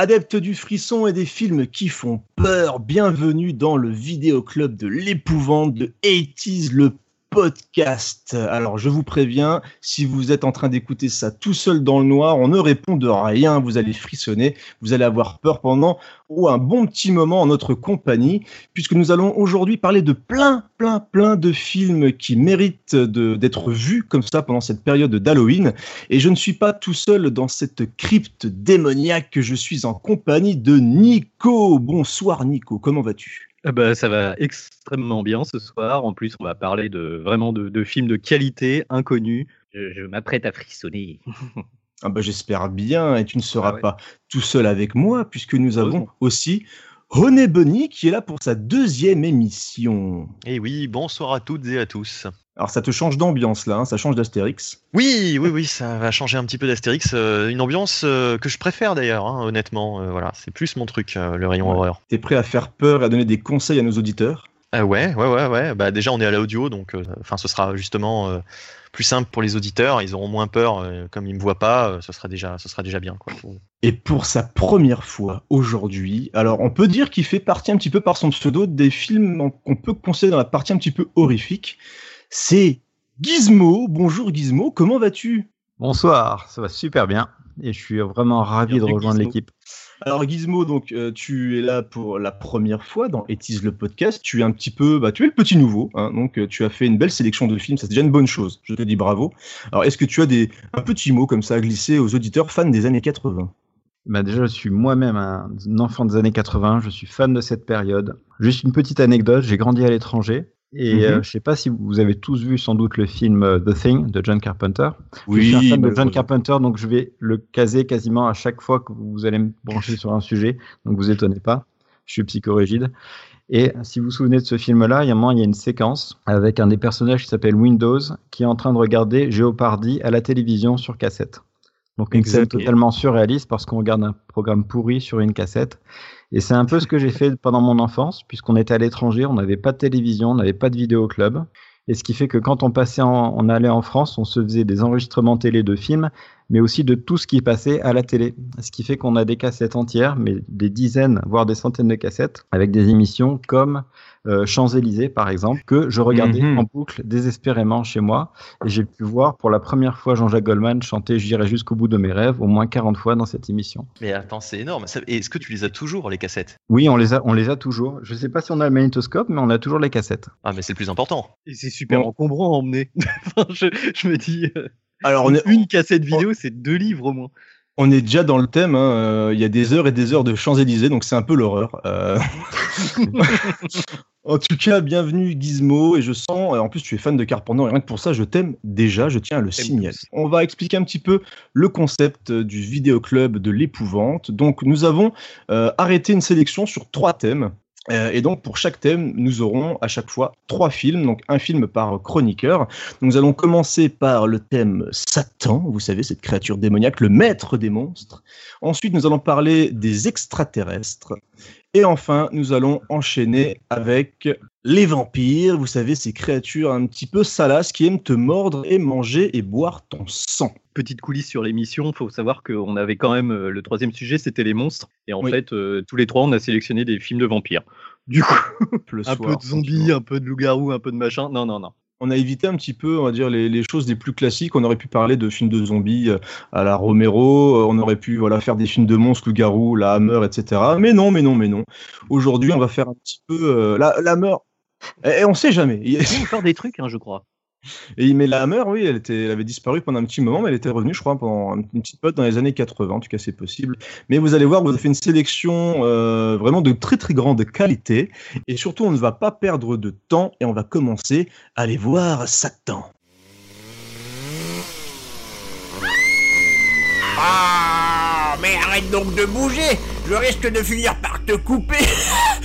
Adeptes du frisson et des films qui font peur, bienvenue dans le vidéoclub de l'épouvante de 80s, le podcast. Alors je vous préviens, si vous êtes en train d'écouter ça tout seul dans le noir, on ne répond de rien, vous allez frissonner, vous allez avoir peur pendant ou un bon petit moment en notre compagnie, puisque nous allons aujourd'hui parler de plein, plein, plein de films qui méritent d'être vus comme ça pendant cette période d'Halloween. Et je ne suis pas tout seul dans cette crypte démoniaque, je suis en compagnie de Nico. Bonsoir Nico, comment vas-tu? Bah, ça va extrêmement bien ce soir. En plus, on va parler de vraiment de, films de qualité, inconnus. Je, m'apprête à frissonner. ah bah, J'espère bien, et tu ne seras ah pas tout seul avec moi, puisque nous avons aussi René Bunny qui est là pour sa deuxième émission. Et eh oui, bonsoir à toutes et à tous. Alors ça te change d'ambiance là, hein, ça change d'Astérix. Oui, oui, oui, ça va changer un petit peu d'Astérix. Euh, une ambiance euh, que je préfère d'ailleurs, hein, honnêtement. Euh, voilà, c'est plus mon truc, le rayon horreur. T'es prêt à faire peur et à donner des conseils à nos auditeurs? Ouais, ouais, ouais, ouais. Bah déjà on est à l'audio, donc enfin ce sera justement plus simple pour les auditeurs. Ils auront moins peur, comme ils me voient pas, ce sera déjà, ce sera déjà bien quoi. Et pour sa première fois aujourd'hui, alors on peut dire qu'il fait partie un petit peu par son pseudo des films qu'on peut conseiller dans la partie un petit peu horrifique c'est Gizmo. Bonjour Gizmo, comment vas-tu? Bonsoir, ça va super bien et je suis vraiment ravi de rejoindre l'équipe. Alors Gizmo, donc euh, tu es là pour la première fois dans Etis le podcast. Tu es un petit peu, bah tu es le petit nouveau, hein. donc euh, tu as fait une belle sélection de films, c'est déjà une bonne chose. Je te dis bravo. Alors est-ce que tu as des un petit mot comme ça à glisser aux auditeurs fans des années 80 bah déjà, je suis moi-même un enfant des années 80, je suis fan de cette période. Juste une petite anecdote, j'ai grandi à l'étranger et euh, je ne sais pas si vous avez tous vu sans doute le film euh, The Thing de John Carpenter. Oui, je suis un fan de John Carpenter, donc je vais le caser quasiment à chaque fois que vous allez me brancher sur un sujet. Donc vous étonnez pas, je suis psychorigide. Et si vous vous souvenez de ce film-là, il y a un moment, il y a une séquence avec un des personnages qui s'appelle Windows qui est en train de regarder Jeopardy à la télévision sur cassette. Donc une scène totalement surréaliste parce qu'on regarde un programme pourri sur une cassette. Et c'est un peu ce que j'ai fait pendant mon enfance, puisqu'on était à l'étranger, on n'avait pas de télévision, on n'avait pas de vidéo club. Et ce qui fait que quand on passait, on allait en France, on se faisait des enregistrements télé de films, mais aussi de tout ce qui passait à la télé. Ce qui fait qu'on a des cassettes entières, mais des dizaines, voire des centaines de cassettes, avec des émissions comme euh, Champs-Élysées, par exemple, que je regardais mhm. en boucle désespérément chez moi. Et j'ai pu voir pour la première fois Jean-Jacques Goldman chanter J'irai jusqu'au bout de mes rêves au moins 40 fois dans cette émission. Mais attends, c'est énorme. Est-ce que tu les as toujours, les cassettes? Oui, on les a, on les a toujours. Je ne sais pas si on a le magnétoscope, mais on a toujours les cassettes. Ah, mais c'est le plus important. Et c'est super encombrant à emmener. je, me dis. Euh, Alors, on est... une cassette vidéo, c'est deux livres au moins on est déjà dans le thème. Hein, euh, il y a des heures et des heures de Champs-Élysées, donc c'est un peu l'horreur. Euh. en tout cas, bienvenue Gizmo. Et je sens, en plus, tu es fan de Carpenter, et rien que pour ça, je t'aime déjà. Je tiens à le signaler. On va expliquer un petit peu le concept du vidéoclub de l'épouvante. Donc, nous avons euh, arrêté une sélection sur trois thèmes. Euh, et donc pour chaque thème, nous aurons à chaque fois trois films, donc un film par chroniqueur. Nous allons commencer par le thème Satan, vous savez, cette créature démoniaque, le maître des monstres. Ensuite, nous allons parler des extraterrestres. Et enfin, nous allons enchaîner avec les vampires, vous savez, ces créatures un petit peu salaces qui aiment te mordre et manger et boire ton sang. Petite coulisse sur l'émission, il faut savoir qu'on avait quand même euh, le troisième sujet, c'était les monstres. Et en fait, euh, tous les trois, on a sélectionné des films de vampires. Du coup, un peu de zombies, un peu de loup-garou, un peu de machin. Non, non, non on a évité un petit peu, on va dire, les, choses les plus classiques. On aurait pu parler de films de zombies euh, à la Romero, euh, on aurait pu voilà, faire des films de monstres, loup-garou, la Hammer, etc. Mais non, mais non, mais non. Aujourd'hui, on va faire un petit peu euh, la, la. Et, on sait jamais. Il y a encore des trucs, hein, je crois. Et mais la Hammer, oui, elle, était, elle avait disparu pendant un petit moment, mais elle était revenue, je crois, pendant une petite pote dans les années 80, en tout cas c'est possible. Mais vous allez voir, vous avez fait une sélection euh, vraiment de très très grande qualité, et surtout on ne va pas perdre de temps, et on va commencer à aller voir Satan. Ah, mais arrête donc de bouger, je risque de finir par te couper.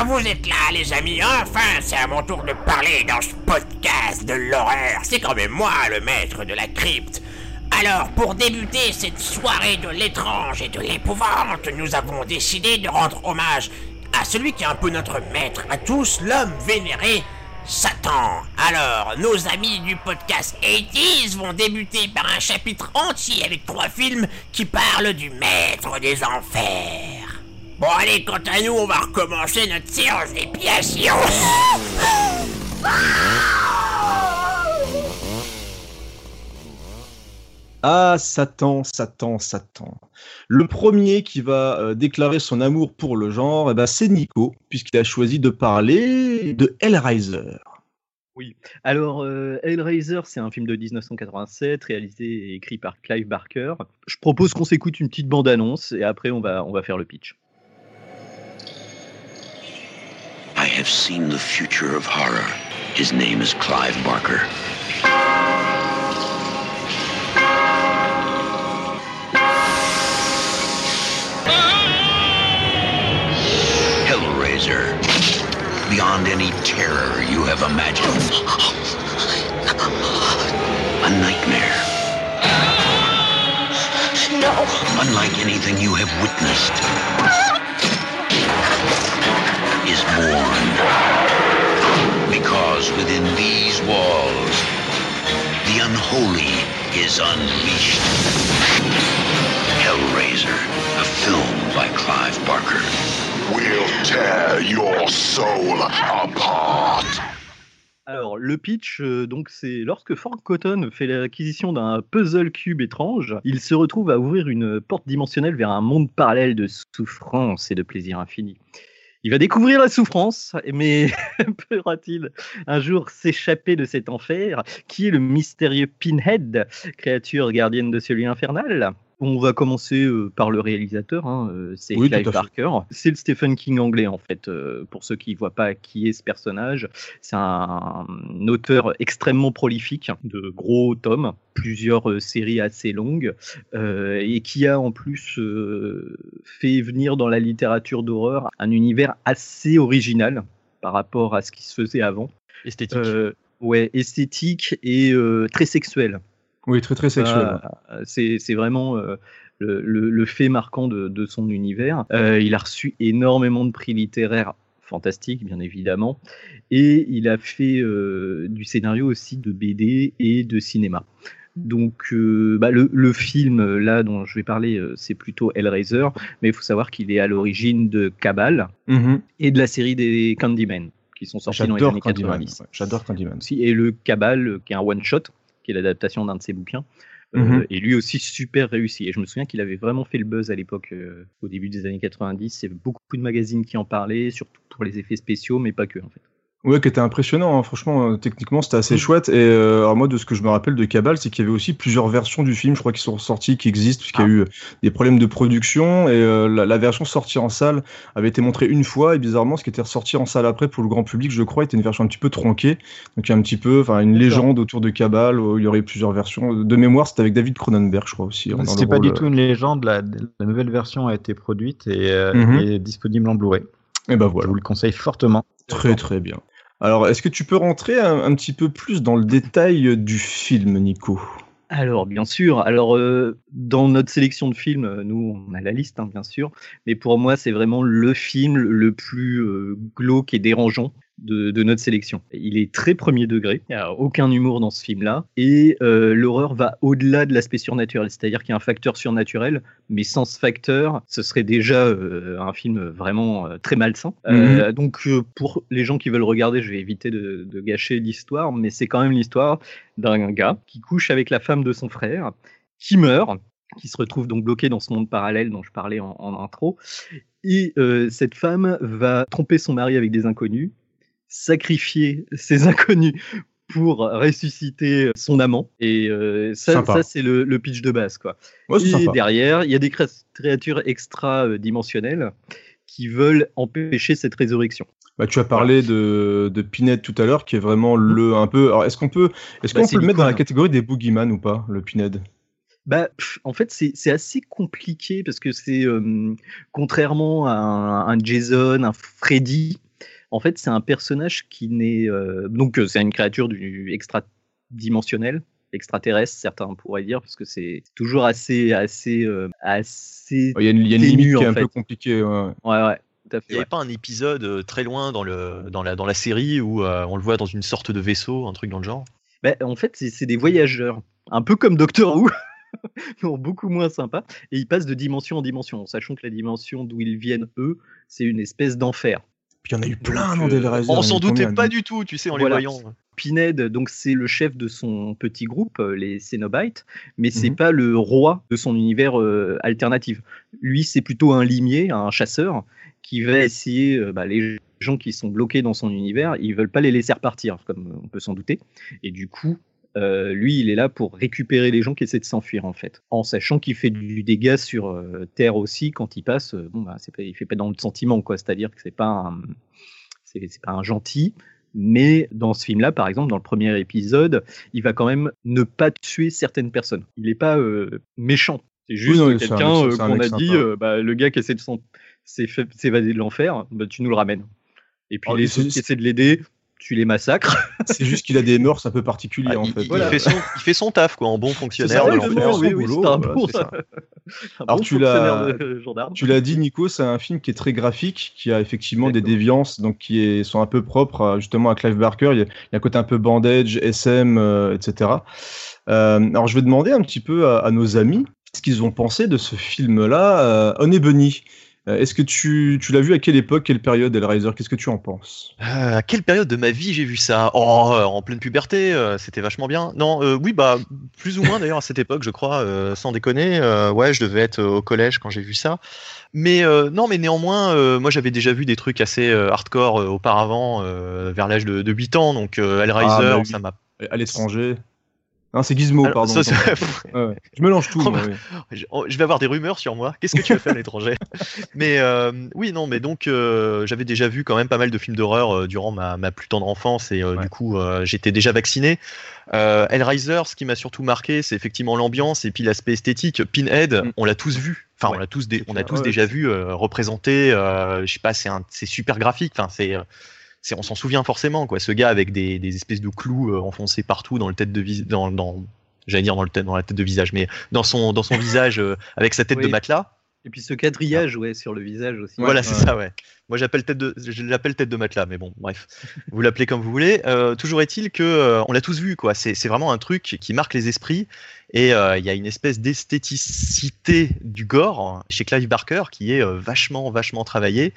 Ah, vous êtes là, les amis. Enfin, c'est à mon tour de parler dans ce podcast de l'horreur. C'est quand même moi, le maître de la crypte. Alors, pour débuter cette soirée de l'étrange et de l'épouvante, nous avons décidé de rendre hommage à celui qui est un peu notre maître à tous, l'homme vénéré, Satan. Alors, nos amis du podcast 80 vont débuter par un chapitre entier avec trois films qui parlent du maître des enfers. Bon allez, quant à nous, on va recommencer notre séance d'épiation. Ah, Satan, Satan, Satan. Le premier qui va euh, déclarer son amour pour le genre, eh ben, c'est Nico, puisqu'il a choisi de parler de Hellraiser. Oui, alors euh, Hellraiser, c'est un film de 1987, réalisé et écrit par Clive Barker. Je propose qu'on s'écoute une petite bande-annonce et après on va, on va faire le pitch. I have seen the future of horror. His name is Clive Barker. Hellraiser. Beyond any terror you have imagined. A nightmare. No. Unlike anything you have witnessed, is born. Because within these walls, the unholy is unleashed. Hellraiser, a film by Clive Barker. Alors, le pitch, euh, donc, c'est lorsque Frank Cotton fait l'acquisition d'un puzzle cube étrange, il se retrouve à ouvrir une porte dimensionnelle vers un monde parallèle de souffrance et de plaisir infini. Il va découvrir la souffrance, mais pourra-t-il un jour s'échapper de cet enfer qui est le mystérieux Pinhead, créature gardienne de celui infernal? On va commencer euh, par le réalisateur, hein, euh, c'est Clive Barker. C'est le Stephen King anglais en fait. Euh, pour ceux qui ne voient pas qui est ce personnage, c'est un, auteur extrêmement prolifique de gros tomes, plusieurs séries assez longues, et qui a en plus fait venir dans la littérature d'horreur un univers assez original par rapport à ce qui se faisait avant. Esthétique. ouais, esthétique et très sexuel. Oui, très très sexuel. Euh, c'est vraiment euh, le, fait marquant de, son univers. Euh, il a reçu énormément de prix littéraires fantastiques, bien évidemment, et il a fait du scénario aussi de BD et de cinéma. Donc bah, le, film là dont je vais parler, c'est plutôt Hellraiser, mais il faut savoir qu'il est à l'origine de Cabal mm-hmm. et de la série des Candyman qui sont sortis dans les années 90. J'adore Candyman. Et le Cabal, qui est un one-shot, qui est l'adaptation d'un de ses bouquins. Euh, mhm. et lui aussi super réussi. Et je me souviens qu'il avait vraiment fait le buzz à l'époque, euh, au début des années 90. Il y avait beaucoup de magazines qui en parlaient, surtout pour les effets spéciaux, mais pas que en fait. Ouais, qui était impressionnant. Hein. Franchement, euh, techniquement, c'était assez mm. chouette. Et euh, alors moi, de ce que je me rappelle de Cabal, c'est qu'il y avait aussi plusieurs versions du film, je crois, qui sont sorties, qui existent, puisqu'il y a ah. eu euh, des problèmes de production. Et la, version sortie en salle avait été montrée une fois, et bizarrement, ce qui était ressorti en salle après pour le grand public, je crois, était une version un petit peu tronquée. Donc, il y a un petit peu, enfin, une légende autour de Cabal. Où il y aurait plusieurs versions. De mémoire, c'était avec David Cronenberg, je crois aussi. Hein, c'était pas du tout une légende. La, nouvelle version a été produite et est disponible en Blu-ray. Et ben voilà. Je vous le conseille fortement. Très très bien. Alors, est-ce que tu peux rentrer un, petit peu plus dans le détail du film, Nico? Alors, bien sûr. Alors, euh, dans notre sélection de films, euh, nous, on a la liste, hein, bien sûr. Mais pour moi, c'est vraiment le film le plus euh, glauque et dérangeant de, notre sélection. Il est très premier degré, il n'y a aucun humour dans ce film-là, et euh, l'horreur va au-delà de l'aspect surnaturel, c'est-à-dire qu'il y a un facteur surnaturel, mais sans ce facteur, ce serait déjà euh, un film vraiment euh, très malsain. Mhm. donc pour les gens qui veulent regarder, je vais éviter de, gâcher l'histoire, mais c'est quand même l'histoire d'un gars qui couche avec la femme de son frère, qui meurt, qui se retrouve donc bloqué dans ce monde parallèle dont je parlais en, intro. Et cette femme va tromper son mari avec des inconnus sacrifier ses inconnus pour ressusciter son amant. Et euh, ça, ça c'est le, pitch de base. Quoi. et derrière, il y a des créatures extra-dimensionnelles qui veulent empêcher cette résurrection. Bah, tu as parlé de, de Pinhead tout à l'heure, qui est vraiment le un peu. Alors, est-ce qu'on peut, est-ce bah, qu'on peut le mettre dans la catégorie des boogeyman ou pas, le Pinhead? Bah, en fait, c'est assez compliqué parce que c'est euh, contrairement à un, un, Jason, un Freddy, en fait, c'est un personnage qui n'est. Euh, donc, euh, c'est une créature du extra-dimensionnelle, extraterrestre, certains pourraient dire, parce que c'est toujours assez. assez, euh, assez il y a une, limite qui est un peu compliquée. Ouais, ouais. Il n'y avait pas un épisode très loin dans, le, dans, la, dans la série où on le voit dans une sorte de vaisseau, un truc dans le genre? Bah, En fait, c'est des voyageurs, un peu comme Doctor Who. beaucoup moins sympa. Et ils passent de dimension en dimension, sachant que la dimension d'où ils viennent, eux, c'est une espèce d'enfer. Puis il y en a eu plein dans des euh, On s'en doutait pas du tout, tu sais, en les voyant. Pinhead, donc c'est le chef de son petit groupe, euh, les Cenobites, mais c'est mhm. pas le roi de son univers euh, alternatif. Lui, c'est plutôt un limier, un chasseur, qui va essayer, bah, les gens qui sont bloqués dans son univers, ils veulent pas les laisser repartir, comme on peut s'en douter. Et du coup, euh, lui, il est là pour récupérer les gens qui essaient de s'enfuir, en fait. En sachant qu'il fait du dégât sur euh, Terre aussi quand il passe. Euh, bon, bah, pas, il fait pas dans le sentiment, quoi. C'est-à-dire que c'est pas un, c'est, pas un gentil. Mais dans ce film-là, par exemple, dans le premier épisode, il va quand même ne pas tuer certaines personnes. Il n'est pas méchant. C'est juste quelqu'un qu'on a dit, bah, le gars qui essaie de s'évader de l'enfer, bah, tu nous le ramènes. Et puis oh, les autres qui essaient de l'aider, tu les massacres. c'est juste qu'il a des mœurs un peu particuliers ah, en fait. Il, fait son, il, fait son, taf quoi, en bon fonctionnaire. Alors tu l'as, tu l'as dit Nico, c'est un film qui est très graphique, qui a effectivement des déviances, donc qui est, sont un peu propres justement à Clive Barker. Il y, a, un côté un peu bandage, SM, etc. Euh, alors je vais demander un petit peu à, nos amis ce qu'ils ont pensé de ce film-là, euh, On est Bunny. Euh, est-ce que tu, l'as vu à quelle époque, quelle période, Hellraiser? Qu'est-ce que tu en penses? Euh, À quelle période de ma vie j'ai vu ça? Oh, euh, en pleine puberté, c'était vachement bien. Non, oui, bah, plus ou moins d'ailleurs à cette époque, je crois, sans déconner. ouais, je devais être au collège quand j'ai vu ça. Mais non, mais néanmoins, moi j'avais déjà vu des trucs assez hardcore auparavant, vers l'âge de, 8 ans, donc Hellraiser, ah, ça m'a. À l'étranger non, c'est Gizmo, pardon. Je mélange tout. Je vais avoir des rumeurs sur moi. Qu'est-ce que tu as fait à l'étranger Mais euh, oui, non, mais donc euh, j'avais déjà vu quand même pas mal de films d'horreur euh, durant ma, plus tendre enfance et du coup j'étais déjà vacciné. Hellraiser, ce qui m'a surtout marqué, c'est effectivement l'ambiance et puis l'aspect esthétique. Pinhead, mm. on l'a tous vu. Enfin, on l'a tous, on a tous déjà vu représenté. je sais pas, c'est super graphique. Enfin, c'est on s'en souvient forcément, quoi. Ce gars avec des, espèces de clous euh, enfoncés partout dans le tête de dans, dans j'allais dire dans le tête, dans la tête de visage, mais dans son dans son visage euh, avec sa tête de matelas. Et puis ce quadrillage, ouais, sur le visage aussi. Voilà, c'est ça, ouais. Moi, j'appelle tête de, je l'appelle tête de matelas, mais bon, bref, vous l'appelez comme vous voulez. Euh, toujours est-il que on l'a tous vu, quoi. C'est vraiment un truc qui marque les esprits et euh, il y a une espèce d'esthéticité du gore chez Clive Barker qui est euh, vachement, vachement travaillé.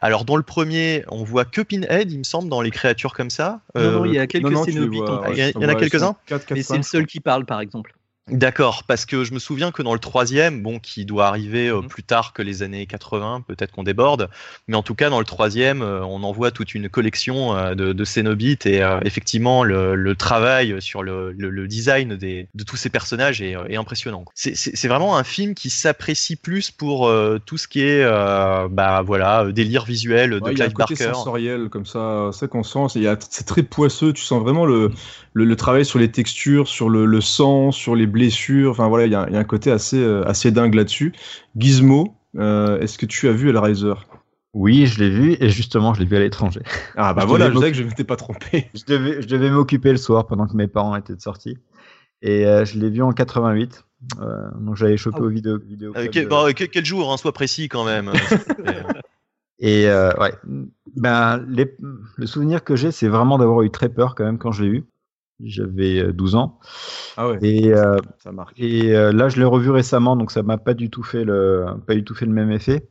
Alors, dans le premier, on voit que Pinhead, il me semble, dans les créatures comme ça. non, non, il y a quelques non, il y, en a quelques-uns. Mais c'est le seul qui parle, par exemple. D'accord, parce que je me souviens que dans le troisième, bon, qui doit arriver euh, mhm. plus tard que les années 80, peut-être qu'on déborde, mais en tout cas dans le troisième, euh, on en voit toute une collection euh, de, de Cénobites et effectivement le, travail sur le, design des, de tous ces personnages est, impressionnant. C'est vraiment un film qui s'apprécie plus pour tout ce qui est, bah voilà, délire visuel de Clive Barker. Il y a un côté sensoriel comme ça, c'est qu'on sent, c'est très poisseux, tu sens vraiment le, le, travail sur les textures, sur le, sang, sur les blessures. Enfin voilà, il y, a un côté assez, euh, assez dingue là-dessus. Gizmo, euh, est-ce que tu as vu Hellraiser? Oui, je l'ai vu et justement, je l'ai vu à l'étranger. Ah bah voilà, je sais que je ne m'étais pas trompé. Je devais, je devais m'occuper le soir pendant que mes parents étaient de sortie. Et euh, je l'ai vu en 88. donc j'avais chopé ah, au vidéo. vidéo quel, bah, quel, jour, hein, sois précis quand même. et ouais, ben, le souvenir que j'ai, c'est vraiment d'avoir eu très peur quand même quand je l'ai eu. J'avais 12 euh, ans. Ah ouais. Et, euh, ça marque. Et euh, là, je l'ai revu récemment, donc ça m'a pas du tout fait le, pas du tout fait le même effet.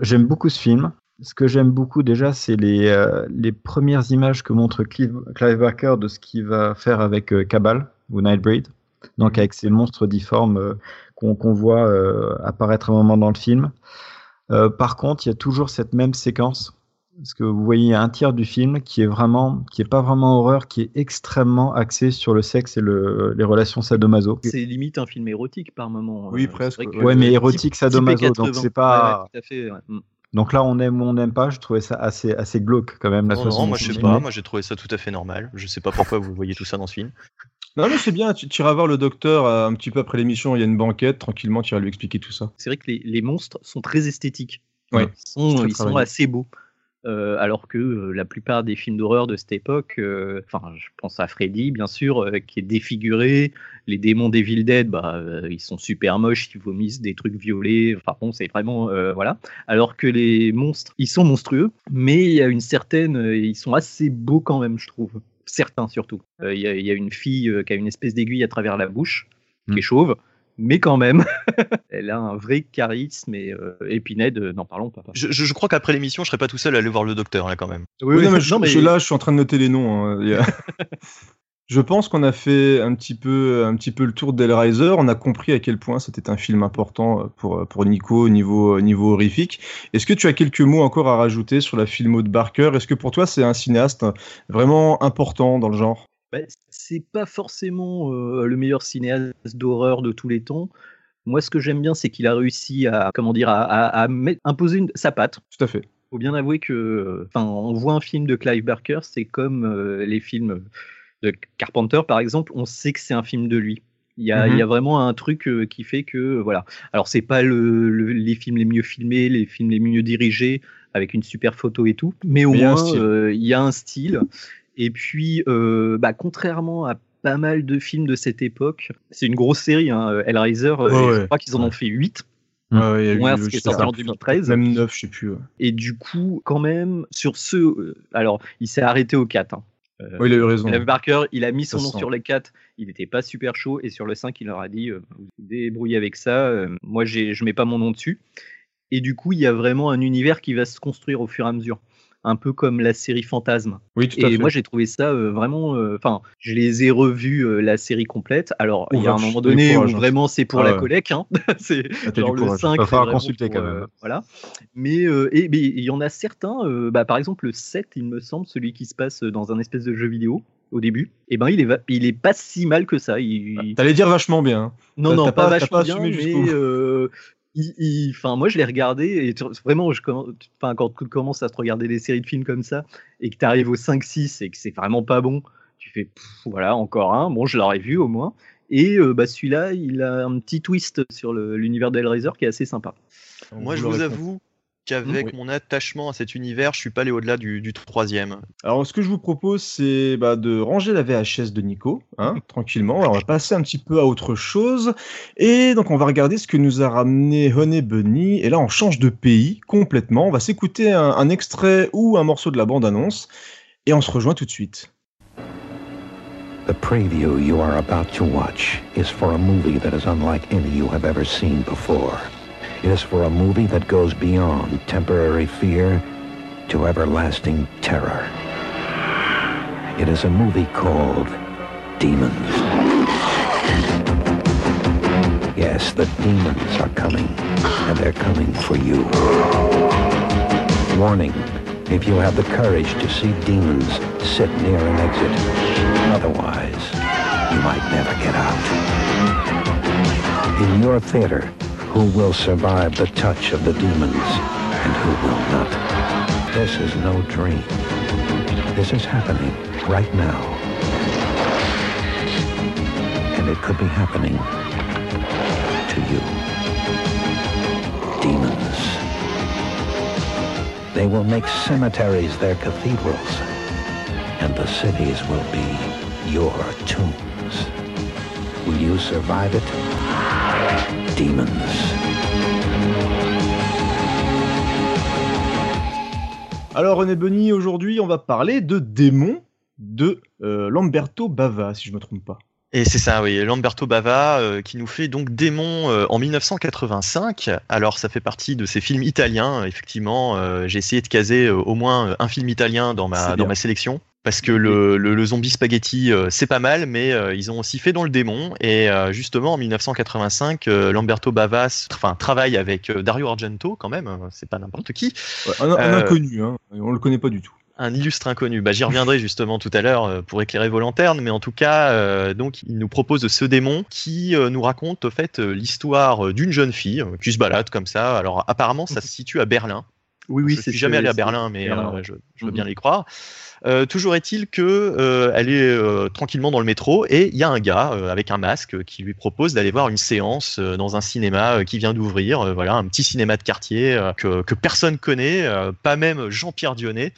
J'aime beaucoup ce film. Ce que j'aime beaucoup déjà, c'est les, les premières images que montre Clive, Clive, Barker de ce qu'il va faire avec Cabal ou Nightbreed. Donc mhm. avec ces monstres difformes qu'on voit apparaître un moment dans le film. par contre, il y a toujours cette même séquence parce que vous voyez un tiers du film qui est vraiment, qui est pas vraiment horreur, qui est extrêmement axé sur le sexe et le, les relations sadomaso. C'est limite un film érotique par moment. Oui, euh, presque. ouais, mais érotique sadomaso, donc c'est pas. tout à fait, mm. Donc là, on aime ou on n'aime pas. Je trouvais ça assez, assez glauque quand même. La non, non moi je sais pas. Moi j'ai trouvé ça tout à fait normal. Je sais pas pourquoi vous voyez tout ça dans ce film. Non, mais c'est bien. Tu, iras voir le docteur euh, un petit peu après l'émission. Il y a une banquette. Tranquillement, tu iras lui expliquer tout ça. C'est vrai que les, les, monstres sont très esthétiques. Ouais, ils sont, ils sont assez beaux. Alors que la plupart des films d'horreur de cette époque, enfin, je pense à Freddy, bien sûr, qui est défiguré. Les démons des Evil Dead, bah, ils sont super moches, ils vomissent des trucs violets. Enfin bon, c'est vraiment voilà. Alors que les monstres, ils sont monstrueux, mais il y a une certaine, ils sont assez beaux quand même, je trouve. Certains surtout. Il y, y, a une fille qui a une espèce d'aiguille à travers la bouche, qui est mm. chauve mais quand même, elle a un vrai charisme et euh, Épinède, n'en parlons pas. Je, crois qu'après l'émission, je serais pas tout seul à aller voir le docteur là quand même. Oui, non, mais, je, là, je suis en train de noter les noms. Hein. je pense qu'on a fait un petit peu, un petit peu le tour d'Hellraiser. On a compris à quel point c'était un film important pour pour Nico au niveau niveau horrifique. Est-ce que tu as quelques mots encore à rajouter sur la filmo de Barker? Est-ce que pour toi c'est un cinéaste vraiment important dans le genre? C'est pas forcément le meilleur cinéaste d'horreur de tous les temps. Moi, ce que j'aime bien, c'est qu'il a réussi à, comment dire, à, imposer sa patte. Tout à fait. Faut bien avouer que, enfin, on voit un film de Clive Barker, c'est comme les films de Carpenter, par exemple, on sait que c'est un film de lui. Il y, a, il y, a, mmh vraiment un truc qui fait que voilà. Alors c'est pas le, les films les mieux filmés, les films les mieux dirigés avec une super photo et tout, mais au moins il y a un style et puis, euh, bah, contrairement à pas mal de films de cette époque, c'est une grosse série, hein, Hellraiser, euh, je crois qu'ils en ont fait 8. Ouais, ouais, ce qui est sorti en 2013. Même 9, je sais plus. Et du coup, quand même, sur ce. Euh, alors, il s'est arrêté au 4. Hein. oui, il a eu raison. Barker, il a mis son nom sur les 4. Il n'était pas super chaud. Et sur le 5, il leur a dit vous vous débrouillez avec ça. moi, je mets pas mon nom dessus. Et du coup, il y a vraiment un univers qui va se construire au fur et à mesure un peu comme la série Fantasme. Oui, tout à et moi, j'ai trouvé ça euh, vraiment. Euh, enfin, je les ai revus euh, la série complète. Alors, il y a un moment donné où hein. vraiment c'est pour la collecte. Hein. c'est ah, genre le 5. Il falloir consulter quand même. voilà. Mais il y en a certains. bah, par exemple, le 7, il me semble, celui qui se passe dans un espèce de jeu vidéo au début, et eh ben il est, il est pas si mal que ça. Il... T'allais dire vachement bien. Hein. Non, non, pas, vachement bien, mais enfin, moi, je l'ai regardé et vraiment, je, enfin, quand tu commences à te regarder des séries de films comme ça et que tu arrives au 5-6 et que c'est vraiment pas bon, tu fais voilà, encore un. Bon, je l'aurais vu au moins. Et euh, bah, celui-là, il a un petit twist sur l'univers d'Hellraiser qui est assez sympa. Moi, je vous avoue, qu'avec mon attachement à cet univers, je suis pas allé au-delà du, troisième. Alors, ce que je vous propose, c'est bah, de ranger la VHS de Nico, hein, tranquillement. on va passer un petit peu à autre chose. Et donc, on va regarder ce que nous a ramené Honey Bunny. Et là, on change de pays complètement. On va s'écouter un, un extrait ou un morceau de la bande-annonce. Et on se rejoint tout de suite. The preview you are about to watch is for a movie that is unlike any you have ever seen before. It is for a movie that goes beyond temporary fear to everlasting terror. It is a movie called Demons. Yes, the demons are coming, and they're coming for you. Warning, if you have the courage to see demons, sit near an exit. Otherwise, you might never get out. In your theater, who will survive the touch of the demons and who will not. This is no dream. This is happening right now. And it could be happening to you. Demons. They will make cemeteries their cathedrals, and the cities will be your tombs. Will you survive it? Demons. Alors René Benny, aujourd'hui on va parler de Démons de euh, Lamberto Bava, si je ne me trompe pas. Et c'est ça, oui, Lamberto Bava euh, qui nous fait donc Démon euh, en 1985. Alors ça fait partie de ces films italiens, effectivement. J'ai essayé de caser au moins un film italien dans ma, dans ma sélection parce que le, le, zombie spaghetti euh, c'est pas mal, mais euh, ils ont aussi fait dans le démon. Et euh, justement en 1985, Lamberto Bavas, travaille avec Dario Argento quand même, c'est pas n'importe qui. un, inconnu, hein, on le connaît pas du tout. Un illustre inconnu. Bah, j'y reviendrai justement tout à l'heure pour éclairer vos lanternes, mais en tout cas, donc il nous propose ce démon qui nous raconte au fait l'histoire d'une jeune fille qui se balade comme ça. Alors apparemment, ça se situe à Berlin. Oui, oui, je suis jamais allé à Berlin, mais je, veux bien mhm. les croire. Toujours est-il que elle est tranquillement dans le métro et il y a un gars avec un masque qui lui propose d'aller voir une séance dans un cinéma qui vient d'ouvrir, voilà, un petit cinéma de quartier que, personne connaît, pas même Jean-Pierre Dionnet.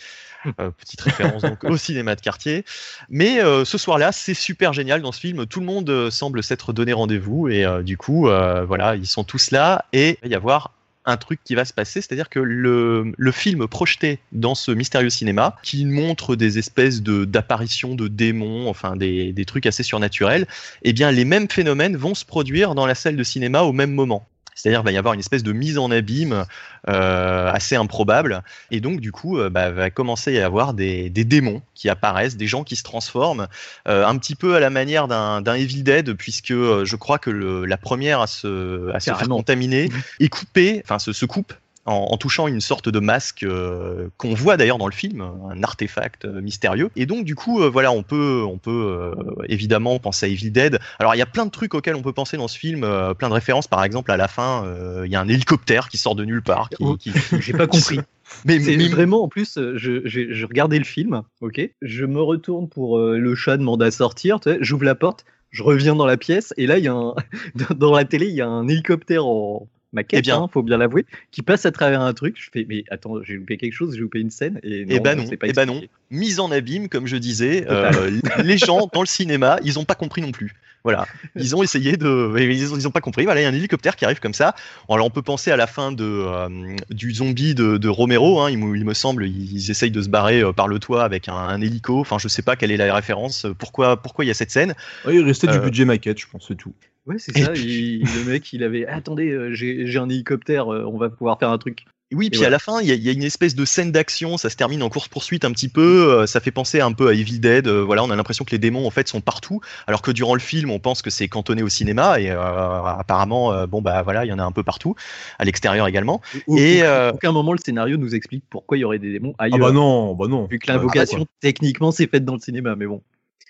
Euh, petite référence donc au cinéma de quartier. Mais euh, ce soir-là, c'est super génial dans ce film. Tout le monde euh, semble s'être donné rendez-vous et du coup, voilà, ils sont tous là et il va y avoir un truc qui va se passer, c'est-à-dire que le, film projeté dans ce mystérieux cinéma, qui montre des espèces de d'apparitions de démons, enfin des, des trucs assez surnaturels, eh bien les mêmes phénomènes vont se produire dans la salle de cinéma au même moment. C'est-à-dire va y avoir une espèce de mise en abîme euh, assez improbable. Et donc, du coup, euh, bah, va commencer à y avoir des, démons qui apparaissent, des gens qui se transforment, euh, un petit peu à la manière d'un Evil Dead, puisque je crois que la première à se, à se faire contaminer est coupée, enfin se, se coupe en, touchant une sorte de masque euh, qu'on voit d'ailleurs dans le film, un artefact euh, mystérieux. Et donc du coup, euh, voilà, on peut, on peut évidemment penser à Evil Dead. Alors il y a plein de trucs auxquels on peut penser dans ce film, plein de références. Par exemple, à la fin, il y a un hélicoptère qui sort de nulle part. Qui, qui... J'ai pas compris. Mais, vraiment, en plus, je, je, regardais le film, ok. Je me retourne pour le chat demande à sortir. J'ouvre la porte, je reviens dans la pièce et là, il y a un, dans la télé, il y a un hélicoptère en, maquette, eh bien, hein, faut bien l'avouer, qui passe à travers un truc. Je fais, mais attends, j'ai loupé quelque chose, j'ai loupé une scène. Et, eh ben non, et eh ben non. Mise en abîme, comme je disais, euh, les gens dans le cinéma, ils n'ont pas compris non plus. Voilà, ils ont essayé de, ils ont, pas compris. Voilà, il y a un hélicoptère qui arrive comme ça. Alors on peut penser à la fin de euh, du zombie de, Romero. Hein, il, me semble, ils, essayent de se barrer euh, par le toit avec un, hélico. Enfin, je sais pas quelle est la référence. Pourquoi, pourquoi il y a cette scène? Oui, il restait du budget maquette, je pense, c'est tout. Ouais, c'est ça. le mec, il avait. attendez, euh, j'ai un hélicoptère, euh, on va pouvoir faire un truc. Oui, puis à la fin, il y, a une espèce de scène d'action, ça se termine en course-poursuite un petit peu, euh, ça fait penser un peu à Evil Dead, voilà, on a l'impression que les démons en fait sont partout, alors que durant le film, on pense que c'est cantonné au cinéma, et apparemment, bon bah voilà, il y en a un peu partout, à l'extérieur également. et à aucun moment le scénario nous explique pourquoi il y aurait des démons ailleurs. Ah bah non, bah non. Vu que l'invocation, techniquement, c'est faite dans le cinéma, mais bon.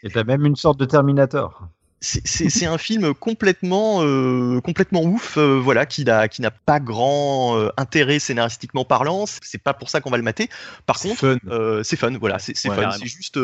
Et t'as même une sorte de Terminator c'est un film complètement euh, complètement ouf euh, voilà qui n'a qui n'a pas grand euh, intérêt scénaristiquement parlant. C'est pas pour ça qu'on va le mater. Par contre c'est fun voilà c'est fun. c'est juste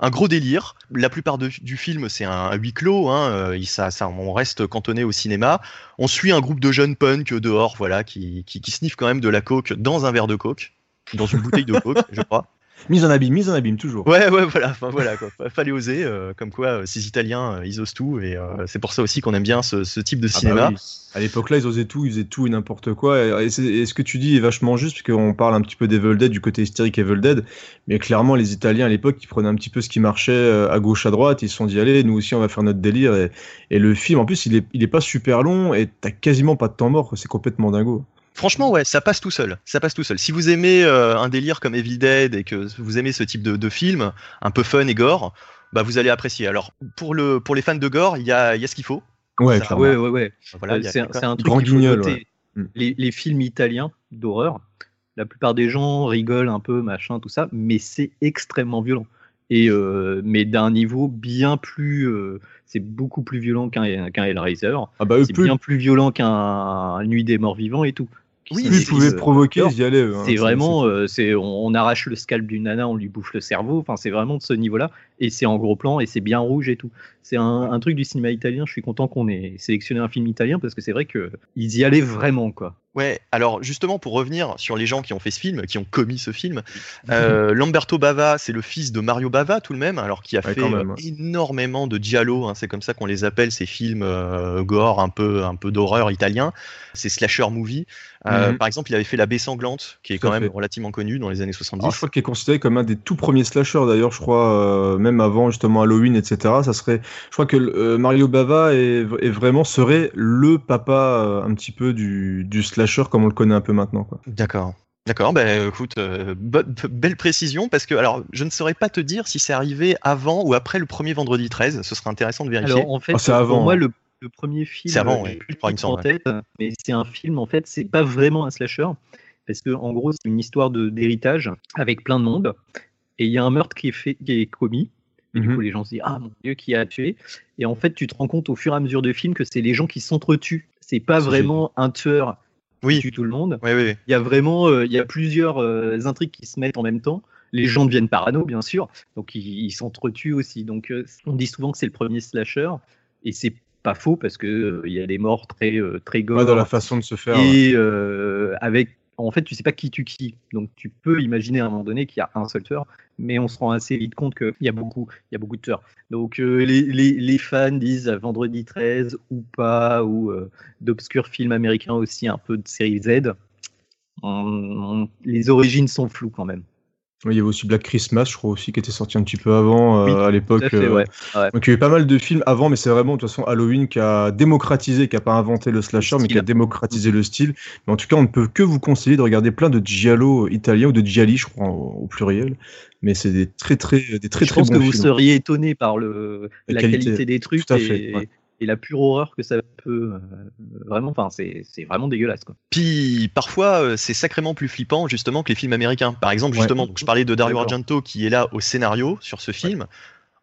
un gros délire. La plupart du film c'est un, huis clos hein, ça, ça on reste cantonné au cinéma. On suit un groupe de jeunes punks dehors voilà qui, qui, qui sniffent quand même de la coke dans un verre de coke dans une bouteille de coke je crois Mise en abîme, mise en abîme, toujours. Ouais, ouais, voilà, enfin, voilà quoi. Fallait oser, euh, comme quoi euh, ces Italiens, euh, ils osent tout, et c'est pour ça aussi qu'on aime bien ce, type de ah bah cinéma. À l'époque là, ils osaient tout, ils faisaient tout et n'importe quoi. Et, ce que tu dis est vachement juste, puisqu'on parle un petit peu d'Evil Dead, du côté hystérique Evil Dead, mais clairement, les Italiens à l'époque, ils prenaient un petit peu ce qui marchait à gauche, à droite, ils se sont dit, allez, nous aussi, on va faire notre délire. Et, le film, en plus, il est, il est pas super long, et t'as quasiment pas de temps mort, c'est complètement dingo. Franchement, ouais, ça passe tout seul. Ça passe tout seul. Si vous aimez euh, un délire comme Evil Dead et que vous aimez ce type de, film, un peu fun et gore, bah vous allez apprécier. Alors pour le pour les fans de gore, il y a, y a ce qu'il faut. Ouais, ouais, ouais, ouais. Euh, c'est un, truc qu'il faut mm. Les, les, films italiens d'horreur, la plupart des gens rigolent un peu, machin, tout ça, mais c'est extrêmement violent. Et euh, mais d'un niveau bien plus, c'est beaucoup plus violent qu'un qu'un Hellraiser. Ah bah, c'est bien plus violent qu'un Nuit des Morts Vivants et tout. Oui, ils pouvaient provoquer, ils y allaient. Hein, c'est vraiment, euh, c'est, on, arrache le scalp d'une nana, on lui bouffe le cerveau. Enfin, c'est vraiment de ce niveau-là. Et c'est en gros plan et c'est bien rouge et tout. C'est un, truc du cinéma italien. Je suis content qu'on ait sélectionné un film italien parce que c'est vrai que ils y allaient vraiment, quoi. Ouais, alors justement pour revenir sur les gens qui ont fait ce film, qui ont commis ce film, euh, Lamberto Bava, c'est le fils de Mario Bava tout de même, alors qui a fait hein. énormément de giallo, hein, c'est comme ça qu'on les appelle ces films euh, gore, un peu un peu d'horreur italien, ces slasher movies. Euh, mhm. Par exemple, il avait fait La Baie sanglante, qui est quand même relativement connu dans les années 70. je crois qu'il est considéré comme un des tout premiers slashers d'ailleurs, je crois, même avant justement Halloween, etc. Ça serait, je crois que Mario Bava est, vraiment serait le papa un petit peu du, du slasher comme on le connaît un peu maintenant. D'accord. D'accord, ben écoute, euh, belle précision parce que alors je ne saurais pas te dire si c'est arrivé avant ou après le premier vendredi 13. Ce serait intéressant de vérifier. Alors en fait, ah, c'est avant. Pour moi, hein. le, premier film, c'est avant, oui. en tête, mais c'est un film en fait, c'est pas vraiment un slasher parce que en gros c'est une histoire de d'héritage avec plein de monde et il y a un meurtre qui est fait, qui est commis. Et du mhm. coup, les gens se disent Ah mon Dieu, qui a tué? Et en fait, tu te rends compte au fur et à mesure du film que c'est les gens qui s'entretuent. C'est pas vraiment un tueur oui. tue tout le monde. Oui, oui. Il y a vraiment, il y a plusieurs intrigues qui se mettent en même temps les gens deviennent parano, bien sûr, donc ils s'entretuent aussi. Donc on dit souvent que c'est le premier slasher, et c'est pas faux parce que euh, il y a des morts très euh, très gore dans la façon de se faire et euh, avec en fait tu sais pas qui tue qui. Donc tu peux imaginer à un moment donné qu'il y a un seul tueur mais on se rend assez vite compte qu'il y a beaucoup il y a beaucoup de tueurs. Donc les, les, les, fans disent vendredi 13 ou pas ou d'obscurs films américains aussi un peu de série Z les origines sont floues quand même il y avait aussi Black Christmas, je crois aussi, qui était sorti un petit peu avant, euh, à l'époque. Euh, donc il y avait pas mal de films avant, mais c'est vraiment de toute façon Halloween qui a démocratisé, qui a pas inventé le slasher, mais qui a démocratisé le style. Mais en tout cas, on ne peut que vous conseiller de regarder plein de giallo italiens ou de gialli, je crois, au, pluriel. Mais c'est des très très des très je pense que vous seriez étonné par le la, qualité, des trucs. Tout à fait, et la pure horreur que ça peut euh, vraiment enfin c'est vraiment dégueulasse quoi. Puis parfois euh, c'est sacrément plus flippant justement que les films américains. Par exemple justement je parlais de Dario Argento qui est là au scénario sur ce film.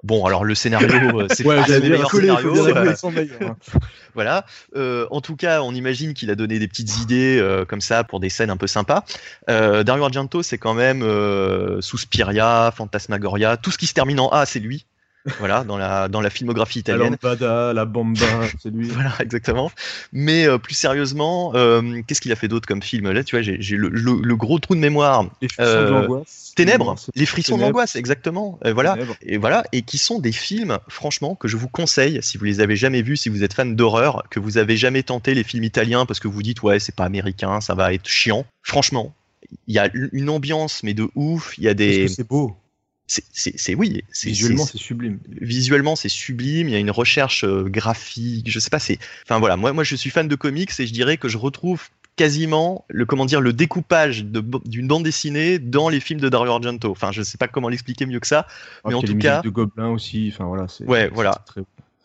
Bon, alors le scénario, euh, c'est ouais, pas le meilleur scénario. voilà. en tout cas, on imagine qu'il a donné des petites idées comme ça pour des scènes un peu sympas. Dario Argento, c'est quand même Suspiria, Fantasmagoria, tout ce qui se termine en A, c'est lui voilà, dans la, dans la filmographie italienne. La Lampada, la Bamba, c'est lui. voilà, exactement. Mais euh, plus sérieusement, euh, qu'est-ce qu'il a fait d'autre comme film? Là, tu vois, j'ai le, le, gros trou de mémoire. Les frissons de l'angoisse. Ténèbres, les frissons de l'angoisse, exactement. voilà, et voilà, et qui sont des films, franchement, que je vous conseille si vous les avez jamais vus, si vous êtes fan d'horreur, que vous avez jamais tenté les films italiens parce que vous dites ouais, c'est pas américain, ça va être chiant. Franchement, il y a une ambiance mais de ouf. Il y a des. C'est beau c'est oui visuellement c'est sublime visuellement c'est sublime il y a une recherche euh, graphique je sais pas c'est enfin voilà moi moi je suis fan de comics et je dirais que je retrouve quasiment le comment dire le découpage d'une bande dessinée dans les films de Dario Argento enfin je sais pas comment l'expliquer mieux que ça mais en tout cas de Gobelin aussi enfin voilà ouais voilà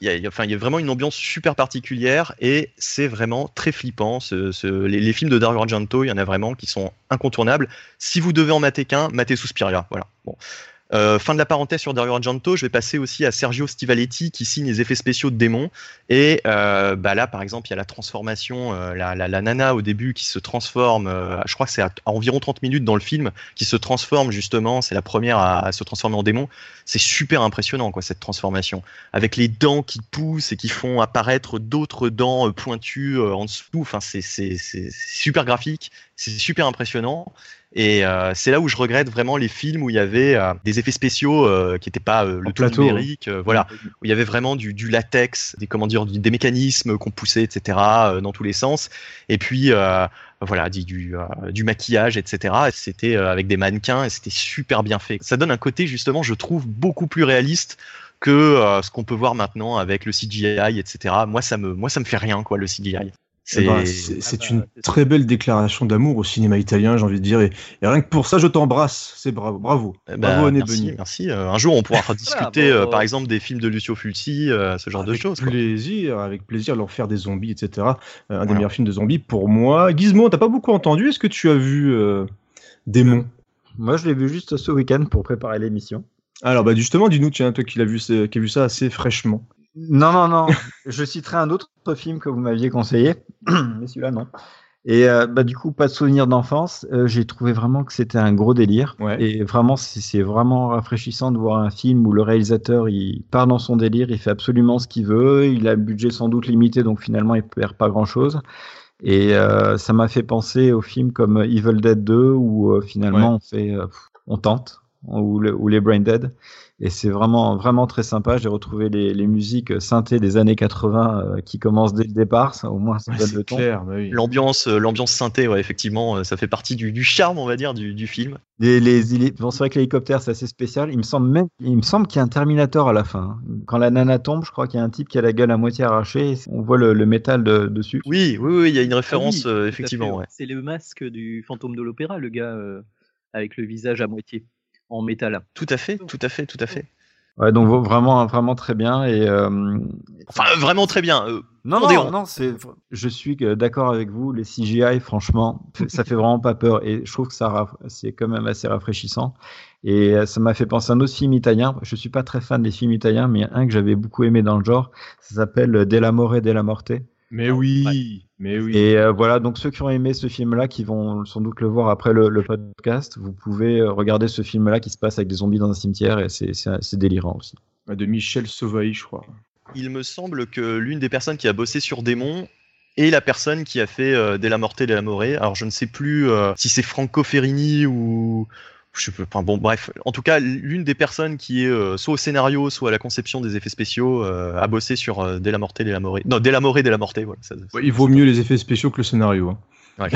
il y, a, enfin, il y a vraiment une ambiance super particulière et c'est vraiment très flippant. Ce, les, les, films de Dario Argento, il y en a vraiment qui sont incontournables. Si vous devez en mater qu'un, matez Suspiria. Voilà. Bon. Euh, fin de la parenthèse sur Dario Argento, je vais passer aussi à Sergio Stivaletti qui signe les effets spéciaux de démons. Et euh, bah là, par exemple, il y a la transformation, euh, la, nana au début qui se transforme, je crois que c'est à, environ 30 minutes dans le film, qui se transforme justement, c'est la première à, à, se transformer en démon. C'est super impressionnant, quoi, cette transformation. Avec les dents qui poussent et qui font apparaître d'autres dents pointues en dessous. Enfin, c'est super graphique, c'est super impressionnant. Et euh, c'est là où je regrette vraiment les films où il y avait euh, des effets spéciaux euh, qui n'étaient pas le plateau numérique, voilà, où il y avait vraiment du, du latex, des comment dire, des mécanismes qu'on poussait, etc. dans tous les sens. Et puis voilà, du, du, du, maquillage, etc. C'était avec des mannequins et c'était super bien fait. Ça donne un côté justement, je trouve, beaucoup plus réaliste que ce qu'on peut voir maintenant avec le CGI, etc. Moi, ça me, moi, ça me fait rien, quoi, le CGI. C'est une très belle déclaration d'amour au cinéma italien, j'ai envie de dire. Et, rien que pour ça, je t'embrasse. C'est bravo. Bravo, eh ben, merci, merci. Euh, un jour, on pourra discuter, euh, par exemple, des films de Lucio Fulci, euh, ce genre de choses. Avec plaisir, avec plaisir, leur faire des zombies, etc. un des meilleurs films de zombies pour moi. Gizmo, t'as pas beaucoup entendu? Est-ce que tu as vu Démon? Moi, je l'ai vu juste ce week-end pour préparer l'émission. Alors, bah justement, dis-nous, tiens, toi qui vu, qui a vu ça assez fraîchement. Non, non, non. je citerai un autre film que vous m'aviez conseillé, mais celui-là, non. Et euh, bah, du coup, pas de souvenir d'enfance. Euh, j'ai trouvé vraiment que c'était un gros délire. Et vraiment, c'est vraiment rafraîchissant de voir un film où le réalisateur, il part dans son délire, il fait absolument ce qu'il veut. Il a un budget sans doute limité, donc finalement, il perd pas grand-chose. Et euh, ça m'a fait penser aux films comme Evil Dead 2, où finalement, on, fait, on tente, ou, ou les Brain Dead. Et c'est vraiment, vraiment très sympa. J'ai retrouvé les, les, musiques synthées des années 80 euh, qui commencent dès le départ. Ça, au moins, ça donne le ton. Bah l'ambiance, euh, l'ambiance synthé, ouais, effectivement, euh, ça fait partie du, du charme, on va dire, du, du film. Les, les, bon, c'est vrai que l'hélicoptère, c'est assez spécial. Il me semble même, il me semble qu'il y a un Terminator à la fin. Hein. Quand la nana tombe, je crois qu'il y a un type qui a la gueule à moitié arrachée. On voit le, le métal de, dessus. Oui, oui, oui, il y a une référence, ah effectivement. Ouais. C'est le masque du fantôme de l'opéra, le gars avec le visage à moitié en métal. Tout à fait, tout à fait, tout à fait. Ouais, donc vraiment, vraiment très bien et. Euh... Enfin, vraiment très bien. Euh, non, non, non, c'est. Je suis d'accord avec vous. Les CGI, franchement, ça fait vraiment pas peur et je trouve que ça, c'est quand même assez rafraîchissant. Et euh, ça m'a fait penser à un autre film italien. Je suis pas très fan des films italiens, mais un que j'avais beaucoup aimé dans le genre. Ça s'appelle Della More Della Morte. Mais oui. Mais oui. Et euh, voilà, donc ceux qui ont aimé ce film-là, qui vont sans doute le voir après le, podcast, vous pouvez euh, regarder ce film-là qui se passe avec des zombies dans un cimetière et c'est délirant aussi. De Michel Sauvaille, je crois. Il me semble que l'une des personnes qui a bossé sur Démon est la personne qui a fait euh, Della Morte Della More. Alors je ne sais plus si c'est Franco Ferrini ou je peux, enfin bon, bref, en tout cas, l'une des personnes qui est euh, soit au scénario, soit à la conception des effets spéciaux, euh, a bossé sur euh, More. Non, voilà. il vaut mieux les effets spéciaux que le scénario. Hein.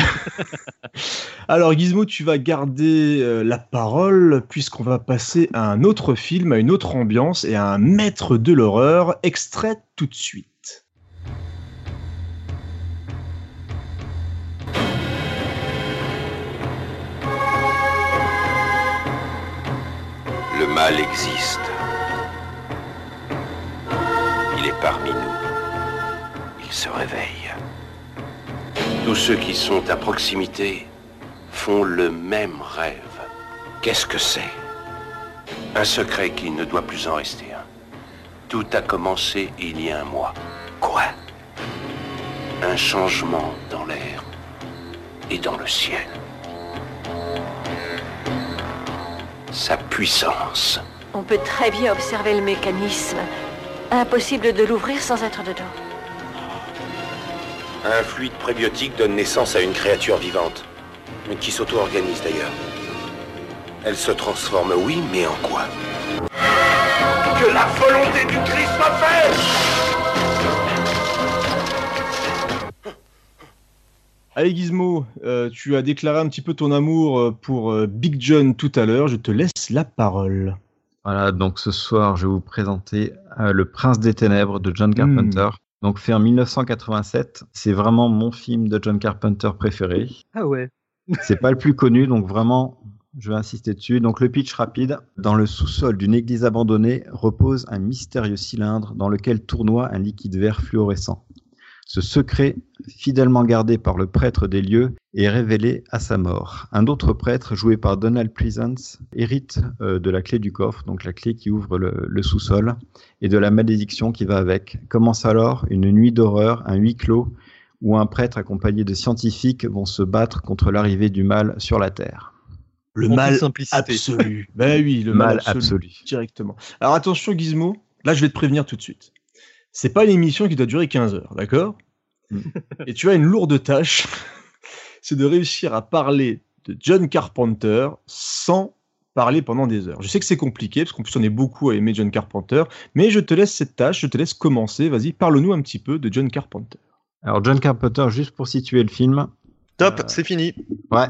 Alors, Gizmo, tu vas garder la parole puisqu'on va passer à un autre film, à une autre ambiance et à un maître de l'horreur, extrait tout de suite. Mal existe. Il est parmi nous. Il se réveille. Tous ceux qui sont à proximité font le même rêve. Qu'est-ce que c'est? Un secret qui ne doit plus en rester un. Tout a commencé il y a un mois. Quoi? Un changement dans l'air et dans le ciel. Sa puissance. On peut très bien observer le mécanisme. Impossible de l'ouvrir sans être dedans. Un fluide prébiotique donne naissance à une créature vivante, qui s'auto-organise d'ailleurs. Elle se transforme, oui, mais en quoi? Que la volonté du Christ soit Allez Gizmo, euh, tu as déclaré un petit peu ton amour euh, pour euh, Big John tout à l'heure. Je te laisse la parole. Voilà, donc ce soir, je vais vous présenter Le Prince des Ténèbres de John Carpenter. Hmm. Donc fait en 1987. C'est vraiment mon film de John Carpenter préféré. Ah ouais. C'est pas le plus connu, donc vraiment, je vais insister dessus. Donc le pitch rapide. Dans le sous-sol d'une église abandonnée repose un mystérieux cylindre dans lequel tournoie un liquide vert fluorescent. Ce secret, fidèlement gardé par le prêtre des lieux, est révélé à sa mort. Un autre prêtre, joué par Donald Pleasance, hérite euh, de la clé du coffre, donc la clé qui ouvre le, sous-sol, et de la malédiction qui va avec. Commence alors une nuit d'horreur, un huis clos, où un prêtre accompagné de scientifiques vont se battre contre l'arrivée du mal sur la Terre. Le mal absolu. ben oui, le mal, absolu, Directement. Alors attention Gizmo, là je vais te prévenir tout de suite c'est pas une émission qui doit durer 15 heures, d'accord? Mm. Et tu as une lourde tâche, c'est de réussir à parler de John Carpenter sans parler pendant des heures. Je sais que c'est compliqué, parce qu'en plus on est beaucoup à aimer John Carpenter, mais je te laisse cette tâche, je te laisse commencer. Vas-y, parle-nous un petit peu de John Carpenter. Alors John Carpenter, juste pour situer le film. Top, euh, c'est fini. Ouais.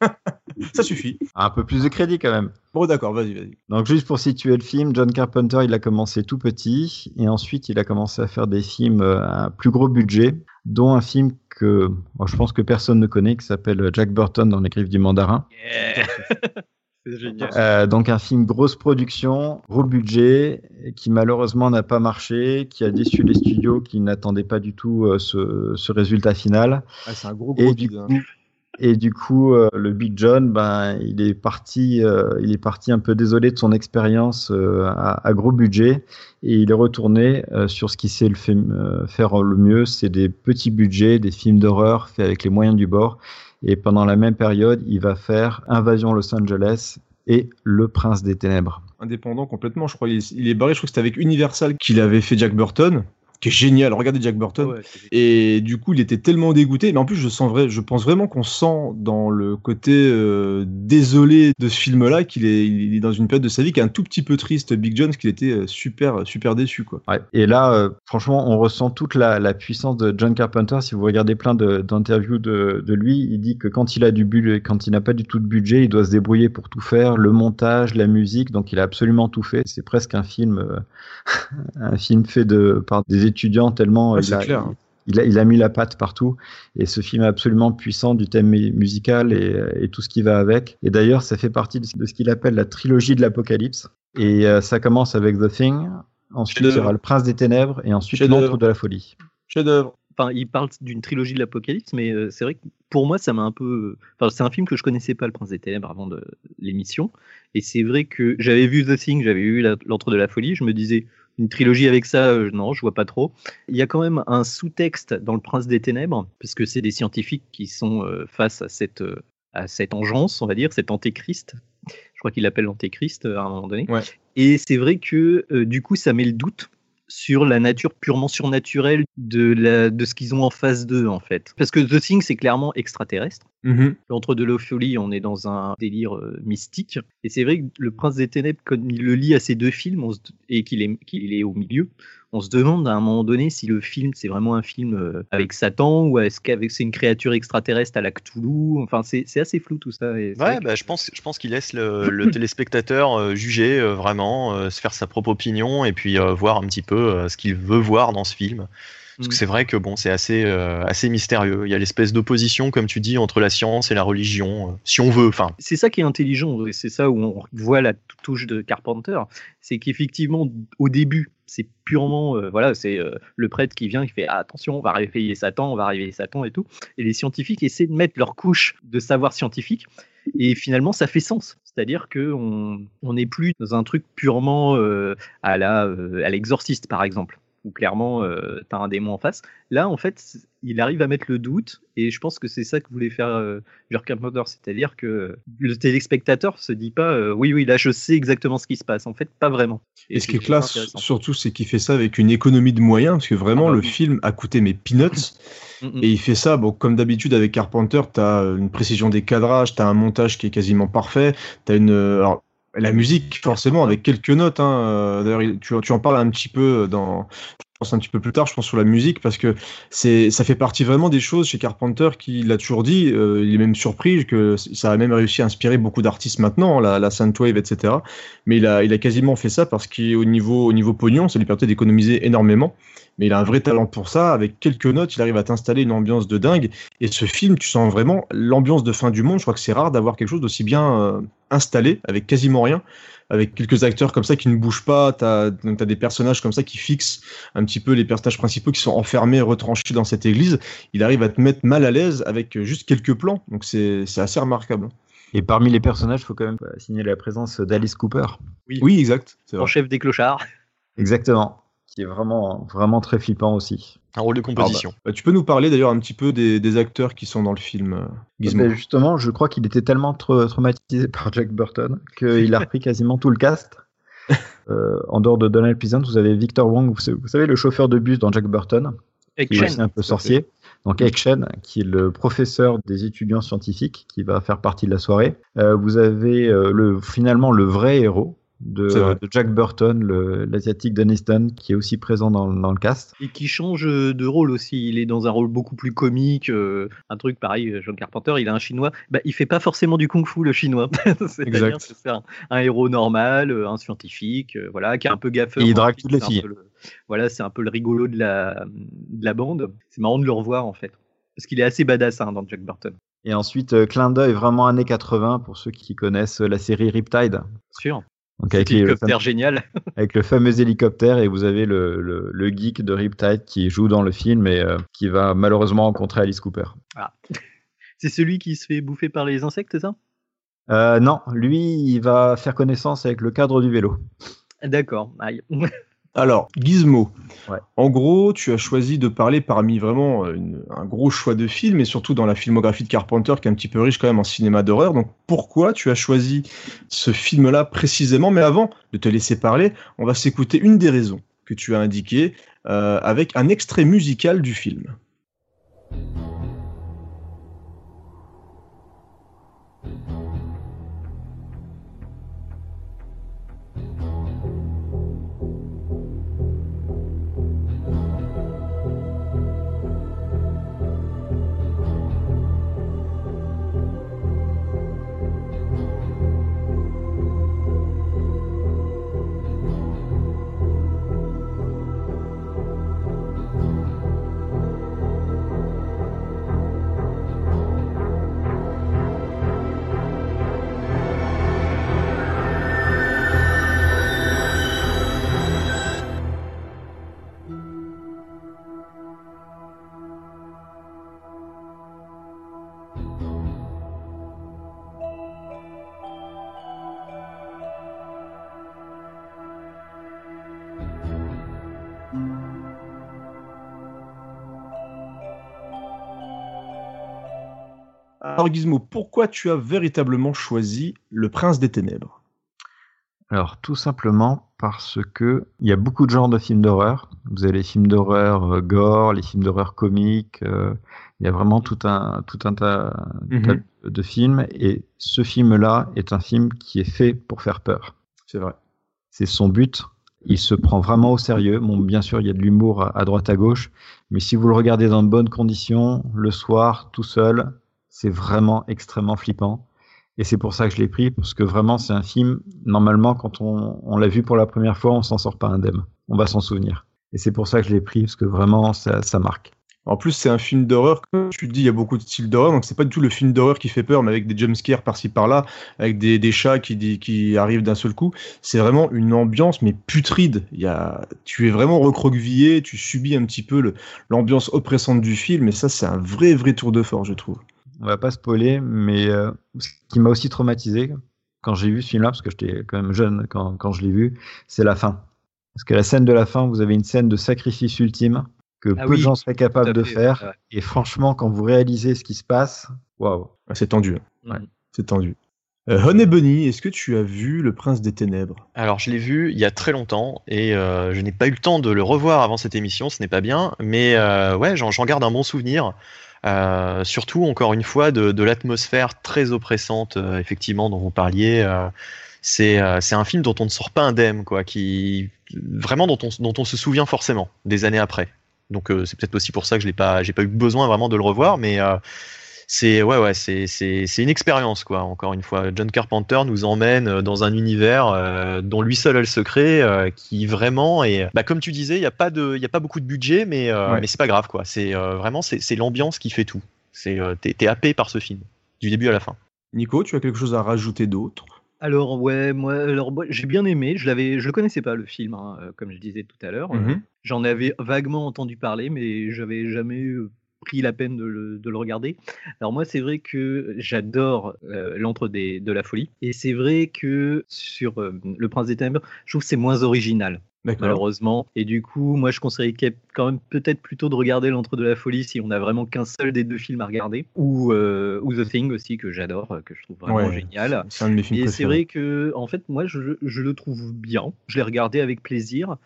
Ça suffit. Un peu plus de crédit quand même. Bon, d'accord, vas-y, vas-y. Donc, juste pour situer le film, John Carpenter, il a commencé tout petit et ensuite il a commencé à faire des films euh, à plus gros budget, dont un film que je pense que personne ne connaît qui s'appelle Jack Burton dans Les Griffes du Mandarin. C'est génial. Euh, donc un film grosse production, gros budget, qui malheureusement n'a pas marché, qui a déçu les studios qui n'attendaient pas du tout euh, ce, résultat final. Ah, c'est un gros gros et hein. Et du coup, euh, le Big John, ben, il est parti, euh, il est parti un peu désolé de son expérience euh, à, gros budget, et il est retourné sur ce qu'il sait le faire le mieux, c'est des petits budgets, des films d'horreur faits avec les moyens du bord. Et pendant la même période, il va faire Invasion Los Angeles et Le Prince des Ténèbres. Indépendant complètement, je crois. Il est, il est barré. Je crois que c'était avec Universal qu'il avait fait Jack Burton qui est génial. Regardez Jack Burton. et du coup, il était tellement dégoûté. Mais en plus, je sens vrai, je pense vraiment qu'on sent dans le côté euh, désolé de ce film-là qu'il est, il est dans une période de sa vie qui est un tout petit peu triste. Big John, qu'il était euh, super, super déçu, quoi. Et là, euh, franchement, on ressent toute la, puissance de John Carpenter. Si vous regardez plein d'interviews de, de, lui, il dit que quand il a du budget, quand il n'a pas du tout de budget, il doit se débrouiller pour tout faire, le montage, la musique. Donc, il a absolument tout fait. C'est presque un film, un film fait de par des étudiant tellement il, a, Il, a, mis la patte partout. Et ce film est absolument puissant du thème musical et, tout ce qui va avec. Et d'ailleurs, ça fait partie de, ce qu'il appelle la trilogie de l'Apocalypse. Et euh, ça commence avec The Thing. Ensuite, il y aura Le Prince des Ténèbres. Et ensuite, L'Antre de la Folie. Chef-d'œuvre. Enfin, il parle d'une trilogie de l'Apocalypse, mais euh, c'est vrai que pour moi, ça m'a un peu. Enfin, c'est un film que je connaissais pas, Le Prince des Ténèbres, avant de l'émission. Et c'est vrai que j'avais vu The Thing, j'avais vu L'Antre de la Folie. Je me disais, une trilogie avec ça, non, je vois pas trop. Il y a quand même un sous-texte dans Le Prince des Ténèbres, parce que c'est des scientifiques qui sont face à cette, à cette engeance, on va dire, cet antéchrist. Je crois qu'il l'appelle l'antéchrist à un moment donné. Et c'est vrai que du coup, ça met le doute sur la nature purement surnaturelle de, la, de ce qu'ils ont en face d'eux, en fait. Parce que The Thing, c'est clairement extraterrestre. Mm-hmm. Entre de l'euphorie, on est dans un délire euh, mystique. Et c'est vrai que Le Prince des Ténèbres, quand il le lit à ces deux films, et qu'il est, qu'il est au milieu, on se demande à un moment donné si le film c'est vraiment un film euh, avec Satan ou est-ce qu'avec c'est une créature extraterrestre à la Cthulhu? Enfin, c'est, assez flou tout ça. ouais, bah, je pense, je pense qu'il laisse le, téléspectateur euh, juger vraiment, se faire sa propre opinion et puis voir un petit peu ce qu'il veut voir dans ce film. Parce que mm. c'est vrai que bon, c'est assez, euh, assez mystérieux. Il y a l'espèce d'opposition, comme tu dis, entre la science et la religion, euh, si on veut. Enfin. C'est ça qui est intelligent, et c'est ça où on voit la touche de Carpenter, c'est qu'effectivement, au début, c'est purement, euh, voilà, c'est le prêtre qui vient, qui fait ah, attention, on va réveiller Satan, on va réveiller Satan et tout. Et les scientifiques essaient de mettre leur couche de savoir scientifique. Et finalement, ça fait sens. C'est-à-dire qu'on n'est plus dans un truc purement la à l'exorciste, par exemple où clairement euh, tu as un démon en face. Là, en fait, il arrive à mettre le doute, et je pense que c'est ça que voulait faire euh, Carpenter, c'est-à-dire que le téléspectateur se dit pas euh, oui, oui, là je sais exactement ce qui se passe. En fait, pas vraiment. Et, ce qui est classe, surtout, c'est qu'il fait ça avec une économie de moyens, parce que vraiment, ah bah le film a coûté mes peanuts. Mm, mm. Et il fait ça, bon, comme d'habitude avec Carpenter, tu as une précision des cadrages, tu as un montage qui est quasiment parfait, tu as une. Alors, la musique, forcément, avec quelques notes. Hein. Euh, d'ailleurs, tu, en parles un petit peu dans, je pense un petit peu plus tard, je pense sur la musique, parce que c'est, ça fait partie vraiment des choses chez Carpenter qui l'a toujours dit. Euh, il est même surpris que ça a même réussi à inspirer beaucoup d'artistes maintenant, la, la synthwave, etc. Mais il a, il a quasiment fait ça parce qu'au niveau, au niveau pognon, ça lui permettait d'économiser énormément mais il a un vrai talent pour ça. Avec quelques notes, il arrive à t'installer une ambiance de dingue. Et ce film, tu sens vraiment l'ambiance de fin du monde. Je crois que c'est rare d'avoir quelque chose d'aussi bien euh, installé, avec quasiment rien, avec quelques acteurs comme ça qui ne bougent pas. Tu as, des personnages comme ça qui fixent un petit peu les personnages principaux qui sont enfermés, retranchés dans cette église. Il arrive à te mettre mal à l'aise avec juste quelques plans. Donc c'est assez remarquable. Et parmi les personnages, il faut quand même signaler la présence d'Alice Cooper. Oui, oui exact. En chef des clochards. Exactement qui est vraiment, vraiment très flippant aussi. Un rôle de composition. Bah, tu peux nous parler d'ailleurs un petit peu des, acteurs qui sont dans le film euh, Gizmo. Bah, justement, je crois qu'il était tellement traumatisé par Jack Burton qu'il a repris quasiment tout le cast. Euh, en dehors de Donald Pleasant, vous avez Victor Wong, vous, savez, le chauffeur de bus dans Jack Burton, qui est aussi un peu sorcier. Donc Action, qui est le professeur des étudiants scientifiques, qui va faire partie de la soirée. Euh, vous avez le, finalement le vrai héros, de, Jack Burton, l'asiatique Duniston, qui est aussi présent dans, le cast. Et qui change de rôle aussi. Il est dans un rôle beaucoup plus comique. Euh, un truc pareil, John Carpenter, il a un chinois. Bah, il fait pas forcément du kung-fu, le chinois. c'est un, un, héros normal, euh, un scientifique, euh, voilà, qui est un peu gaffeur. il drague toutes les filles. voilà, c'est un peu le rigolo de la, de la bande. C'est marrant de le revoir, en fait. Parce qu'il est assez badass hein, dans Jack Burton. Et ensuite, clin d'œil vraiment années 80 pour ceux qui connaissent la série Riptide. Sûr. Donc avec l'hélicoptère génial. avec le fameux hélicoptère et vous avez le, le, geek de Riptide qui joue dans le film et euh, qui va malheureusement rencontrer Alice Cooper. Ah. C'est celui qui se fait bouffer par les insectes, c'est ça? Euh, Non, lui, il va faire connaissance avec le cadre du vélo. D'accord. Alors, Gizmo. En gros, tu as choisi de parler parmi vraiment euh, un gros choix de films, et surtout dans la filmographie de Carpenter, qui est un petit peu riche quand même en cinéma d'horreur. Donc, pourquoi tu as choisi ce film-là précisément? Mais avant de te laisser parler, on va s'écouter une des raisons que tu as indiquées euh, avec un extrait musical du film. Gizmo, pourquoi tu as véritablement choisi Le Prince des Ténèbres? Alors tout simplement parce que il y a beaucoup de genres de films d'horreur. Vous avez les films d'horreur euh, gore, les films d'horreur comiques. Euh, il y a vraiment tout un tout un tas, mhm. de films et ce film-là est un film qui est fait pour faire peur. C'est vrai. C'est son but. Il se prend vraiment au sérieux. Bon, bien sûr, il y a de l'humour à droite à gauche, mais si vous le regardez dans de bonnes conditions, le soir, tout seul, c'est vraiment extrêmement flippant. Et c'est pour ça que je l'ai pris, parce que vraiment, c'est un film, normalement, quand on, l'a vu pour la première fois, on s'en sort pas indemne. On va s'en souvenir. Et c'est pour ça que je l'ai pris, parce que vraiment, ça, marque. En plus, c'est un film d'horreur. Comme tu dis, il y a beaucoup de styles d'horreur, donc c'est pas du tout le film d'horreur qui fait peur, mais avec des jumpscares par-ci par-là, avec des, chats qui, qui arrivent d'un seul coup. C'est vraiment une ambiance, mais putride. Il y a, tu es vraiment recroquevillé, tu subis un petit peu l'ambiance oppressante du film, et ça, c'est un vrai, vrai tour de force, je trouve on va pas spoiler, mais euh, ce qui m'a aussi traumatisé quand j'ai vu ce film-là, parce que j'étais quand même jeune quand, quand je l'ai vu, c'est la fin. Parce que la scène de la fin, vous avez une scène de sacrifice ultime que ah peu de gens seraient capables de faire. Et franchement, quand vous réalisez ce qui se passe, waouh. Ah, c'est tendu. Hein. Ouais. C'est tendu. Euh, Honey Bunny, est-ce que tu as vu Le Prince des Ténèbres? Alors, je l'ai vu il y a très longtemps et euh, je n'ai pas eu le temps de le revoir avant cette émission, ce n'est pas bien, mais ouais, j'en garde un bon souvenir. Euh, surtout, encore une fois, de, l'atmosphère très oppressante, euh, effectivement, dont vous parliez. Euh, c'est un film dont on ne sort pas indemne, quoi, qui vraiment dont on, se souvient forcément des années après. Donc c'est peut-être aussi pour ça que je n'ai pas eu besoin vraiment de le revoir, mais c'est ouais ouais c'est c'est une expérience quoi encore une fois John Carpenter nous emmène euh, dans un univers euh, dont lui seul a le secret euh, qui vraiment est bah comme tu disais il y a pas de il y a pas beaucoup de budget mais mais c'est pas grave quoi c'est vraiment c'est l'ambiance qui fait tout c'est t'es es happé par ce film du début à la fin Nico tu as quelque chose à rajouter d'autre? Alors ouais, moi, alors j'ai bien aimé. Je l'avais, je le connaissais pas le film, hein, comme je disais tout à l'heure. Mm-hmm. J'en avais vaguement entendu parler, mais j'avais jamais pris la peine de le, regarder. Alors moi, c'est vrai que j'adore euh, l'entre de la folie, et c'est vrai que sur euh, Le Prince des Ténèbres, je trouve que c'est moins original malheureusement. Et du coup, moi, je conseillerais quand même peut-être plutôt de regarder l'entre de la folie si on a vraiment qu'un seul des deux films à regarder, ou, euh, ou The Thing aussi que j'adore, que je trouve vraiment génial. C'est un de mes films Et c'est vrai que, en fait, moi, je, je, le trouve bien. Je l'ai regardé avec plaisir,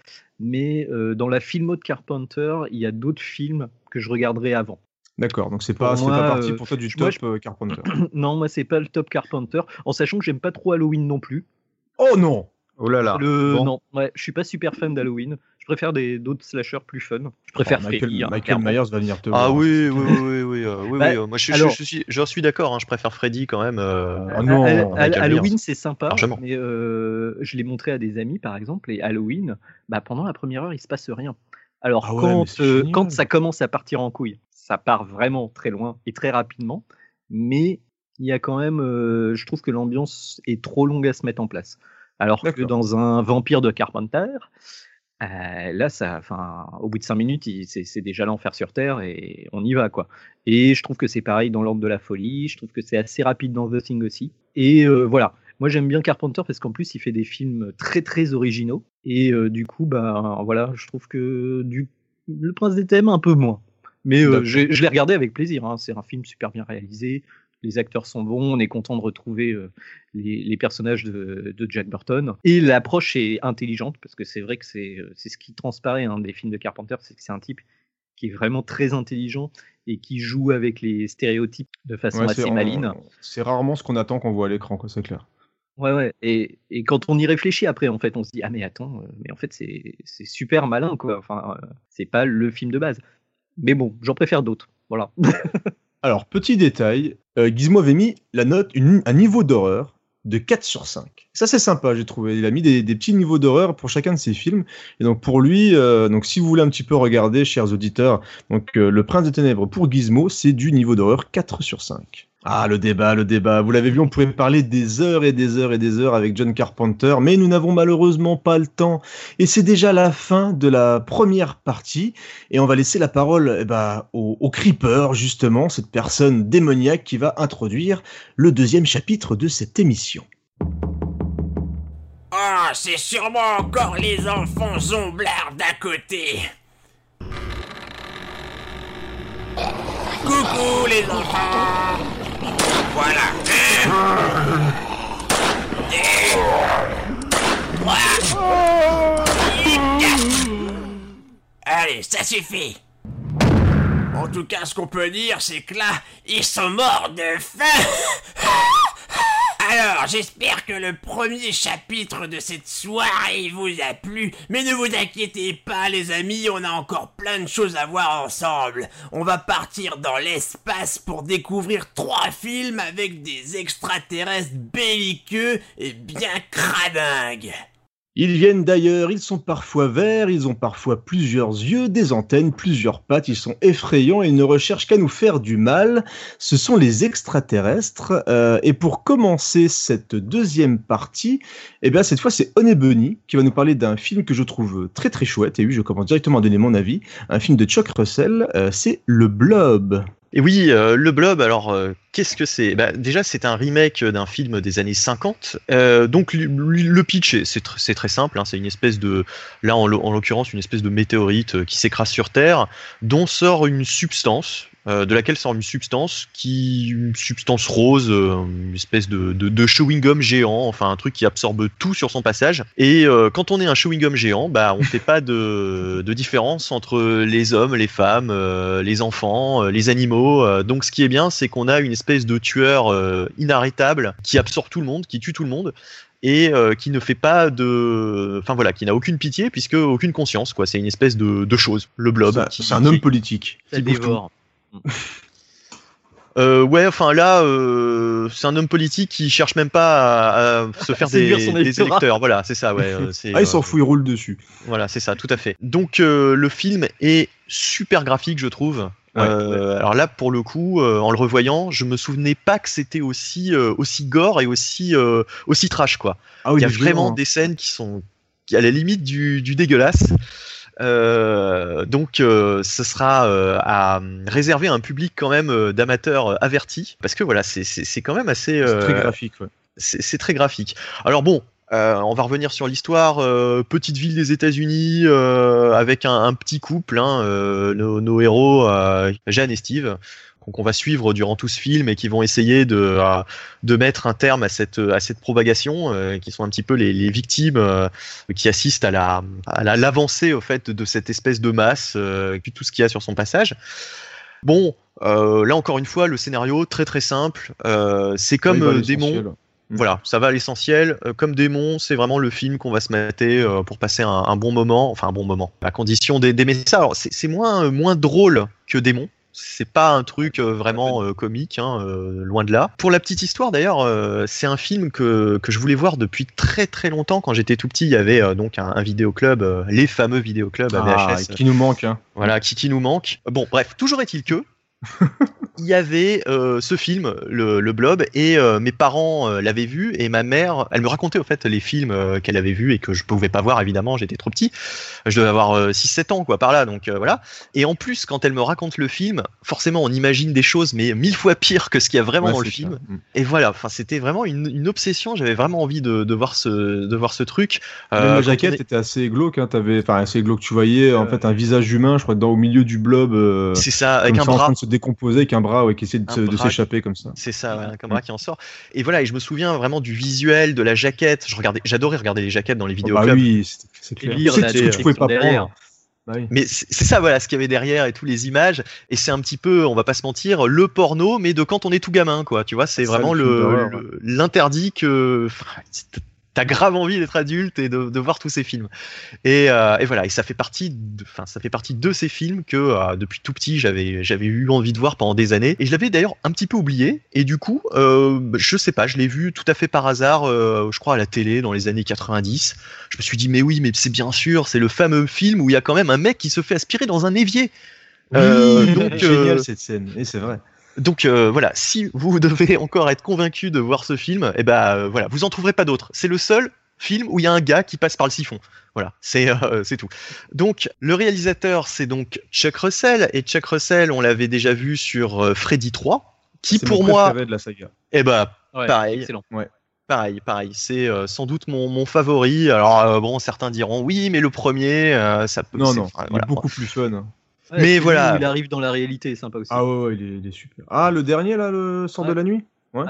mais dans la filmo de Carpenter, il y a d'autres films que je regarderai avant. D'accord, donc c'est pas, pas parti pour toi du top euh, Carpenter. non, moi c'est pas le top Carpenter, en sachant que j'aime pas trop Halloween non plus. Oh non Oh là là. Le... Non, ouais, je suis pas super fan d'Halloween. Je préfère des d'autres slashers plus fun. Je préfère oh, Michael, Freddy, Michael Myers va venir te ah voir. Ah oui, oui, oui, oui, oui, oui, bah, oui, Moi, je, alors, je, suis, je suis d'accord. Hein, je préfère Freddy quand même. Euh, ah non, Halloween, c'est sympa. Mais euh, je l'ai montré à des amis, par exemple, et Halloween, bah, pendant la première heure, il se passe rien. Alors ah quand, euh, quand ça commence à partir en couille, ça part vraiment très loin et très rapidement, mais il y a quand même, euh, je trouve que l'ambiance est trop longue à se mettre en place. Alors que dans un vampire de Carpenter, euh, là, ça, enfin, au bout de cinq minutes, c'est déjà l'enfer sur terre et on y va quoi. Et je trouve que c'est pareil dans l'ordre de la folie. Je trouve que c'est assez rapide dans The Thing aussi. Et voilà, moi, j'aime bien Carpenter parce qu'en plus, il fait des films très très originaux. Et euh, du coup, bah voilà, je trouve que du Le Prince des Thèmes un peu moins. Mais euh, je, l'ai regardé avec plaisir. Hein. C'est un film super bien réalisé. Les acteurs sont bons. On est content de retrouver euh, les, personnages de, Jack Burton. Et l'approche est intelligente parce que c'est vrai que c'est ce qui transparaît hein, des films de Carpenter, c'est que c'est un type qui est vraiment très intelligent et qui joue avec les stéréotypes de façon assez maline. C'est rarement ce qu'on attend quand on voit à l'écran, c'est clair. Ouais, ouais. Et, et, quand on y réfléchit après, en fait, on se dit ah mais attends, euh, mais en fait c'est super malin quoi. Enfin, euh, c'est pas le film de base. Mais bon, j'en préfère d'autres. Voilà. Alors petit détail, euh, Gizmo avait mis la note, un niveau d'horreur de 4 sur 5. Ça c'est sympa, j'ai trouvé. Il a mis des, petits niveaux d'horreur pour chacun de ses films. Et donc pour lui, donc si vous voulez un petit peu regarder, chers auditeurs, donc Le Prince des Ténèbres pour Gizmo, c'est du niveau d'horreur 4 sur 5. Ah, le débat, le débat. Vous l'avez vu, on pouvait parler des heures et des heures et des heures avec John Carpenter, mais nous n'avons malheureusement pas le temps. Et c'est déjà la fin de la première partie. Et on va laisser la parole eh ben, au, Creeper, justement, cette personne démoniaque qui va introduire le deuxième chapitre de cette émission. Ah, c'est sûrement encore les enfants zomblards d'à côté. Coucou les enfants Voilà. Allez, ça suffit. En tout cas, ce qu'on peut dire, c'est que là, ils sont morts de faim. Alors, j'espère que le premier chapitre de cette soirée vous a plu, mais ne vous inquiétez pas les amis, on a encore plein de choses à voir ensemble. On va partir dans l'espace pour découvrir trois films avec des extraterrestres belliqueux et bien cradingues. Ils viennent d'ailleurs, ils sont parfois verts, ils ont parfois plusieurs yeux, des antennes, plusieurs pattes, ils sont effrayants et ils ne recherchent qu'à nous faire du mal. Ce sont les extraterrestres. Euh, et pour commencer cette deuxième partie, eh bien cette fois c'est Bunny qui va nous parler d'un film que je trouve très très chouette. Et oui, je commence directement à donner mon avis. Un film de Chuck Russell, euh, c'est Le Blob. Et oui, euh, le blob, alors euh, qu'est-ce que c'est? Bah, Déjà, c'est un remake d'un film des années 50. Euh, donc le pitch, c'est très simple. Hein, c'est une espèce de, là en l'occurrence, une espèce de météorite qui s'écrase sur Terre, dont sort une substance, de laquelle sort une substance qui une substance rose, euh, une espèce de, de, chewing gum géant, enfin un truc qui absorbe tout sur son passage. Et euh, quand on est un chewing gum géant, bah on fait pas de, de différence entre les hommes, les femmes, les enfants, les animaux. donc ce qui est bien, c'est qu'on a une espèce de tueur inarrêtable qui absorbe tout le monde, qui tue tout le monde et qui ne fait pas de, enfin voilà, qui n'a aucune pitié puisque aucune conscience quoi. C'est une espèce de, de chose, le blob. C'est un homme politique. Ça dévore. Euh, ouais, enfin là, euh, c'est un homme politique qui cherche même pas à, se faire des, des, électeurs. Voilà, c'est ça. Ouais, euh, ah, il s'en fout, il roule dessus. Voilà, c'est ça, tout à fait. Donc le film est super graphique, je trouve. Alors là, pour le coup, en le revoyant, je me souvenais pas que c'était aussi aussi gore et aussi aussi trash quoi. Ah il y a vraiment des scènes qui sont à la limite du, du dégueulasse. Euh, donc, euh, ce sera euh, à réserver un public quand même d'amateurs avertis, parce que voilà, c'est quand même assez. c'est très graphique. C'est très graphique. Alors bon, on va revenir sur l'histoire. petite ville des États-Unis avec un, petit couple, hein, nos, nos, héros, Jeanne et Steve qu'on va suivre durant tout ce film et qui vont essayer de, euh, de mettre un terme à cette, à cette propagation, euh, qui sont un petit peu les, les victimes euh, qui assistent à la à l'avancée au fait de cette espèce de masse, euh, tout ce qu'il y a sur son passage. Bon, là encore une fois, le scénario très très simple. c'est comme Démon. Mm. Voilà, ça va à l'essentiel. comme Démon, c'est vraiment le film qu'on va se mettre pour passer un, un, bon moment, enfin un bon moment, à condition d'aimer ça. Alors c'est moins moins drôle que Démon, c'est pas un truc euh, vraiment euh, comique, hein, euh, loin de là. Pour la petite histoire d'ailleurs, c'est un film que, que je voulais voir depuis très très longtemps. Quand j'étais tout petit, il y avait donc un, vidéoclub, les fameux vidéoclubs à VHS. Ah, qui nous manque. Hein. Voilà, qui, qui nous manque. Bon, bref, toujours est-il que il y avait euh, ce film, le, Blob, et euh, mes parents euh, l'avaient vu, et ma mère, elle me racontait au fait les films qu'elle avait vus et que je pouvais pas voir évidemment, j'étais trop petit. Je devais avoir 6-7 ans, quoi, par là, donc voilà. Et en plus, quand elle me raconte le film, forcément, on imagine des choses, mais mille fois pire que ce qu'il y a vraiment dans le film. Mm. Et voilà, enfin, c'était vraiment une, obsession. J'avais vraiment envie de, voir ce, de voir ce truc. la jaquette était assez glauque, hein, avais, enfin, assez glauque. Tu voyais en fait un visage humain, je crois, dans au milieu du blob. C'est ça, avec un bras décomposer avec un bras ouais, qui essaie de, s'échapper comme ça. C'est ça, un bras qui en sort. Et voilà, et je me souviens vraiment du visuel, de la jaquette. Je regardais, j'adorais regarder les jaquettes dans les vidéos. Oh bah oui, c'est clair. C'est ce que tu pouvais pas prendre. Bah mais c'est ça, voilà, ce qu'il y avait derrière et tous les images. Et c'est un petit peu, on va pas se mentir, le porno, mais de quand on est tout gamin, quoi. Tu vois, c'est vraiment le l'interdit que t'as grave envie d'être adulte et de, de, voir tous ces films. Et, euh, et, voilà, et ça fait partie, de, enfin ça fait partie de ces films que euh, depuis tout petit j'avais j'avais eu envie de voir pendant des années. Et je l'avais d'ailleurs un petit peu oublié. Et du coup, euh, je sais pas, je l'ai vu tout à fait par hasard, euh, je crois à la télé dans les années 90. Je me suis dit mais oui, mais c'est bien sûr, c'est le fameux film où il y a quand même un mec qui se fait aspirer dans un évier. Oui, donc génial cette scène. Et c'est vrai. Donc euh, voilà, si vous devez encore être convaincu de voir ce film, eh ben euh, voilà, vous en trouverez pas d'autres. C'est le seul film où il y a un gars qui passe par le siphon. Voilà, c'est euh, c'est tout. Donc le réalisateur, c'est donc Chuck Russell et Chuck Russell, on l'avait déjà vu sur Freddy 3, qui pour moi, de la saga. eh ben pareil, excellent. Ouais. Pareil, pareil, c'est sans doute mon, mon favori. Alors bon, certains diront oui, mais le premier, ça peut. Non, non, il est beaucoup plus fun mais voilà. Il arrive dans la réalité, sympa aussi. Ah ouais, il, est, super. Ah, le dernier là, le sort de la nuit? Ouais.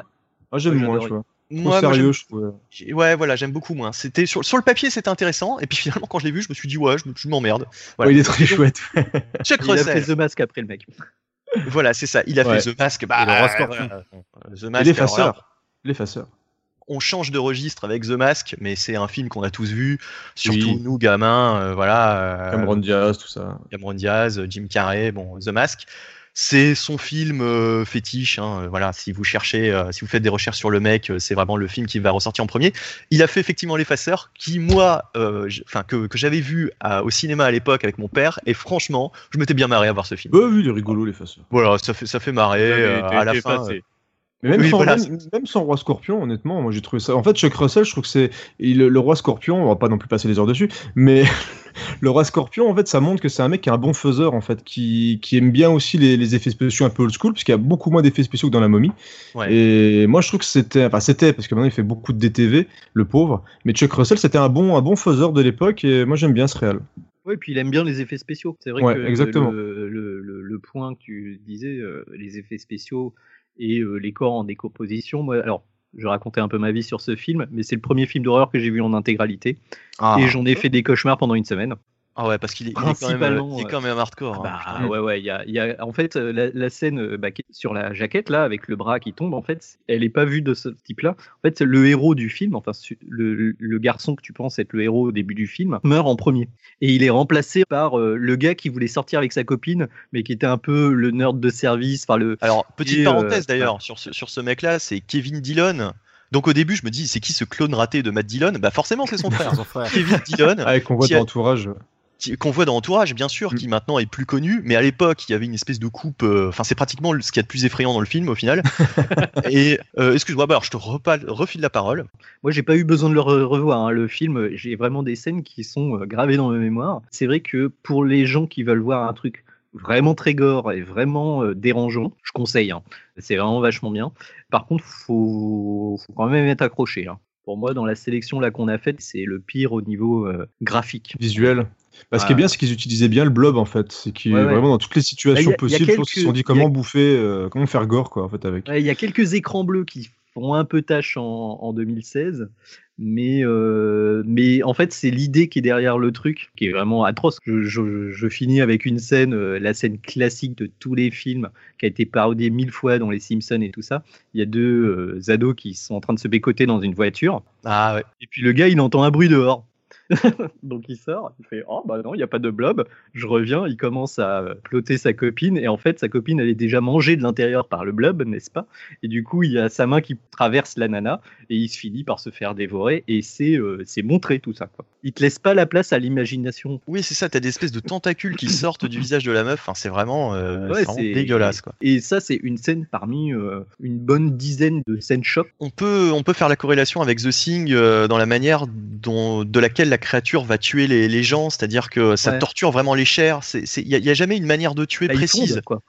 Ah, j'aime moins, tu vois. Moi, sérieux, je trouve. Ouais, voilà, j'aime beaucoup moins. C'était sur, sur le papier, c'était intéressant, et puis finalement, quand je l'ai vu, je me suis dit ouais, je, m'emmerde. Voilà. il est très chouette. Chuck il a fait The Mask après le mec. Voilà, c'est ça. Il a fait The Mask. Bah, The Mask. L'effaceur. L'effaceur on change de registre avec The Mask, mais c'est un film qu'on a tous vu, surtout nous gamins, euh, voilà. Euh, Cameron Diaz, tout ça. Cameron Diaz, Jim Carrey, bon, The Mask. C'est son film euh, fétiche, hein, voilà. Si vous cherchez, si vous faites des recherches sur le mec, c'est vraiment le film qui va ressortir en premier. Il a fait effectivement l'effaceur, qui moi, enfin que, que j'avais vu au cinéma à l'époque avec mon père, et franchement, je m'étais bien marré à voir ce film. Bah oui, il est rigolo l'effaceur. Voilà, ça fait ça fait marrer à la fin. Mais même, sans, Roi Scorpion, honnêtement, moi j'ai trouvé ça. En fait, Chuck Russell, je trouve que c'est le, Roi Scorpion. On va pas non plus passer des heures dessus, mais le Roi Scorpion, en fait, ça montre que c'est un mec qui est un bon faiseur, en fait, qui, qui aime bien aussi les, effets spéciaux un peu old school, puisqu'il y a beaucoup moins d'effets spéciaux que dans la momie. Et moi, je trouve que c'était, enfin, c'était parce que maintenant il fait beaucoup de DTV, le pauvre. Mais Chuck Russell, c'était un bon, un bon faiseur de l'époque, et moi j'aime bien ce réel. Oui, puis il aime bien les effets spéciaux. C'est vrai que exactement. Le, le, le, point que tu disais, euh, les effets spéciaux et les corps en décomposition. Moi, alors, je racontais un peu ma vie sur ce film, mais c'est le premier film d'horreur que j'ai vu en intégralité. Ah. Et j'en ai fait des cauchemars pendant une semaine. Ah ouais, parce qu'il est, quand, même, hardcore. Hein. Bah, ouais, ouais, il y a, en fait euh, la, scène euh, bah, sur la jaquette là, avec le bras qui tombe, en fait, elle est pas vue de ce type-là. En fait, le héros du film, enfin le, garçon que tu penses être le héros au début du film, meurt en premier, et il est remplacé par euh, le gars qui voulait sortir avec sa copine, mais qui était un peu le nerd de service. Enfin le. Alors petite parenthèse d'ailleurs sur ce, sur ce mec-là, c'est Kevin Dillon. Donc au début, je me dis, c'est qui ce clone raté de Matt Dillon? Bah forcément, c'est son frère. Kevin Dillon. Avec on voit dans l'entourage qu'on voit dans Entourage, bien sûr, mm. qui maintenant est plus connu, mais à l'époque, il y avait une espèce de coupe. Euh, enfin, c'est pratiquement ce qu'il y a de plus effrayant dans le film au final. et euh, excuse-moi, bah, je te refile la parole. Moi, j'ai pas eu besoin de le revoir. Hein. Le film, j'ai vraiment des scènes qui sont euh, gravées dans ma mémoire. C'est vrai que pour les gens qui veulent voir un truc vraiment très gore et vraiment dérangeant, je conseille. Hein. C'est vraiment vachement bien. Par contre, faut, faut quand même être accroché. Hein. Pour moi, dans la sélection là qu'on a faite, c'est le pire au niveau graphique. Visuel. Bah, ce qui est bien, c'est qu'ils utilisaient bien le blob en fait. C'est qu'ils vraiment dans toutes les situations possibles, ils se sont dit comment bouffer, euh, comment faire gore quoi en fait avec. Il y a quelques écrans bleus qui font un peu tâche en, 2016, mais euh, mais en fait c'est l'idée qui est derrière le truc qui est vraiment atroce. Je, finis avec une scène, euh, la scène classique de tous les films qui a été parodiée mille fois dans les Simpsons et tout ça. Il y a deux ados qui sont en train de se bécoter dans une voiture. Ah ouais. Et puis le gars il entend un bruit dehors. Donc il sort, il fait Oh bah non, il n'y a pas de blob. Je reviens, il commence à plotter sa copine, et en fait, sa copine, elle est déjà mangée de l'intérieur par le blob, n'est-ce pas? Et du coup, il y a sa main qui traverse la nana, et il se finit par se faire dévorer, et c'est euh, montré tout ça. Quoi. Il te laisse pas la place à l'imagination. Oui, c'est ça, t'as des espèces de tentacules qui sortent du visage de la meuf, enfin, c'est vraiment, euh, dégueulasse. Quoi. Et ça, c'est une scène parmi euh, une bonne dizaine de scènes choc. On peut, on peut faire la corrélation avec The Thing dans la manière dont, de laquelle la créature va tuer les, gens, c'est-à-dire que ça torture vraiment les chairs. Il n'y a, jamais une manière de tuer bah, précise. quoi.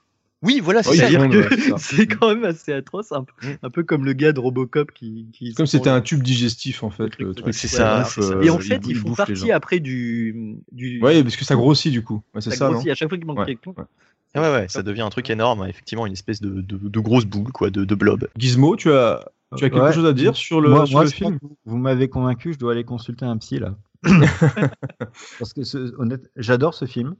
Oui, voilà, c'est c'est quand même assez atroce, un peu, mm. un peu comme le gars de Robocop qui. comme c'était un tube digestif en fait. Le truc. C'est ça, euh, Et en fait, ils, font partie après du, du. Ouais, parce que ça grossit du coup. c'est ça. Grossit. à chaque fois qu'il manque quelqu'un. Ah ouais, ouais, ça devient un truc énorme, effectivement, une espèce de, de, grosse boule, quoi, de, de blob. Gizmo, tu as, tu as quelque chose à dire sur le, sur le film Vous m'avez convaincu, je dois aller consulter un psy là. Parce que j'adore ce film.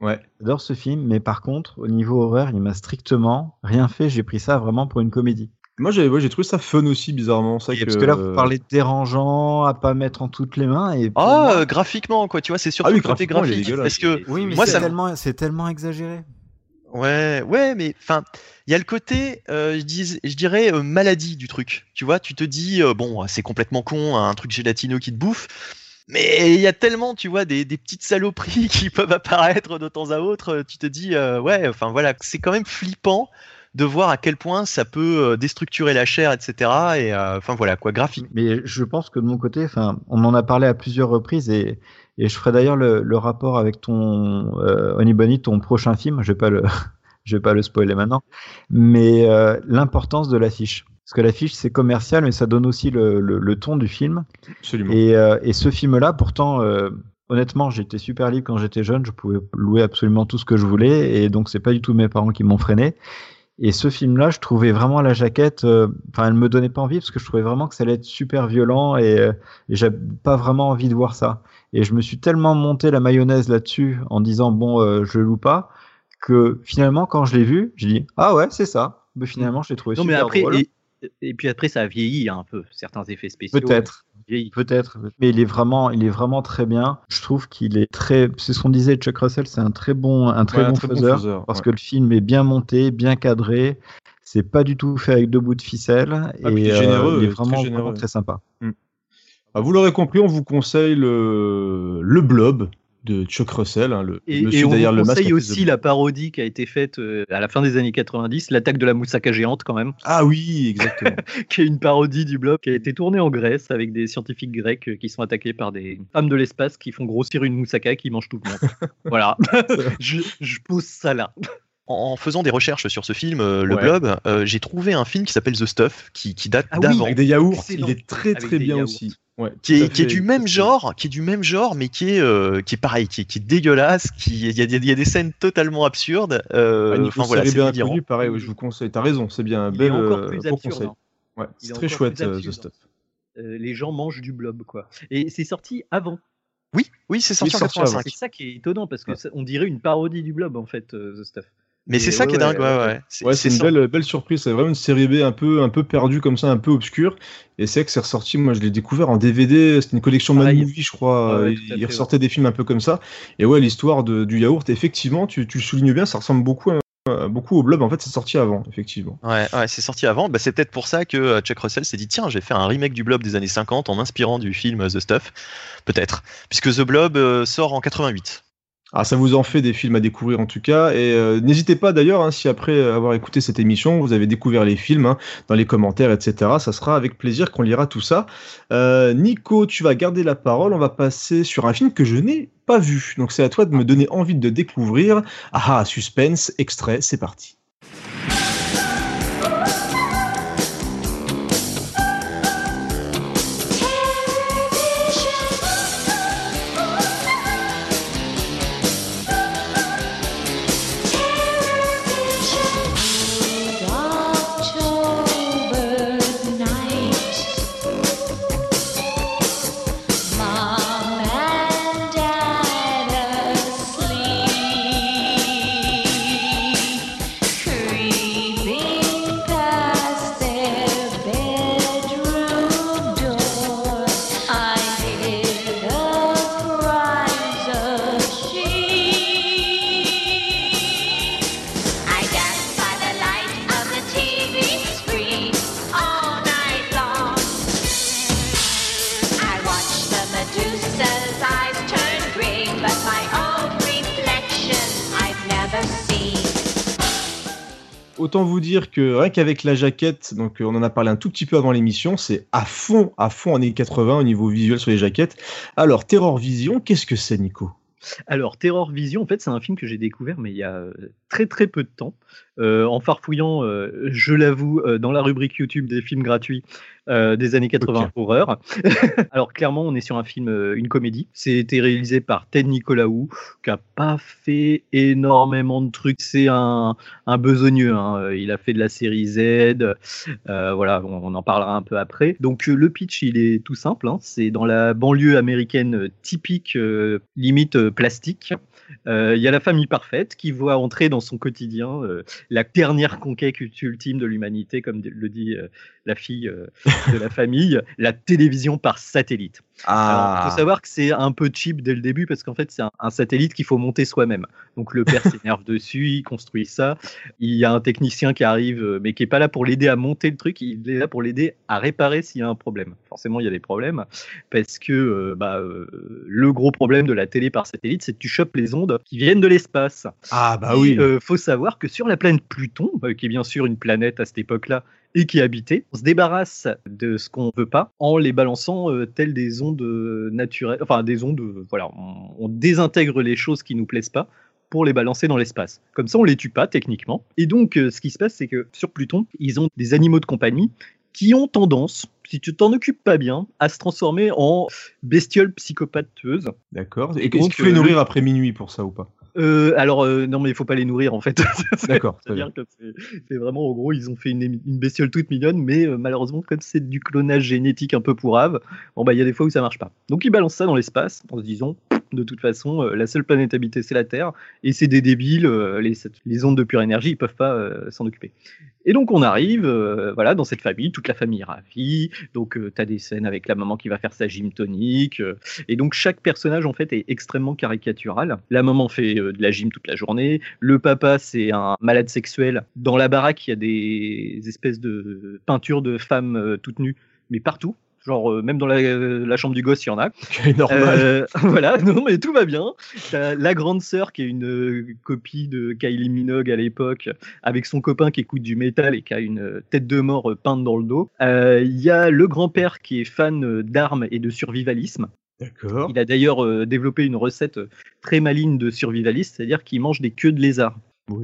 Ouais. J'adore ce film, mais par contre, au niveau horreur, il m'a strictement rien fait. J'ai pris ça vraiment pour une comédie. Moi, j'ai ouais, trouvé ça fun aussi, bizarrement. Ça que... Parce que là, vous parlez de dérangeant, à pas mettre en toutes les mains. Et ah, euh, graphiquement, quoi, tu vois, c'est surtout ah oui, côté graphique. Parce que oui, mais moi, c'est tellement, tellement exagéré. Ouais, ouais, mais enfin, il y a le côté, euh, je, dis, je dirais, euh, maladie du truc. Tu vois, tu te dis, bon, c'est complètement con, un truc gélatineux qui te bouffe. Mais il y a tellement, tu vois, des, petites saloperies qui peuvent apparaître de temps à autre. Tu te dis, euh, ouais, enfin voilà, c'est quand même flippant de voir à quel point ça peut euh, déstructurer la chair, etc. Et euh, enfin voilà quoi, graphique. Mais je pense que de mon côté, enfin, on en a parlé à plusieurs reprises et, je ferai d'ailleurs le, rapport avec ton euh, Honey Bunny, ton prochain film. Je vais pas vais pas le spoiler maintenant, mais l'importance de l'affiche. Parce que l'affiche, c'est commercial, mais ça donne aussi le, le, ton du film. Absolument. Et, euh, et ce film-là, pourtant, euh, honnêtement, j'étais super libre quand j'étais jeune. Je pouvais louer absolument tout ce que je voulais. Et donc, c'est pas du tout mes parents qui m'ont freiné. Et ce film-là, je trouvais vraiment la jaquette, euh, enfin, elle me donnait pas envie parce que je trouvais vraiment que ça allait être super violent et, euh, et j'avais pas vraiment envie de voir ça. Et je me suis tellement monté la mayonnaise là-dessus en disant bon, euh, je loue pas, que finalement, quand je l'ai vu, j'ai dit ah ouais, c'est ça. Mais finalement, je l'ai trouvé non, super mais après, drôle. Et, et, puis après, ça a vieilli un peu certains effets spéciaux. Peut-être. Peut-être, mais il est vraiment, il est vraiment très bien. Je trouve qu'il est très, c'est ce qu'on disait, Chuck Russell, c'est un très bon, un très, bon, faiseur, parce que le film est bien monté, bien cadré. C'est pas du tout fait avec deux bouts de ficelle ah, et généreux, euh, il est vraiment, très, vraiment très sympa. Mm. Ah, vous l'aurez compris, on vous conseille le, le Blob de Chuck Russell, hein, le et, monsieur derrière le masque. conseille aussi la parodie qui a été faite euh, à la fin des années 90, l'attaque de la moussaka géante quand même. Ah oui, exactement. qui est une parodie du blob qui a été tournée en Grèce avec des scientifiques grecs euh, qui sont attaqués par des femmes de l'espace qui font grossir une moussaka qui mange tout le monde. voilà, je, je pose ça là en faisant des recherches sur ce film, euh, Le Blob, j'ai trouvé un film qui s'appelle The Stuff, qui, qui date ah d'avant. avec des yaourts, il est très très bien aussi qui, est, qui est, du même genre, qui est du même genre, mais qui est, euh, qui est pareil, qui est, qui est dégueulasse, qui il y, y, a des scènes totalement absurdes. Euh, ah, enfin voilà, c'est bien connu, pareil, je vous conseille. T'as raison, c'est bien un bel euh, conseil. Hein. Ouais, c'est très chouette euh, The Stuff. Euh, les gens mangent du blob, quoi. Et c'est sorti avant. Oui, oui, c'est sorti, en 85. C'est ça qui est étonnant parce que on dirait une parodie du blob en fait, The Stuff. Mais c'est ça qui est dingue, ouais, ouais. Ouais, c'est une belle, belle surprise. C'est vraiment une série B un peu, un peu perdue comme ça, un peu obscure. Et c'est que c'est ressorti. Moi, je l'ai découvert en DVD. C'était une collection Mad Movie, je crois. il ressortait des films un peu comme ça. Et ouais, l'histoire du yaourt, effectivement, tu, tu le soulignes bien, ça ressemble beaucoup beaucoup au blob en fait c'est sorti avant effectivement ouais, ouais c'est sorti avant bah, c'est peut-être pour ça que euh, Chuck Russell s'est dit tiens j'ai fait un remake du blob des années 50 en m'inspirant du film The Stuff peut-être puisque The Blob euh, sort en 88 ah, ça vous en fait des films à découvrir en tout cas. Et euh, n'hésitez pas d'ailleurs, hein, si après avoir écouté cette émission, vous avez découvert les films hein, dans les commentaires, etc. Ça sera avec plaisir qu'on lira tout ça. Euh, Nico, tu vas garder la parole. On va passer sur un film que je n'ai pas vu. Donc c'est à toi de me donner envie de découvrir. Ah, ah suspense, extrait, c'est parti. Vous dire que rien qu'avec la jaquette, donc on en a parlé un tout petit peu avant l'émission, c'est à fond, à fond années 80 au niveau visuel sur les jaquettes. Alors, Terror Vision, qu'est-ce que c'est, Nico? Alors, Terror Vision, en fait, c'est un film que j'ai découvert, mais il y a euh, très très peu de temps. Euh, en farfouillant, euh, je l'avoue, euh, dans la rubrique YouTube des films gratuits des années 80 horreur. Alors clairement, on est sur un film, une comédie. C'était réalisé par Ted Nicolaou, qui a pas fait énormément de trucs. C'est un, un besogneux. Hein. Il a fait de la série Z. voilà, on, en parlera un peu après. Donc le pitch, il est tout simple. Hein. C'est dans la banlieue américaine typique, limite plastique. Il y a la famille parfaite qui voit entrer dans son quotidien la dernière conquête ultime de l'humanité, comme le dit la fille de la famille, la télévision par satellite. Il faut ah. savoir que c'est un peu cheap dès le début parce qu'en fait, c'est un, satellite qu'il faut monter soi-même. Donc le père s'énerve dessus, il construit ça. Il y a un technicien qui arrive, euh, mais qui est pas là pour l'aider à monter le truc, il est là pour l'aider à réparer s'il y a un problème. Forcément, il y a des problèmes parce que euh, bah, euh, le gros problème de la télé par satellite, c'est que tu chopes les ondes qui viennent de l'espace. Ah bah oui. Il faut savoir que sur la planète Pluton, qui est bien sûr une planète à cette époque-là et qui habitait. On se débarrasse de ce qu'on veut pas en les balançant euh, telles des ondes euh, naturelles, enfin des ondes, euh, voilà, on, désintègre les choses qui nous plaisent pas pour les balancer dans l'espace. Comme ça, on les tue pas techniquement. Et donc, ce qui se passe, c'est que sur Pluton, ils ont des animaux de compagnie qui ont tendance, si tu t'en occupes pas bien, à se transformer en bestioles psychopateuses. D'accord. Et, est-ce qu'il faut les nourrir après minuit pour ça ou pas? Euh, alors euh, non mais il faut pas les nourrir en fait. D'accord. C'est-à-dire que c'est vraiment en gros ils ont fait une, une bestiole toute mignonne mais euh, malheureusement comme c'est du clonage génétique un peu pourrave, bon bah il y a des fois où ça marche pas. Donc ils balancent ça dans l'espace en se disant de toute façon la seule planète habitée c'est la Terre et c'est des débiles les, les ondes de pure énergie ils peuvent pas s'en occuper. Et donc on arrive, voilà, dans cette famille, toute la famille est ravie. Donc tu as des scènes avec la maman qui va faire sa gym tonique. et donc chaque personnage en fait est extrêmement caricatural. La maman fait de la gym toute la journée. Le papa, c'est un malade sexuel. Dans la baraque, il y a des espèces de peintures de femmes euh, toutes nues, mais partout. Genre, euh, même dans la, chambre du gosse, il y en a. normal. Euh, voilà, non, mais tout va bien. la grande sœur qui est une copie de Kylie Minogue à l'époque, avec son copain qui écoute du métal et qui a une tête de mort peinte dans le dos. Il y a le grand-père qui est fan d'armes et de survivalisme. D'accord. Il a d'ailleurs euh, développé une recette euh, très maligne de survivaliste, c'est-à-dire qu'il mange des queues de lézard.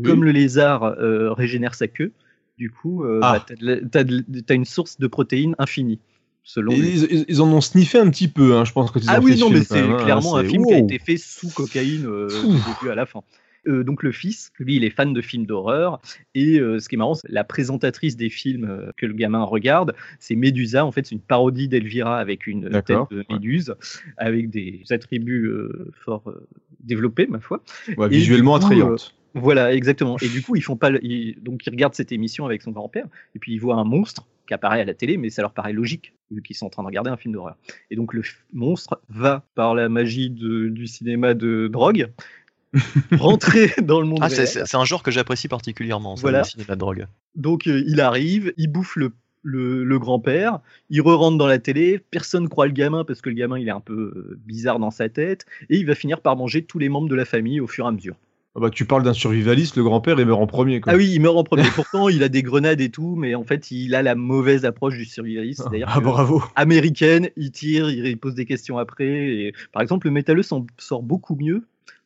Comme le lézard euh, régénère sa queue, du coup, ah. bah, tu as, une source de protéines infinie. Selon ils, en ont sniffé un petit peu, hein, je pense. que ah oui, non, mais c'est hein, clairement un film qui a été fait sous cocaïne du début à la fin. Euh, donc le fils, lui, il est fan de films d'horreur. Et euh, ce qui est marrant, c'est la présentatrice des films euh, que le gamin regarde, c'est Médusa. En fait, c'est une parodie d'Elvira avec une tête de méduse, avec des attributs fort développés, ma foi. visuellement attrayante. Voilà, exactement. Et du coup, ils font pas. Donc, ils regardent cette émission avec son grand-père, et puis ils voient un monstre qui apparaît à la télé, mais ça leur paraît logique, vu qu'ils sont en train de regarder un film d'horreur. Et donc, le monstre va, par la magie du cinéma de drogue, rentrer dans le monde ah, C'est un genre que j'apprécie particulièrement, ça, voilà. la drogue. Donc euh, il arrive, il bouffe le, le, grand-père, il re-rentre dans la télé, personne croit le gamin parce que le gamin il est un peu euh, bizarre dans sa tête, et il va finir par manger tous les membres de la famille au fur et à mesure. Ah bah, tu parles d'un survivaliste, le grand-père il meurt en premier. Ah oui, il meurt en premier. Pourtant, il a des grenades et tout, mais en fait, il a la mauvaise approche du survivaliste. Ah, bravo. Américaine, il tire, il pose des questions après. Et... Par exemple, le métalleux s'en sort beaucoup mieux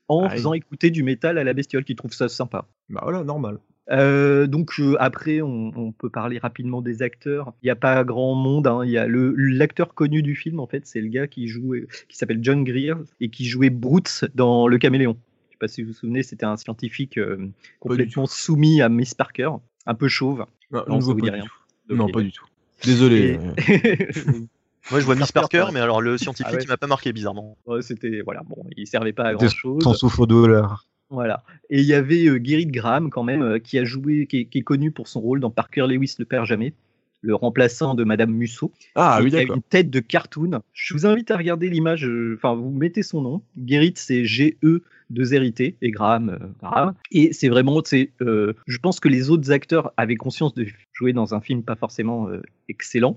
en ah faisant écouter du métal à la bestiole qui trouve ça sympa. Bah voilà, normal. Euh, donc euh, après, on, peut parler rapidement des acteurs. Il n'y a pas grand monde. Hein. Il y a le l'acteur connu du film en fait, c'est le gars qui joue, qui s'appelle John Greer et qui jouait Broots dans Le Caméléon. Je sais pas si vous vous souvenez, c'était un scientifique euh, complètement soumis à Miss Parker, un peu chauve. Non, non, vous pas rien. non, pas du tout. Désolé. Moi, je vois Miss Parker, mais alors le scientifique, ah il m'a pas marqué bizarrement. C'était voilà, bon, il servait pas à grand chose. Son souffre-douleur. Voilà. Et il y avait euh, Gerrit Graham quand même, euh, qui a joué, qui est, connu pour son rôle dans Parker Lewis ne perd jamais, le remplaçant de Madame Musso. Ah oui, d'accord. Une tête de cartoon. Je vous invite à regarder l'image. Euh, enfin, vous mettez son nom. Gerrit, c'est G E de Zérité et Graham, Graham. Et c'est vraiment, c'est, je pense que les autres acteurs avaient conscience de jouer dans un film pas forcément excellent,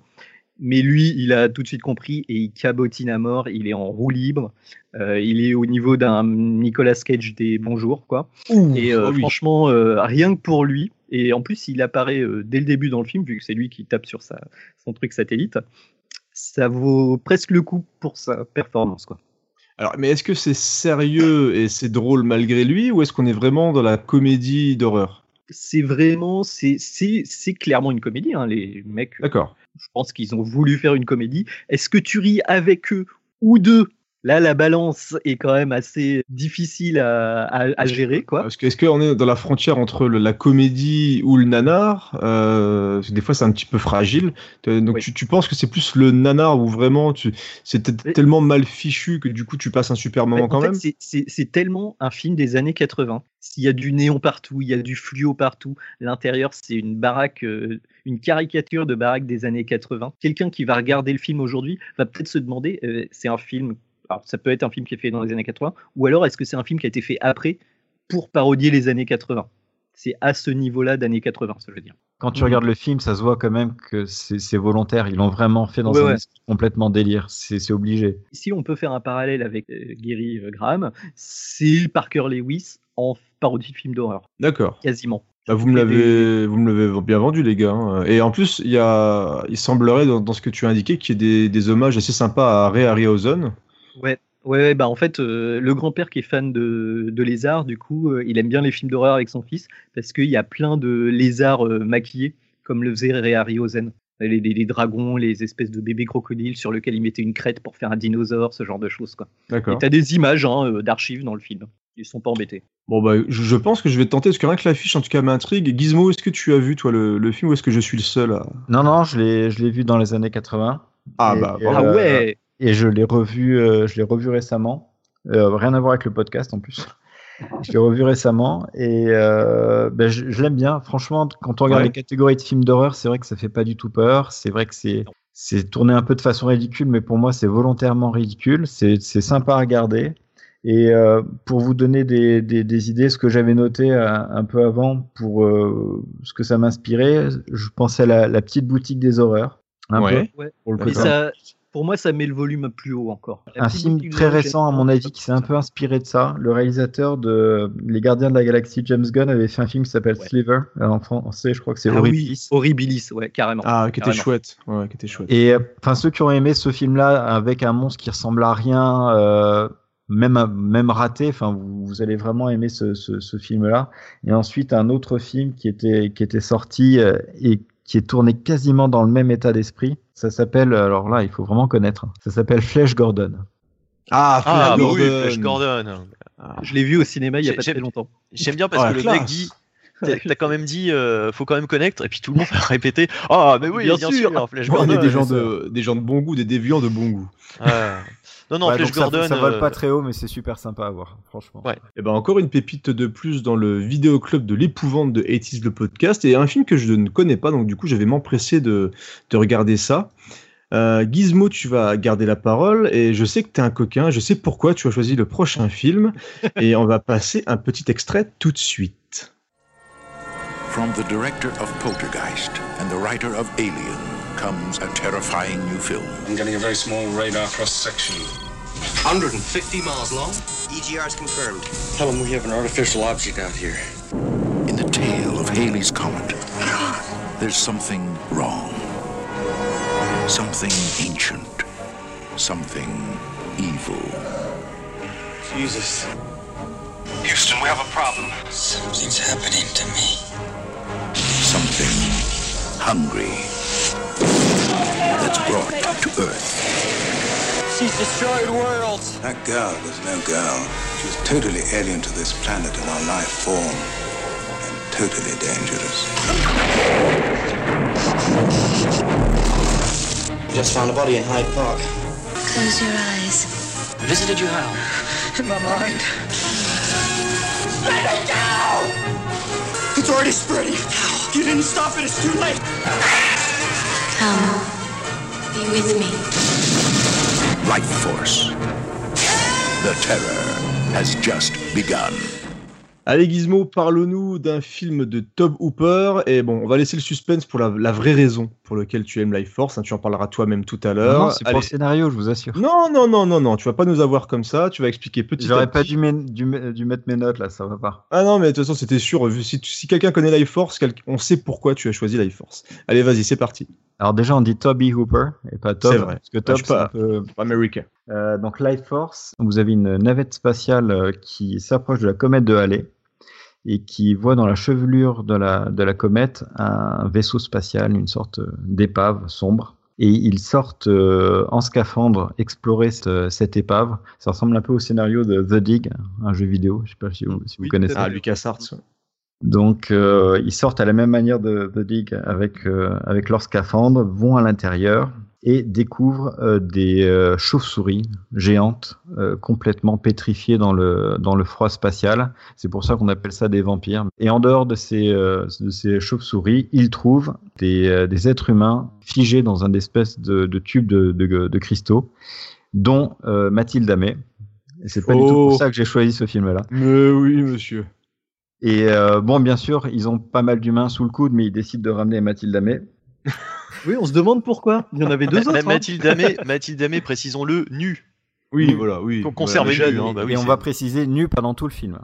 mais lui, il a tout de suite compris et il cabotine à mort. Il est en roue libre. Euh, il est au niveau d'un Nicolas Cage des bonjours, quoi. et euh, oh, franchement, euh, rien que pour lui. Et en plus, il apparaît dès le début dans le film, vu que c'est lui qui tape sur sa, son truc satellite. Ça vaut presque le coup pour sa performance, quoi. Alors, mais est-ce que c'est sérieux et c'est drôle malgré lui, ou est-ce qu'on est vraiment dans la comédie d'horreur? C'est vraiment, c'est clairement une comédie. Hein, les mecs, D'accord je pense qu'ils ont voulu faire une comédie. Est-ce que tu ris avec eux ou d'eux? Là, la balance est quand même assez difficile à, gérer, quoi. Parce que est-ce qu'on est dans la frontière entre la comédie ou le nanar? Euh, Des fois, c'est un petit peu fragile. Donc, tu, penses que c'est plus le nanar où vraiment tu, c'est tellement mal fichu que du coup, tu passes un super moment quand même? C'est tellement un film des années 80. S'il y a du néon partout, il y a du fluo partout. L'intérieur, c'est une baraque, euh, une caricature de baraque des années 80. Quelqu'un qui va regarder le film aujourd'hui va peut-être se demander, euh, c'est un film alors, ça peut être un film qui est fait dans les années 80, ou alors est-ce que c'est un film qui a été fait après pour parodier les années 80 C'est à ce niveau-là d'années 80, ça veut dire. Quand tu regardes le film, ça se voit quand même que c'est volontaire. Ils l'ont vraiment fait dans un esprit complètement délire. C'est obligé. Si on peut faire un parallèle avec euh, Gary Graham, c'est Parker Lewis en parodie de film d'horreur. D'accord. Quasiment. Bah, vous me l'avez, vous me l'avez bien vendu, les gars. Hein. Et en plus, il y a, il semblerait dans, ce que tu as indiqué qu'il y ait des, des hommages assez sympas à Ray Harryhausen. Ouais. Ouais, bah en fait, euh, le grand-père qui est fan de, de lézards, du coup, euh, il aime bien les films d'horreur avec son fils parce qu'il y a plein de lézards euh, maquillés, comme le faisait Ray Harryhausen. Les, les, dragons, les espèces de bébés crocodiles sur lesquels il mettait une crête pour faire un dinosaure, ce genre de choses. Quoi. D'accord. Et t'as des images hein, d'archives dans le film. Ils sont pas embêtés. Bon bah je, pense que je vais tenter parce que rien que l'affiche en tout cas m'intrigue. Gizmo, est-ce que tu as vu toi le, film ou est-ce que je suis le seul à... Non non, je l'ai je l'ai vu dans les années 80. Ah bah ah ouais. Et je l'ai revu je l'ai revu récemment. rien à voir avec le podcast en plus. je l'ai revu récemment et euh, ben, je, l'aime bien. Franchement, quand on regarde les catégories de films d'horreur, c'est vrai que ça fait pas du tout peur. C'est vrai que c'est c'est tourné un peu de façon ridicule, mais pour moi, c'est volontairement ridicule. C'est sympa à regarder. Et euh, pour vous donner des, des, des idées, ce que j'avais noté euh, un peu avant pour euh, ce que ça m'inspirait, je pensais à la, la, petite boutique des horreurs. Un peu, ouais. Pour le ça, pour moi, ça met le volume plus haut encore. un film très récent, à mon avis, qui s'est un peu inspiré de ça. Le réalisateur de Les Gardiens de la Galaxie, James Gunn, avait fait un film qui s'appelle Sliver. En français, je crois que c'est ah Horribilis. Oui, Horribilis, ouais, carrément. Ah, qui était chouette. Ouais, qui était chouette. Et enfin, ceux qui ont aimé ce film-là, avec un monstre qui ressemble à rien, euh, même même raté, enfin, vous, vous, allez vraiment aimer ce, ce, ce film-là. Et ensuite, un autre film qui était qui était sorti euh, et qui est tourné quasiment dans le même état d'esprit. Ça s'appelle, alors là, il faut vraiment connaître. Ça s'appelle Flash Gordon. Ah, ah Flash, Gordon. Oui, Flash Gordon. Je l'ai vu au cinéma il y a pas très longtemps. J'aime bien parce que le mec dit T'as quand même dit, euh, faut quand même connecter, et puis tout le monde a répété, ah, mais oui, bien, sûr, Flash Gordon. On est des gens, de, des gens de bon goût, des déviants de bon goût. Non, non, Flash Gordon. Ça, vole euh, pas très haut, mais c'est super sympa à voir, franchement. Ouais. Et eh ben encore une pépite de plus dans le vidéo club de l'épouvante de 80 le podcast, et un film que je ne connais pas, donc du coup, je vais m'empresser de, de regarder ça. Euh, Gizmo, tu vas garder la parole et je sais que tu es un coquin, je sais pourquoi tu as choisi le prochain film et on va passer un petit extrait tout de suite. From the director of Poltergeist and the writer of Alien comes a terrifying new film. I'm getting a very small radar cross section. 150 miles long. EGR's confirmed. Tell them we have an artificial object out here. In the tail of Haley's Comet, there's something wrong. Something ancient. Something evil. Jesus. Houston, we have a problem. Something's happening to me. Something hungry that's brought to Earth. She's destroyed worlds. That girl was no girl. She was totally alien to this planet and our life form. And totally dangerous. Just found a body in Hyde Park. Close your eyes. Visited you how? In my mind. Let it go! It's already spreading. You didn't stop it, it's too late. Come, be with me. Life Force. The terror has just begun. Allez Gizmo, parle-nous d'un film de Tob Hooper. Et bon, on va laisser le suspense pour la, vraie raison pour laquelle tu aimes Life Force. Hein, tu en parleras toi-même tout à l'heure. Non, c'est pour le scénario, je vous assure. Non, non, non, non, non. Tu vas pas nous avoir comme ça. Tu vas expliquer petit J'aurais pas dû, dû, mettre mes notes là, ça va pas. Ah non, mais de toute façon, c'était sûr. Si, si quelqu'un connaît Life Force, on sait pourquoi tu as choisi Life Force. Allez, vas-y, c'est parti. Alors déjà, on dit Toby Hooper et pas Tob. C'est vrai. Parce que Tob, c'est un peu américain. Euh, donc Life Force, vous avez une navette spatiale euh, qui s'approche de la comète de Halley et qui voit dans la chevelure de la, de la comète un vaisseau spatial, une sorte d'épave sombre. Et ils sortent euh, en scaphandre explorer cette, épave. Ça ressemble un peu au scénario de The Dig, un jeu vidéo. Je sais pas si vous, si vous connaissez. Ah, Lucas Arts. Donc euh, ils sortent à la même manière de The Dig avec, euh, avec leur scaphandre, vont à l'intérieur, et découvre euh, des euh, chauves-souris géantes euh, complètement pétrifiées dans le, dans le froid spatial. C'est pour ça qu'on appelle ça des vampires. Et en dehors de ces, de ces chauves-souris, ils trouvent des, des, êtres humains figés dans un espèce de, de tube de, de, de, cristaux, dont Mathilde. Et c'est pas du tout pour oh. ça que j'ai choisi ce film-là. Mais oui, monsieur. Et bon, bien sûr, ils ont pas mal d'humains sous le coude, mais ils décident de ramener Mathilde Amet. Oui, on se demande pourquoi. Il y en avait deux autres. Hein. Mathilde Amé, Mathilde Amé, précisons-le, nu. Oui, voilà, oui. Pour conserver nu. Hein, bah et on va préciser nu pendant tout le film.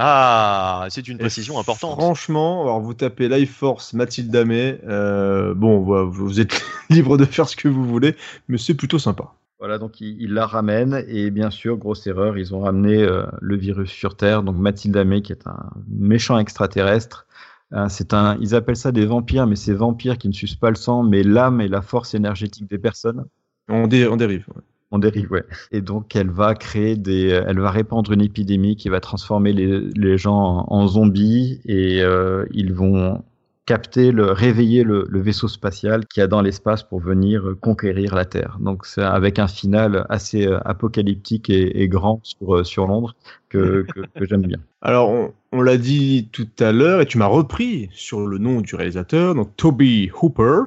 Ah, c'est une précision importante. Franchement, alors vous tapez Life Force Mathilde Amé, euh, bon, vous êtes libre de faire ce que vous voulez, mais c'est plutôt sympa. Voilà, donc ils, la ramènent et bien sûr, grosse erreur, ils ont ramené euh, le virus sur Terre. Donc Mathilde Amé, qui est un méchant extraterrestre, Hein, c'est un, ils appellent ça des vampires, mais c'est vampires qui ne sucent pas le sang, mais l'âme et la force énergétique des personnes. On, dérive. On dérive, ouais. Et donc, elle va créer des, elle va répandre une épidémie qui va transformer les, les gens en, zombies et euh, ils vont capter, le, réveiller le, vaisseau spatial qui a dans l'espace pour venir conquérir la Terre. Donc c'est avec un final assez euh, apocalyptique et, grand sur, euh, sur Londres que, que, j'aime bien. Alors on, l'a dit tout à l'heure et tu m'as repris sur le nom du réalisateur, donc Toby Hooper.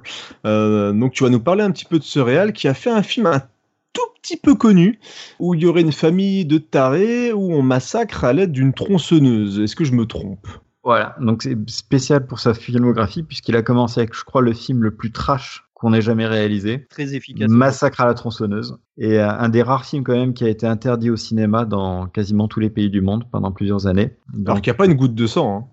Euh, donc tu vas nous parler un petit peu de ce réal qui a fait un film un tout petit peu connu, où il y aurait une famille de tarés où on massacre à l'aide d'une tronçonneuse. Est-ce que je me trompe? Voilà, donc c'est spécial pour sa filmographie, puisqu'il a commencé avec, je crois, le film le plus trash qu'on ait jamais réalisé. Très efficace. Massacre à la tronçonneuse. Et euh, un des rares films quand même qui a été interdit au cinéma dans quasiment tous les pays du monde pendant plusieurs années. Alors qu'il n'y a pas une goutte de sang. Hein.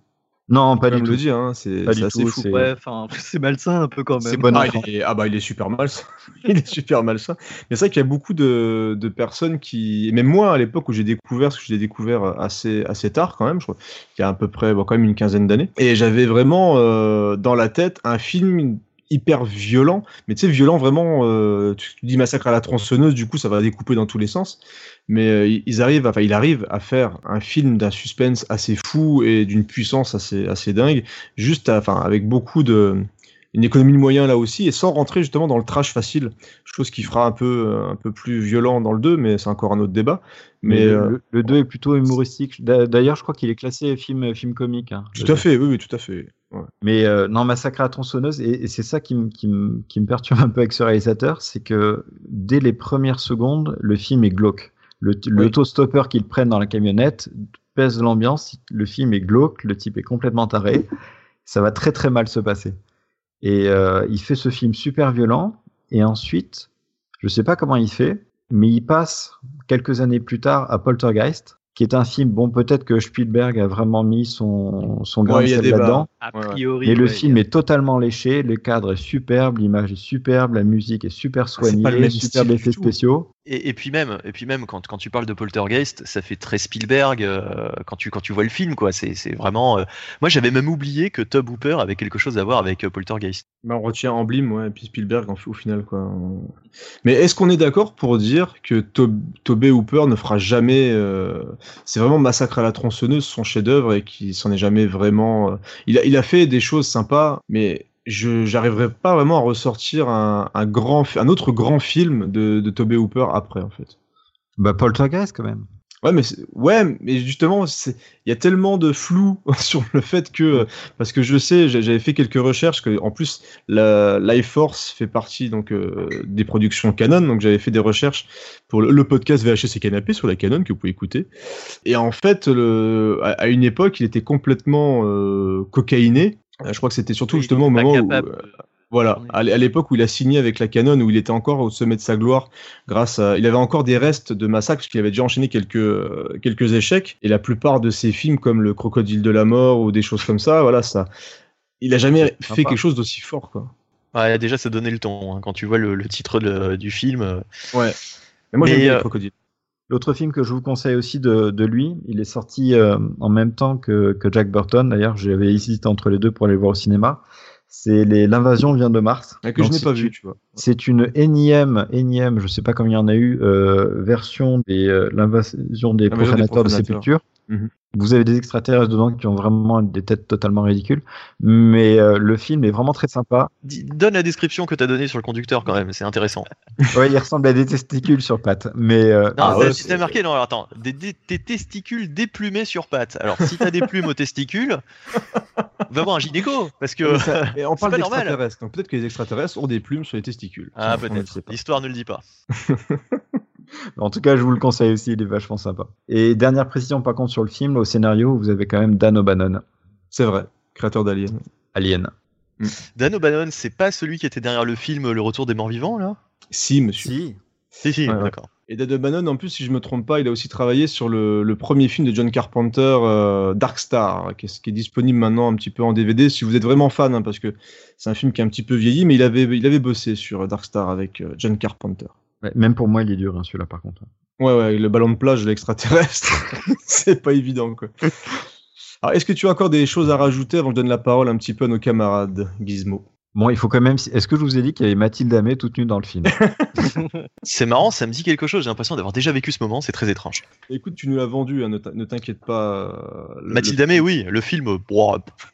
Non, pas du tout. le dire, hein, c'est assez fou. C'est malsain un peu quand même. Bon ah, il est, ah, bah il est super malsain. il est super malsain. Mais c'est vrai qu'il y a beaucoup de, de, personnes qui, même moi à l'époque où j'ai découvert, parce que je l'ai découvert assez assez tard quand même, je crois, il y a à peu près bon, quand même une quinzaine d'années, et j'avais vraiment euh, dans la tête un film hyper violent, mais tu sais, violent vraiment, euh, tu dis massacre à la tronçonneuse, du coup ça va découper dans tous les sens, mais euh, ils arrivent, enfin il arrive à faire un film d'un suspense assez fou et d'une puissance assez, assez dingue, juste enfin avec beaucoup de, une économie de moyens là aussi, et sans rentrer justement dans le trash facile, chose qui fera un peu, un peu plus violent dans le 2, mais c'est encore un autre débat. Mais, le, 2 euh, est plutôt humoristique. D'ailleurs, je crois qu'il est classé film, film comique. Hein, tout à fait, oui, oui, tout à fait. Mais euh, non, Massacre à tronçonneuse, et, et c'est ça qui, qui, qui, me perturbe un peu avec ce réalisateur, c'est que dès les premières secondes, le film est glauque. Le, l'autostoppeur qu'ils prennent dans la camionnette pèse l'ambiance, le film est glauque, le type est complètement taré, ça va très très mal se passer. Et euh, il fait ce film super violent, et ensuite, je sais pas comment il fait, mais il passe quelques années plus tard à Poltergeist, qui est un film, bon, peut-être que Spielberg a vraiment mis son, son grain de là-dedans. A priori. Mais le film est totalement léché, le cadre est superbe, l'image est superbe, la musique est super ah, soignée, super effets spéciaux. Et, puis même, et puis même quand, quand, tu parles de Poltergeist, ça fait très Spielberg euh, quand tu quand tu vois le film quoi. C'est vraiment. Euh, moi j'avais même oublié que Tob Hooper avait quelque chose à voir avec euh, Poltergeist. Bah, on retient Emblem, ouais, et puis Spielberg au final quoi. Mais est-ce qu'on est, d'accord pour dire que Tobey Hooper ne fera jamais C'est vraiment Massacre à la tronçonneuse son chef-d'œuvre et qui s'en est jamais vraiment. Il a il a fait des choses sympas, mais je n'arriverai pas vraiment à ressortir un, grand, un autre grand film de, de Tobey Hooper après, en fait. Bah, Poltergeist, quand même. Ouais, mais ouais, mais justement, il y a tellement de flou sur le fait que parce que je sais, j'avais fait quelques recherches que en plus la Life Force fait partie donc euh, des productions Canon, donc j'avais fait des recherches pour le, podcast VHS et canapé sur la Canon que vous pouvez écouter. Et en fait, le, à, une époque, il était complètement euh, cocaïné. Je crois que c'était surtout justement au moment où voilà, à l'époque où il a signé avec la Canon, où il était encore au sommet de sa gloire, grâce à, il avait encore des restes de massacres, parce qu'il avait déjà enchaîné quelques euh, quelques échecs, et la plupart de ses films, comme le Crocodile de la mort ou des choses comme ça, voilà, ça, il a jamais fait quelque chose d'aussi fort, quoi. Ouais, déjà, ça donnait le ton hein, quand tu vois le, titre du film. Euh. Ouais. Mais moi, j'aime bien le Crocodile. L'autre film que je vous conseille aussi de, de lui, il est sorti euh, en même temps que, que Jack Burton. D'ailleurs, j'avais hésité entre les deux pour aller le voir au cinéma. C'est l'invasion vient de Mars. que je n'ai pas vu, tu vois. C'est une énième, énième, je sais pas combien il y en a eu, euh, version de euh, l'invasion des, profanateurs de sépulture. Mhm. Vous avez des extraterrestres dedans qui ont vraiment des têtes totalement ridicules, mais euh, le film est vraiment très sympa. donne la description que tu as donnée sur le conducteur quand même, c'est intéressant. ouais, il ressemble à des testicules sur pattes, mais. Euh, non, ah, ouais, marqué, non, attends, des, testicules déplumés sur pattes. Alors, si tu as des plumes aux testicules, va voir un gynéco, parce que. Et on parle d'extraterrestres, donc peut-être que les extraterrestres ont des plumes sur les testicules. Ah, peut-être. L'histoire ne le dit pas. En tout cas, je vous le conseille aussi, il est vachement sympa. Et dernière précision, par contre, sur le film, au scénario, vous avez quand même Dan O'Bannon. C'est vrai, créateur d'Alien. Alien. Mm. Dan O'Bannon, c'est pas celui qui était derrière le film Le Retour des Morts Vivants, là? Si, monsieur. Si. Si, si, d'accord. Et Dan O'Bannon, en plus, si je me trompe pas, il a aussi travaillé sur le, premier film de John Carpenter, euh, Dark Star, qui est, disponible maintenant un petit peu en DVD, si vous êtes vraiment fan, hein, parce que c'est un film qui est un petit peu vieilli, mais il avait, il avait bossé sur Dark Star avec euh, John Carpenter même pour moi, il est dur, hein, celui-là, par contre. Ouais, ouais, le ballon de plage, l'extraterrestre, c'est pas évident, quoi. Alors, est-ce que tu as encore des choses à rajouter avant que je donne la parole un petit peu à nos camarades, Gizmo? Bon, il faut quand même. Est-ce que je vous ai dit qu'il y avait Mathilde Amé toute nue dans le film? C'est marrant, ça me dit quelque chose. J'ai l'impression d'avoir déjà vécu ce moment. C'est très étrange. Écoute, tu nous l'as vendu, hein, ne t'inquiète pas. Euh, Mathilde Amé, oui. Le film,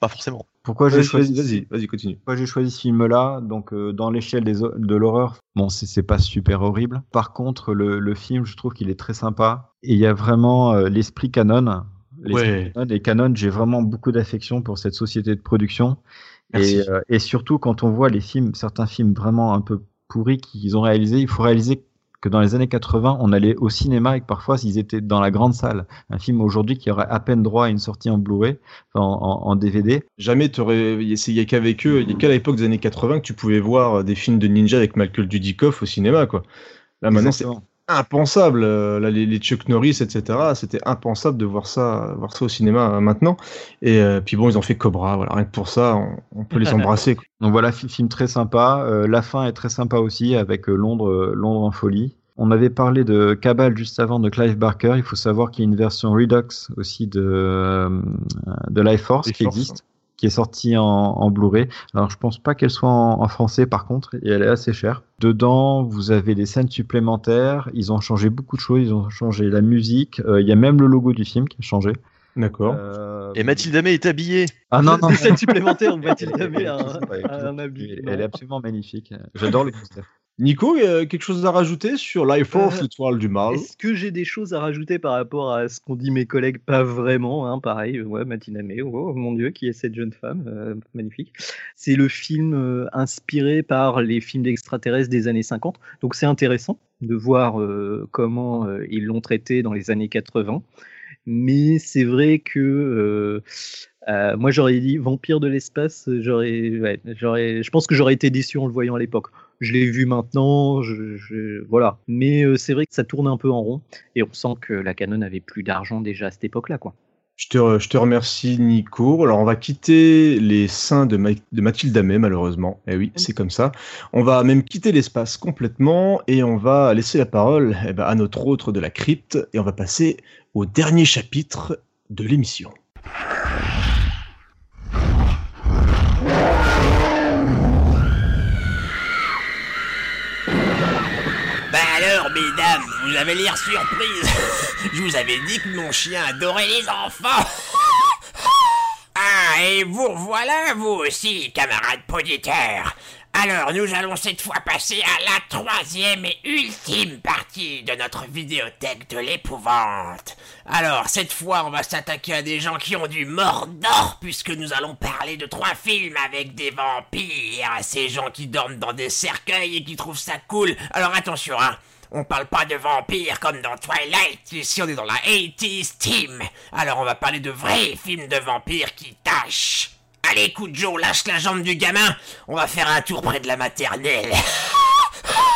pas forcément. Pourquoi j'ai choisi Vas-y, vas-y, continue. Pourquoi j'ai choisi ce film-là Donc, euh, dans l'échelle de l'horreur, bon, c'est pas super horrible. Par contre, le, film, je trouve qu'il est très sympa. Et il y a vraiment euh, l'esprit canon. Ouais. Et canon, j'ai vraiment beaucoup d'affection pour cette société de production. Euh, et, surtout, quand on voit les films, certains films vraiment un peu pourris qu'ils ont réalisés, il faut réaliser que dans les années 80, on allait au cinéma et que parfois, ils étaient dans la grande salle. Un film aujourd'hui qui aurait à peine droit à une sortie en Blu-ray, en, DVD. Jamais tu aurais. A qu'avec eux, il n'y a qu'à l'époque des années 80 que tu pouvais voir des films de ninja avec Michael Dudikoff au cinéma, quoi. Là, maintenant, c'est impensable. Euh, les, Chuck Norris, etc. C'était impensable de voir ça, voir ça au cinéma euh, maintenant. Et euh, puis bon, ils ont fait Cobra. Voilà, rien que pour ça, on, peut les embrasser. Donc voilà, film très sympa. la fin est très sympa aussi avec Londres, Londres en folie. On avait parlé de Cabal juste avant de Clive Barker. Il faut savoir qu'il y a une version Redux aussi de, de Life Force qui existe qui est sortie en, Blu-ray. Alors je pense pas qu'elle soit en, français par contre, et elle est assez chère. Dedans, vous avez des scènes supplémentaires. Ils ont changé beaucoup de choses. Ils ont changé la musique. Euh, il y a même le logo du film qui a changé. D'accord. Euh, et Mathilde Amé est habillée. Ah non, non. Des scènes supplémentaires Mathilde Amé a un, habit. Elle est absolument magnifique. J'adore le poster. Nico, quelque chose à rajouter sur Life Force, euh, l'étoile du mal? Est-ce que j'ai des choses à rajouter par rapport à ce qu'ont dit mes collègues? Pas vraiment, hein, pareil. Ouais, Matinamé, oh mon Dieu, qui est cette jeune femme euh, Magnifique. C'est le film euh, inspiré par les films d'extraterrestres des années 50. Donc c'est intéressant de voir comment ils l'ont traité dans les années 80. Mais c'est vrai que moi j'aurais dit Vampire de l'espace, j'aurais, j'aurais, je pense que j'aurais été déçu en le voyant à l'époque je l'ai vu maintenant, je, voilà. Mais euh, c'est vrai que ça tourne un peu en rond et on sent que la Canon avait plus d'argent déjà à cette époque-là, quoi. Je te, remercie, Nico. Alors, on va quitter les seins de, de Mathilde Amé, malheureusement. Eh oui, c'est comme ça. On va même quitter l'espace complètement et on va laisser la parole eh ben, à notre autre de la crypte et on va passer au dernier chapitre de l'émission. Vous avez l'air surprise. Je vous avais dit que mon chien adorait les enfants. Ah, et vous voilà, vous aussi, camarades poditeurs. Alors, nous allons cette fois passer à la troisième et ultime partie de notre vidéothèque de l'épouvante. Alors, cette fois, on va s'attaquer à des gens qui ont du mordor, puisque nous allons parler de trois films avec des vampires, ces gens qui dorment dans des cercueils et qui trouvent ça cool. Alors attention, hein. On parle pas de vampires comme dans Twilight, ici on est dans la 80s team. Alors on va parler de vrais films de vampires qui tâchent. Allez, écoute Joe, lâche la jambe du gamin, on va faire un tour près de la maternelle.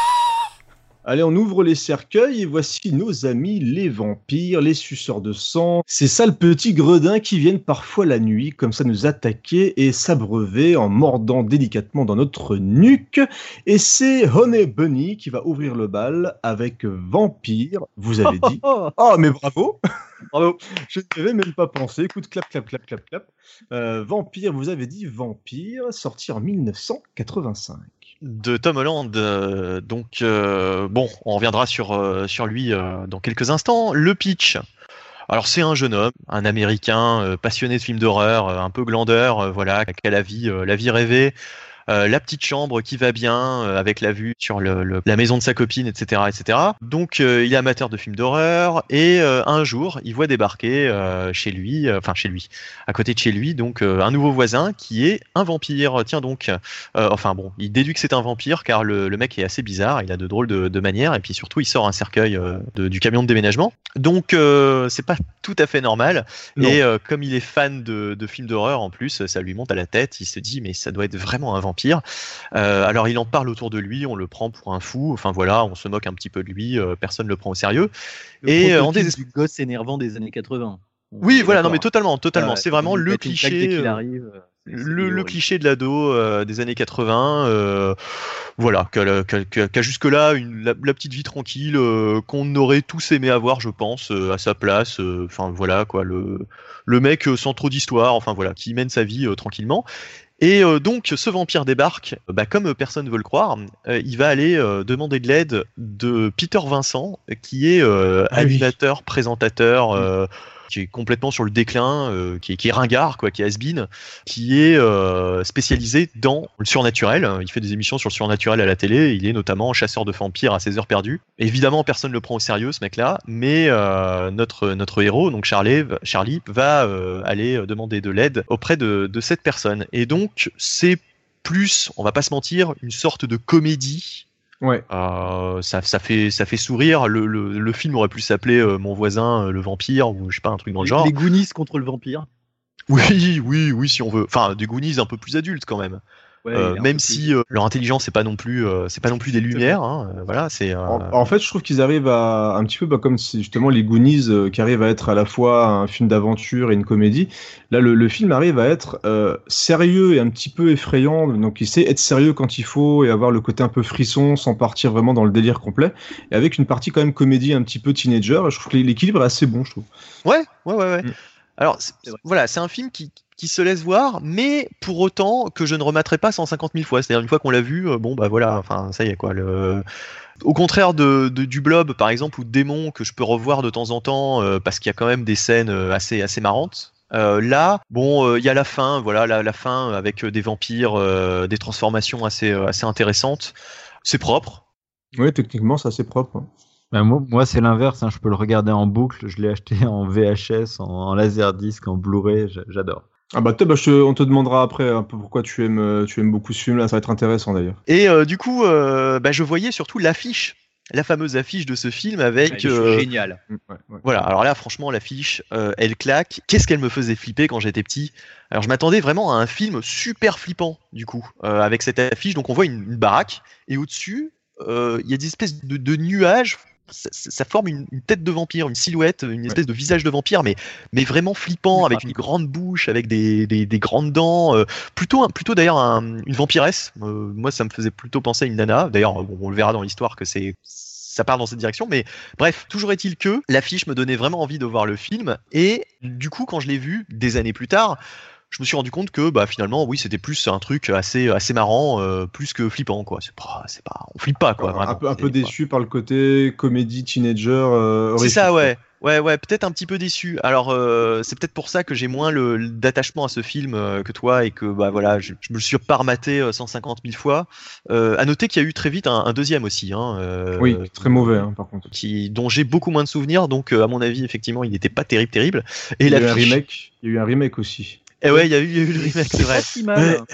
Allez, on ouvre les cercueils et voici nos amis les vampires, les suceurs de sang, ces sales petits gredins qui viennent parfois la nuit comme ça nous attaquer et s'abreuver en mordant délicatement dans notre nuque. Et c'est Honey Bunny qui va ouvrir le bal avec Vampire, vous avez dit. oh, mais bravo Bravo Je ne devais même pas penser. Écoute, clap, clap, clap, clap, clap. Euh, Vampire, vous avez dit Vampire, sorti en 1985 de Tom Holland. Euh, donc, euh, bon, on reviendra sur, euh, sur lui dans quelques instants. Le pitch. Alors c'est un jeune homme, un Américain passionné de films d'horreur, un peu glandeur, voilà, qui a la vie, la vie rêvée, la petite chambre qui va bien euh, avec la vue sur le, la maison de sa copine, etc., etc. Donc euh, il est amateur de films d'horreur et un jour il voit débarquer chez lui, enfin chez lui, à côté de chez lui, donc un nouveau voisin qui est un vampire. Tiens donc, enfin bon, il déduit que c'est un vampire car le, mec est assez bizarre, il a de drôles de, manières et puis surtout il sort un cercueil du camion de déménagement. Donc c'est pas tout à fait normal. Et comme il est fan de, de films d'horreur en plus, ça lui monte à la tête. Il se dit mais ça doit être vraiment un vampire Euh, alors il en parle autour de lui, on le prend pour un fou. Enfin voilà, on se moque un petit peu de lui, euh, personne ne le prend au sérieux. et euh, en des du gosse énervant des années 80. oui, voilà, non mais totalement, totalement. c'est vraiment le cliché. arrive. le, cliché de l'ado des années 80, voilà, qui a, jusque-là la, petite vie tranquille qu'on aurait tous aimé avoir, je pense, à sa place. Enfin voilà quoi, le, le mec sans trop d'histoire, enfin voilà, qui mène sa vie tranquillement. Et euh, donc, ce vampire débarque, bah, comme personne ne veut le croire, euh, il va aller euh, demander de l'aide de Peter Vincent, qui est ah animateur, présentateur, qui est complètement sur le déclin, euh, qui, est, qui, est, ringard, quoi, qui est has qui est euh, spécialisé dans le surnaturel. Il fait des émissions sur le surnaturel à la télé. Il est notamment chasseur de vampires à ses heures perdues. Évidemment, personne ne le prend au sérieux, ce mec-là, mais euh, notre, notre héros, donc Charlie, Charlie va aller demander de l'aide auprès de, de cette personne. Et donc, c'est plus, on va pas se mentir, une sorte de comédie Ouais. Euh, ça, ça, fait, ça fait sourire. Le, le, le film aurait pu s'appeler euh, Mon voisin, euh, le vampire, ou je sais pas, un truc dans le genre. Les Goonies contre le vampire. Oui, oui, oui, si on veut. Enfin, des Goonies un peu plus adultes quand même. Euh, même si euh, leur intelligence c'est pas non plus euh, c'est pas non plus des lumières hein, voilà c'est en, fait je trouve qu'ils arrivent à un petit peu bah, comme si justement les Goonies qui arrivent à être à la fois un film d'aventure et une comédie là le, film arrive à être sérieux et un petit peu effrayant. Donc il sait être sérieux quand il faut et avoir le côté un peu frisson sans partir vraiment dans le délire complet. Et avec une partie quand même comédie un petit peu teenager je trouve que l'équilibre est assez bon je trouve. Ouais ouais ouais, ouais. Mm. alors voilà c'est un film qui qui se laisse voir, mais pour autant que je ne remettrai pas 150 000 fois. C'est-à-dire une fois qu'on l'a vu, euh, bon bah voilà, enfin ça y est quoi. Le... Au contraire de, du Blob par exemple ou de Démon que je peux revoir de temps en temps euh, parce qu'il y a quand même des scènes euh, assez assez marrantes. là, bon, il y a la fin, voilà, la, la fin avec des vampires, des transformations assez assez intéressantes. C'est propre. Oui, techniquement, c'est assez propre. Bah, moi, c'est l'inverse. Hein. Je peux le regarder en boucle. Je l'ai acheté en VHS, en, en laserdisc, en Blu-ray. J'adore. Ah bah, bah on te demandera après un peu pourquoi tu aimes, euh, tu aimes beaucoup ce film là, ça va être intéressant d'ailleurs. Et euh, du coup, euh, bah, je voyais surtout l'affiche, la fameuse affiche de ce film avec. génial. Mm, voilà, alors là franchement l'affiche, elle claque. Qu'est-ce qu'elle me faisait flipper quand j'étais petit? Alors je m'attendais vraiment à un film super flippant du coup, avec cette affiche. Donc on voit une, baraque et au-dessus, il y a des espèces de, de nuages ça, forme une, tête de vampire, une silhouette, une espèce de visage de vampire, mais, mais vraiment flippant, avec une grande bouche, avec des, des, grandes dents. Euh, plutôt, plutôt d'ailleurs une vampiresse. Euh, moi, ça me faisait plutôt penser à une nana. D'ailleurs, on le verra dans l'histoire que c'est ça part dans cette direction. Mais bref, toujours est-il que l'affiche me donnait vraiment envie de voir le film. Et du coup, quand je l'ai vu des années plus tard, je me suis rendu compte que bah finalement oui c'était plus un truc assez assez marrant euh, plus que flippant quoi. C'est pas c'est pas on flippe pas quoi un peu un peu déçu par le côté comédie teenager euh, c'est ça ouais. Ouais ouais peut-être un petit peu déçu. Alors euh, c'est peut-être pour ça que j'ai moins le, d'attachement à ce film que toi et que bah voilà je, me le suis pas rematé 150 000 fois. À noter qu'il y a eu très vite un, deuxième aussi hein, oui très mauvais hein, par contre. qui dont j'ai beaucoup moins de souvenirs. Donc à mon avis effectivement il n'était pas terrible terrible. Et il y a eu un remake il y a eu un remake aussi et eh ouais, il y, a eu, le remake, c'est vrai. Mal.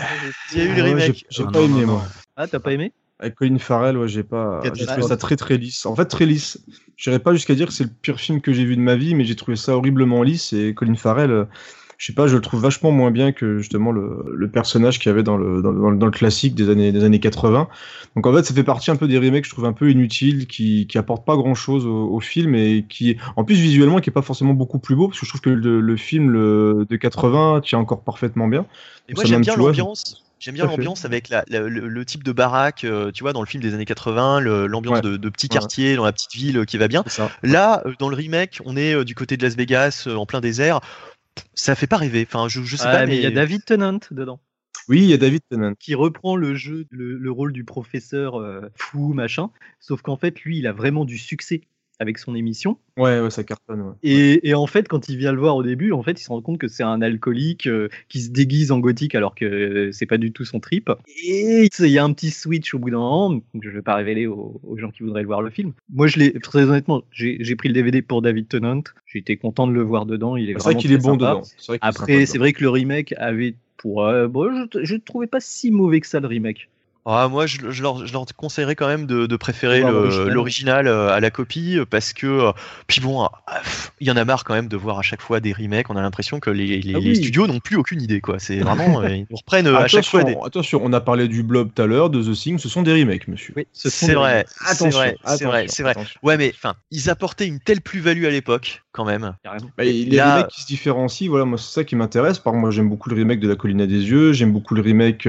Il y a eu le ah remake. J'ai pas aimé, moi. Ah, t'as pas aimé? Avec Colin Farrell, ouais, j'ai pas. J'ai trouvé ça très très lisse. En fait, très lisse. J'irais pas jusqu'à dire que c'est le pire film que j'ai vu de ma vie, mais j'ai trouvé ça horriblement lisse. Et Colin Farrell, euh, je sais pas, je le trouve vachement moins bien que justement le, le personnage qu'il y avait dans le, dans, le, dans le classique des années, des années 80. Donc en fait, ça fait partie un peu des remakes, je trouve un peu inutiles, qui, qui apportent pas grand chose au, au, film et qui, en plus visuellement, qui est pas forcément beaucoup plus beau, parce que je trouve que le, le film le, de 80 tient encore parfaitement bien. Et moi j'aime bien l'ambiance. J'aime bien l'ambiance avec la, le, type de baraque, euh, tu vois, dans le film des années 80, l'ambiance de, de petit quartier dans la petite ville euh, qui va bien. Là, euh, dans le remake, on est du côté de Las Vegas, en plein désert ça fait pas rêver. Enfin, je, je sais pas. Mais il y a David Tennant dedans. Oui, il y a David Tennant. Qui reprend le jeu, le, rôle du professeur euh, fou, machin. Sauf qu'en fait, lui, il a vraiment du succès avec son émission. Ouais, ouais, ça cartonne. Et, et, en fait, quand il vient le voir au début, en fait, il se rend compte que c'est un alcoolique euh, qui se déguise en gothique alors que c'est pas du tout son trip. Et il y a un petit switch au bout d'un moment. Je vais pas révéler aux, gens qui voudraient le voir le film. Moi, je l'ai très honnêtement, j'ai pris le DVD pour David Tennant. J'étais content de le voir dedans. Il est, vrai qu'il est bon dedans. Après, c'est vrai que le remake avait pour. Euh, bon, je, je trouvais pas si mauvais que ça le remake. Ah, moi, je, leur, conseillerais quand même de, préférer l'original euh, à la copie parce que, euh, puis bon, ah, il y en a marre quand même de voir à chaque fois des remakes. On a l'impression que les, ah studios n'ont plus aucune idée, quoi. C'est vraiment, euh, ils reprennent à chaque fois. Des... Attention, on a parlé du Blob tout à l'heure, de The Thing, ce sont des remakes, monsieur. Oui, c'est vrai, c'est vrai, c'est vrai, c'est vrai. Ouais, mais enfin, ils apportaient une telle plus-value à l'époque, quand même. Bah, les remakes qui se différencient, voilà, moi, c'est ça qui m'intéresse. Par moi, j'aime beaucoup le remake de La Colline à des yeux, j'aime beaucoup le remake.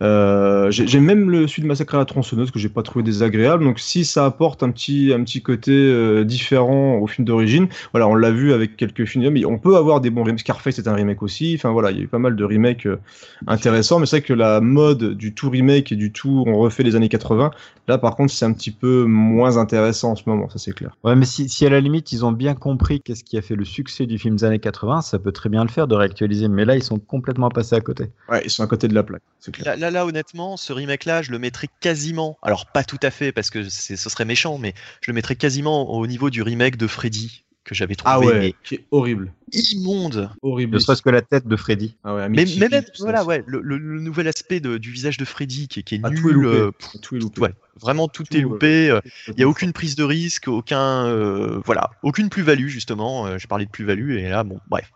j'aime même le celui de Massacre à la tronçonneuse que j'ai pas trouvé désagréable. Donc si ça apporte un petit, un petit côté euh, différent au film d'origine, voilà, on l'a vu avec quelques films, mais on peut avoir des bons remakes. Scarface c'est un remake aussi. Enfin voilà, il y a eu pas mal de remakes euh, intéressants, mais c'est vrai que la mode du tout remake et du tout on refait les années 80, là par contre c'est un petit peu moins intéressant en ce moment, ça c'est clair. Ouais, mais si, si à la limite ils ont bien compris qu'est-ce qui a fait le succès du film des années 80, ça peut très bien le faire de réactualiser. Mais là ils sont complètement passés à côté. Ouais, ils sont à côté de la plaque, c'est clair. Là, là, honnêtement, ce remake là, je le mettrais quasiment, alors pas tout à fait parce que ce serait méchant, mais je le mettrais quasiment au niveau du remake de Freddy que j'avais trouvé. Ah ouais, qui est horrible. Immonde. Horrible. Ne serait-ce que la tête de Freddy. Ah ouais, mais, mais même, voilà, ouais, le, nouvel aspect du visage de Freddy qui, qui est ah, nul. Euh, tout est loupé. Ouais, vraiment tout, est loupé. Euh, il n'y a aucune prise de risque, aucun, euh, voilà, aucune plus-value justement. je parlais de plus-value et là, bon, bref.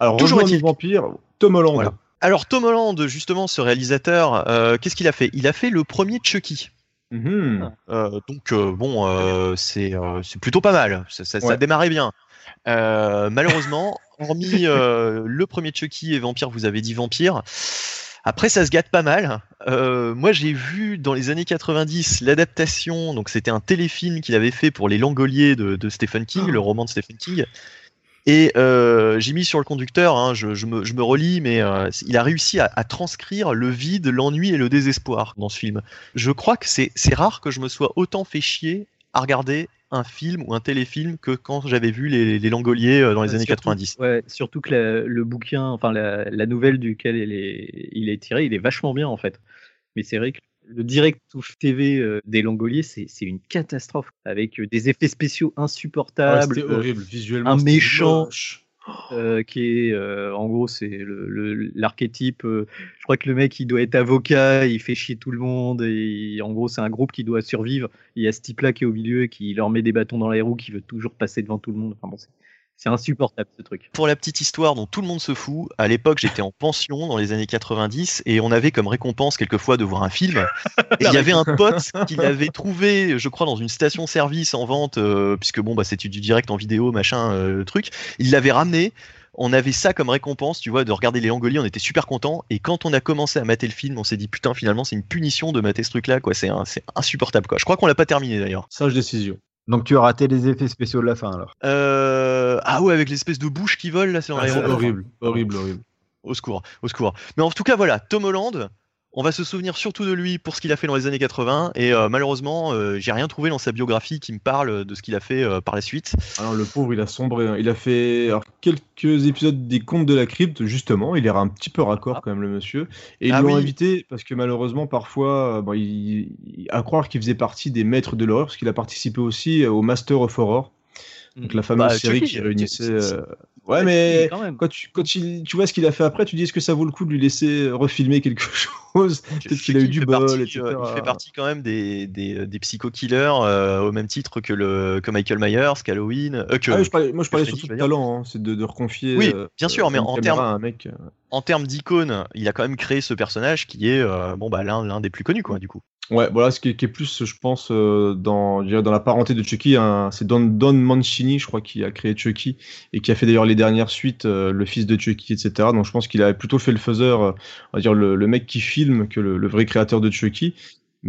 Alors, toujours est-il vampire, Tom Holland. Alors Tom Holland, justement, ce réalisateur, qu'est-ce qu'il a fait? Il a fait le premier Chucky. Mhm. Euh, donc euh, bon, euh, c'est plutôt pas mal. Ça, ça, démarrait bien. malheureusement, hormis le premier Chucky et Vampire, vous avez dit Vampire. Après, ça se gâte pas mal. moi, j'ai vu dans les années 90 l'adaptation. Donc, c'était un téléfilm qu'il avait fait pour Les Langoliers de, Stephen King, le roman de Stephen King. Et euh, j'ai mis sur le conducteur, hein, je, je, me, je, me, relis, mais euh, il a réussi à, à, transcrire le vide, l'ennui et le désespoir dans ce film. Je crois que c'est rare que je me sois autant fait chier à regarder un film ou un téléfilm que quand j'avais vu les, les Langoliers euh, dans les années 90. Ouais, surtout que le bouquin, enfin la, la nouvelle duquel il est, il est tiré, il est vachement bien en fait. Mais c'est vrai que le direct TV euh, des Langoliers, c'est une catastrophe avec euh, des effets spéciaux insupportables. Ah horrible, visuellement. Un méchant. qui est en gros c'est l'archétype je crois que le mec il doit être avocat il fait chier tout le monde et en gros c'est un groupe qui doit survivre il y a ce type là qui est au milieu qui leur met des bâtons dans les roues qui veut toujours passer devant tout le monde enfin bon, c'est insupportable ce truc. Pour la petite histoire dont tout le monde se fout, à l'époque j'étais en pension dans les années 90 et on avait comme récompense quelquefois de voir un film. Et il y avait un pote qui l'avait trouvé, je crois, dans une station-service en vente, euh, puisque bon, bah, c'était du direct en vidéo, machin, euh, truc. Il l'avait ramené. On avait ça comme récompense, tu vois, de regarder les Angoliers, on était super contents. Et quand on a commencé à mater le film, on s'est dit putain, finalement, c'est une punition de mater ce truc-là, quoi. C'est insupportable, quoi. Je crois qu'on l'a pas terminé d'ailleurs. Sage décision. Donc tu as raté les effets spéciaux de la fin alors. Euh... Ah ouais, avec l'espèce de bouche qui vole là, c'est ah, horrible, horrible, horrible. Au secours, au secours. Mais en tout cas, voilà, Tom Holland, on va se souvenir surtout de lui pour ce qu'il a fait dans les années 80 et euh, malheureusement euh, j'ai rien trouvé dans sa biographie qui me parle de ce qu'il a fait euh, par la suite. Alors le pauvre il a sombré, hein. il a fait quelques épisodes des Contes de la Crypte justement, il est un petit peu raccord ah. quand même le monsieur et ils ah l'ont invité parce que malheureusement parfois bon, il, à croire qu'il faisait partie des maîtres de l'horreur parce qu'il a participé aussi au Master of Horror. Donc la fameuse bah, série qui réunissait Ouais, mais quand, tu, quand tu, vois ce qu'il a fait après, tu dis est-ce que ça vaut le coup de lui laisser refilmer quelque chose? Peut-être qu'il a eu du bol, etc. Euh, il fait partie quand même des, des, des psycho-killers euh, au même titre que, le, que Michael Myers, qu'Halloween. Euh, ah moi, je parlais surtout de talent, hein, c'est de, de, reconfier. Oui, bien sûr, mais en termes en termes d'icône, il a quand même créé ce personnage qui est bon, bah, l'un des plus connus, quoi, du coup. Ouais, voilà, ce qui est, plus, je pense, euh, dans, dans la parenté de Chucky, hein, c'est Don, Don Mancini, je crois, qui a créé Chucky et qui a fait d'ailleurs les dernières suites, euh, le fils de Chucky, etc. Donc je pense qu'il a plutôt fait le faiseur, euh, on va dire le, mec qui filme que le, vrai créateur de Chucky.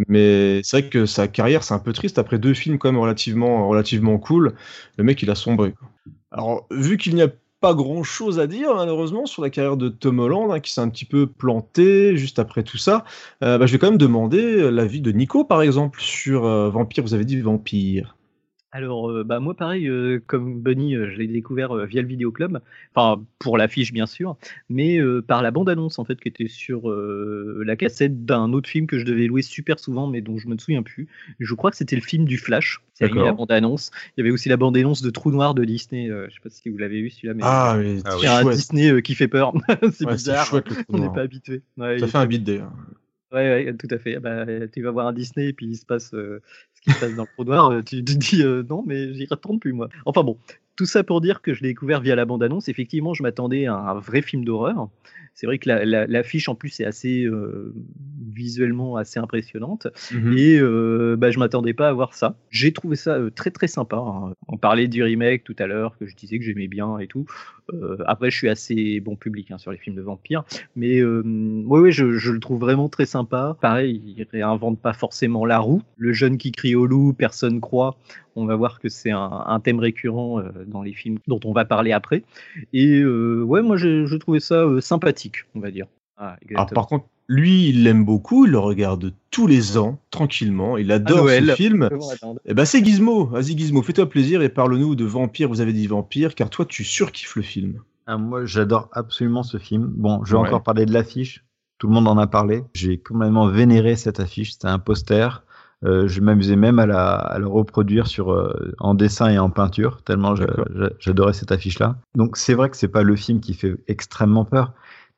Mais c'est vrai que sa carrière, c'est un peu triste. Après deux films quand même relativement, relativement cool, le mec, il a sombré. Alors, vu qu'il n'y a pas grand chose à dire malheureusement sur la carrière de Tom Holland hein, qui s'est un petit peu planté juste après tout ça. Euh, bah, je vais quand même demander l'avis de Nico par exemple sur euh, Vampire. Vous avez dit Vampire. Alors, euh, bah, moi, pareil, euh, comme Bunny, euh, je l'ai découvert via le vidéoclub, enfin, pour l'affiche, bien sûr, mais par la bande-annonce, en fait, qui était sur la cassette d'un autre film que je devais louer super souvent, mais dont je me souviens plus. Je crois que c'était le film du Flash, c'est la bande-annonce. Il y avait aussi la bande-annonce de Trou Noir de Disney, je sais pas si vous l'avez vu celui-là, mais ah, oui, c'est un Disney qui fait peur, c'est bizarre, on n'est pas habitué. ça fait un beat d'ailleurs. Ouais, tout à fait. Bah, tu vas voir un Disney et puis il se passe qui se passe dans le trou noir. tu te dis non, mais j'y retourne plus moi. Enfin bon, tout ça pour dire que je l'ai découvert via la bande-annonce. Effectivement, je m'attendais à un vrai film d'horreur. C'est vrai que l'affiche la, en plus est assez euh, visuellement assez impressionnante mhm. et euh, bah, je m'attendais pas à voir ça. J'ai trouvé ça euh, très très sympa. Hein. On parlait du remake tout à l'heure que je disais que j'aimais bien et tout. Euh, après, je suis assez bon public hein, sur les films de vampires, mais oui, oui, je, je, le trouve vraiment très sympa. Pareil, il réinvente pas forcément la roue. Le jeune qui crie au loup, personne croit. On va voir que c'est un, un, thème récurrent dans les films dont on va parler après. Et ouais, moi, je, trouvais ça sympathique, on va dire. Ah, Alors, par contre, lui, il l'aime beaucoup, il le regarde tous les ans, tranquillement, il adore ce film. Et eh ben c'est Gizmo, vas-y Gizmo, fais-toi plaisir et parle-nous de Vampire, vous avez dit Vampire, car toi tu surkiffes le film. Ah, moi j'adore absolument ce film. Bon, je vais encore parler de l'affiche, tout le monde en a parlé. J'ai complètement vénéré cette affiche, c'était un poster. Euh, je m'amusais même à la, le reproduire sur, euh, en dessin et en peinture, tellement j'adorais cette affiche-là. Donc c'est vrai que c'est pas le film qui fait extrêmement peur,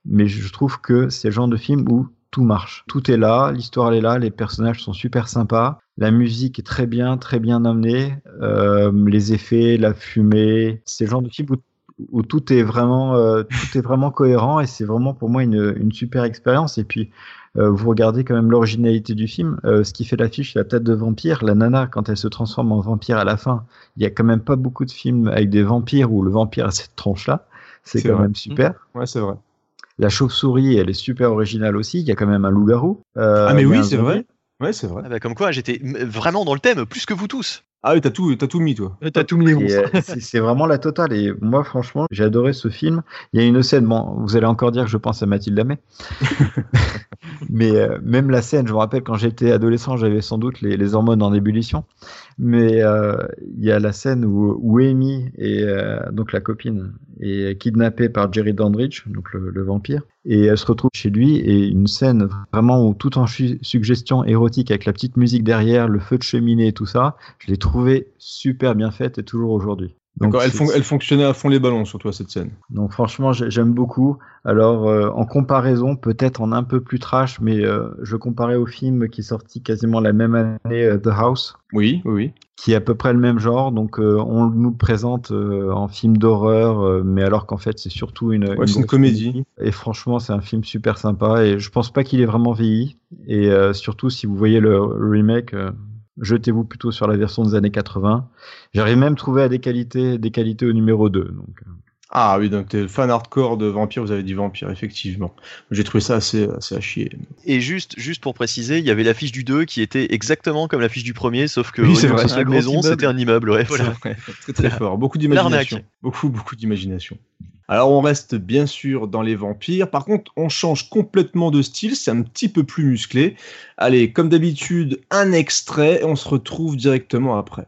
mais je trouve que c'est le genre de film où tout marche. Tout est là, l'histoire est là, les personnages sont super sympas, la musique est très bien, très bien amenée, euh, les effets, la fumée, c'est le genre de film où, tout est vraiment, tout est vraiment cohérent et c'est vraiment pour moi une, une super expérience. Et puis vous regardez quand même l'originalité du film, euh, ce qui fait l'affiche, la tête de vampire, la nana quand elle se transforme en vampire à la fin. Il y a quand même pas beaucoup de films avec des vampires où le vampire a cette tronche là. C'est quand même super. Ouais, c'est vrai. La chauve-souris, elle est super originale aussi. Il y a quand même un loup-garou. Euh, ah, mais oui, c'est vrai. Ouais, c'est vrai. Ah bah, comme quoi, j'étais vraiment dans le thème, plus que vous tous. Ah oui, t'as tout, as tout mis, toi. T'as tout mis, euh, C'est vraiment la totale. Et moi, franchement, j'ai adoré ce film. Il y a une scène, bon, vous allez encore dire que je pense à Mathilde Lamé. mais euh, même la scène, je me rappelle quand j'étais adolescent, j'avais sans doute les, hormones en ébullition. Mais euh, il y a la scène où, où Amy, et, donc la copine, est kidnappée par Jerry Dandridge, donc le, vampire, et elle se retrouve chez lui. Et une scène vraiment où tout en suggestion érotique avec la petite musique derrière, le feu de cheminée et tout ça, je l'ai trouvé super bien faite et toujours aujourd'hui. D'accord, elle, elle, fonctionnait à fond les ballons sur toi cette scène. Donc franchement, j'aime beaucoup. Alors euh, en comparaison, peut-être en un peu plus trash, mais euh, je comparais au film qui est sorti quasiment la même année, euh, The House. Oui, oui, Qui est à peu près le même genre. Donc on nous présente en film d'horreur, mais alors qu'en fait c'est surtout une, une, comédie. Et franchement, c'est un film super sympa. Et je pense pas qu'il est vraiment vieilli. Et surtout si vous voyez le remake jetez-vous plutôt sur la version des années 80. J'arrive même trouvé à des qualités, des qualités au numéro 2. Donc. Euh. Ah oui, donc t'es fan hardcore de Vampire, vous avez dit Vampire, effectivement. J'ai trouvé ça assez, assez à chier. Et juste, juste pour préciser, il y avait l'affiche du 2 qui était exactement comme l'affiche du premier, sauf que oui, c'est vrai, la maison, c'était un immeuble. Ouais, voilà. Très très fort, beaucoup d'imagination. Beaucoup, beaucoup d'imagination. Alors on reste bien sûr dans les vampires, par contre on change complètement de style, c'est un petit peu plus musclé. Allez, comme d'habitude, un extrait et on se retrouve directement après.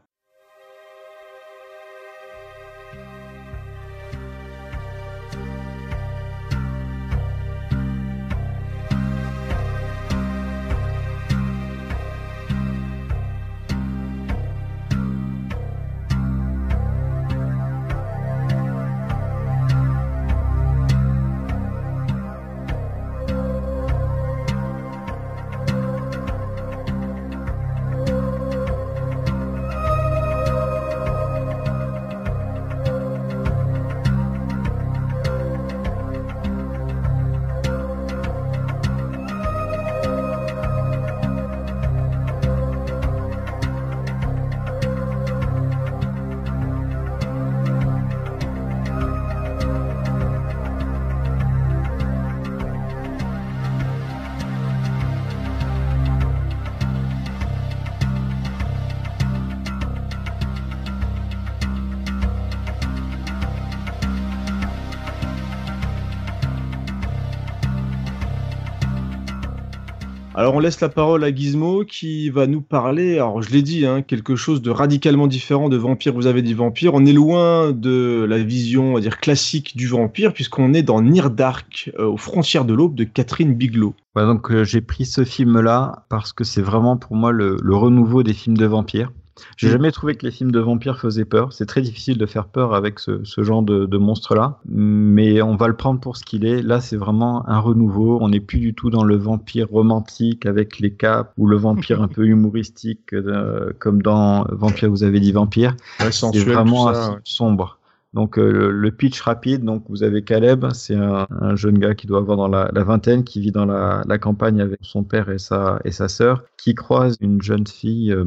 Alors on laisse la parole à Gizmo qui va nous parler, alors je l'ai dit, hein, quelque chose de radicalement différent de Vampire, vous avez dit Vampire, on est loin de la vision, on va dire, classique du vampire, puisqu'on est dans Near Dark, euh, aux frontières de l'aube de Catherine Bigelow. donc euh, j'ai pris ce film-là parce que c'est vraiment pour moi le, renouveau des films de vampires. J'ai mm. jamais trouvé que les films de vampires faisaient peur. C'est très difficile de faire peur avec ce, genre de, de monstre-là. Mais on va le prendre pour ce qu'il est. Là, c'est vraiment un renouveau. On n'est plus du tout dans le vampire romantique avec les capes ou le vampire un peu humoristique euh, comme dans Vampire, vous avez dit Vampire. c'est vraiment sombre. Donc euh, le pitch rapide, donc vous avez Caleb, c'est un, jeune gars qui doit avoir dans la, vingtaine, qui vit dans la, campagne avec son père et sa et sa sœur, qui croise une jeune fille euh,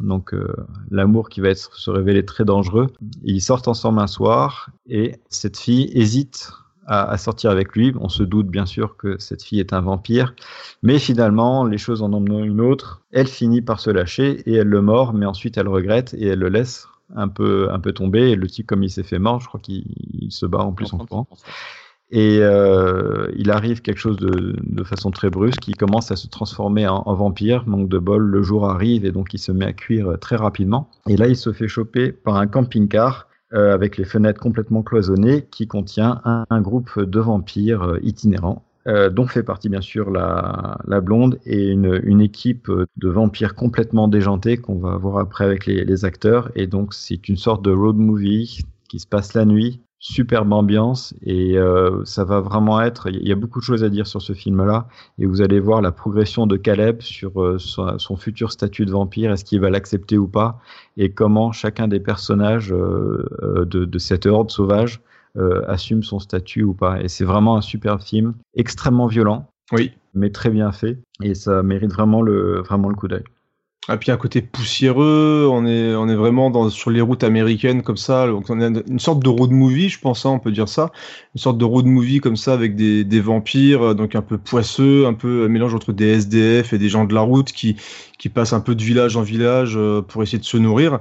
donc euh, l'amour qui va se révéler très dangereux. Ils sortent ensemble un soir et cette fille hésite à, sortir avec lui. On se doute bien sûr que cette fille est un vampire, mais finalement les choses en emmenant une autre, elle finit par se lâcher et elle le mord, mais ensuite elle regrette et elle le laisse un peu, un peu tombé. Et le type, comme il s'est fait mort, je crois qu'il se bat en plus en courant. Et euh, il arrive quelque chose de, de, façon très brusque, il commence à se transformer en, vampire, manque de bol, le jour arrive et donc il se met à cuire très rapidement. Et là, il se fait choper par un camping-car euh, avec les fenêtres complètement cloisonnées qui contient un, un groupe de vampires euh, itinérants euh, dont fait partie bien sûr la, la blonde et une, une, équipe de vampires complètement déjantés qu'on va voir après avec les, les acteurs. Et donc c'est une sorte de road movie qui se passe la nuit, superbe ambiance et euh, ça va vraiment être. Il y a beaucoup de choses à dire sur ce film-là et vous allez voir la progression de Caleb sur euh, son, son, futur statut de vampire, est-ce qu'il va l'accepter ou pas? Et comment chacun des personnages euh, de, de cette horde sauvage euh, assume son statut ou pas. Et c'est vraiment un super film, extrêmement violent, oui, mais très bien fait, et ça mérite vraiment le, vraiment le coup d'œil. Et puis un côté poussiéreux, on est, on est vraiment dans, sur les routes américaines comme ça, donc on a une sorte de road movie, je pense, hein, on peut dire ça, une sorte de road movie comme ça avec des, des vampires, donc un peu poisseux, un peu un mélange entre des SDF et des gens de la route qui, qui passent un peu de village en village euh, pour essayer de se nourrir.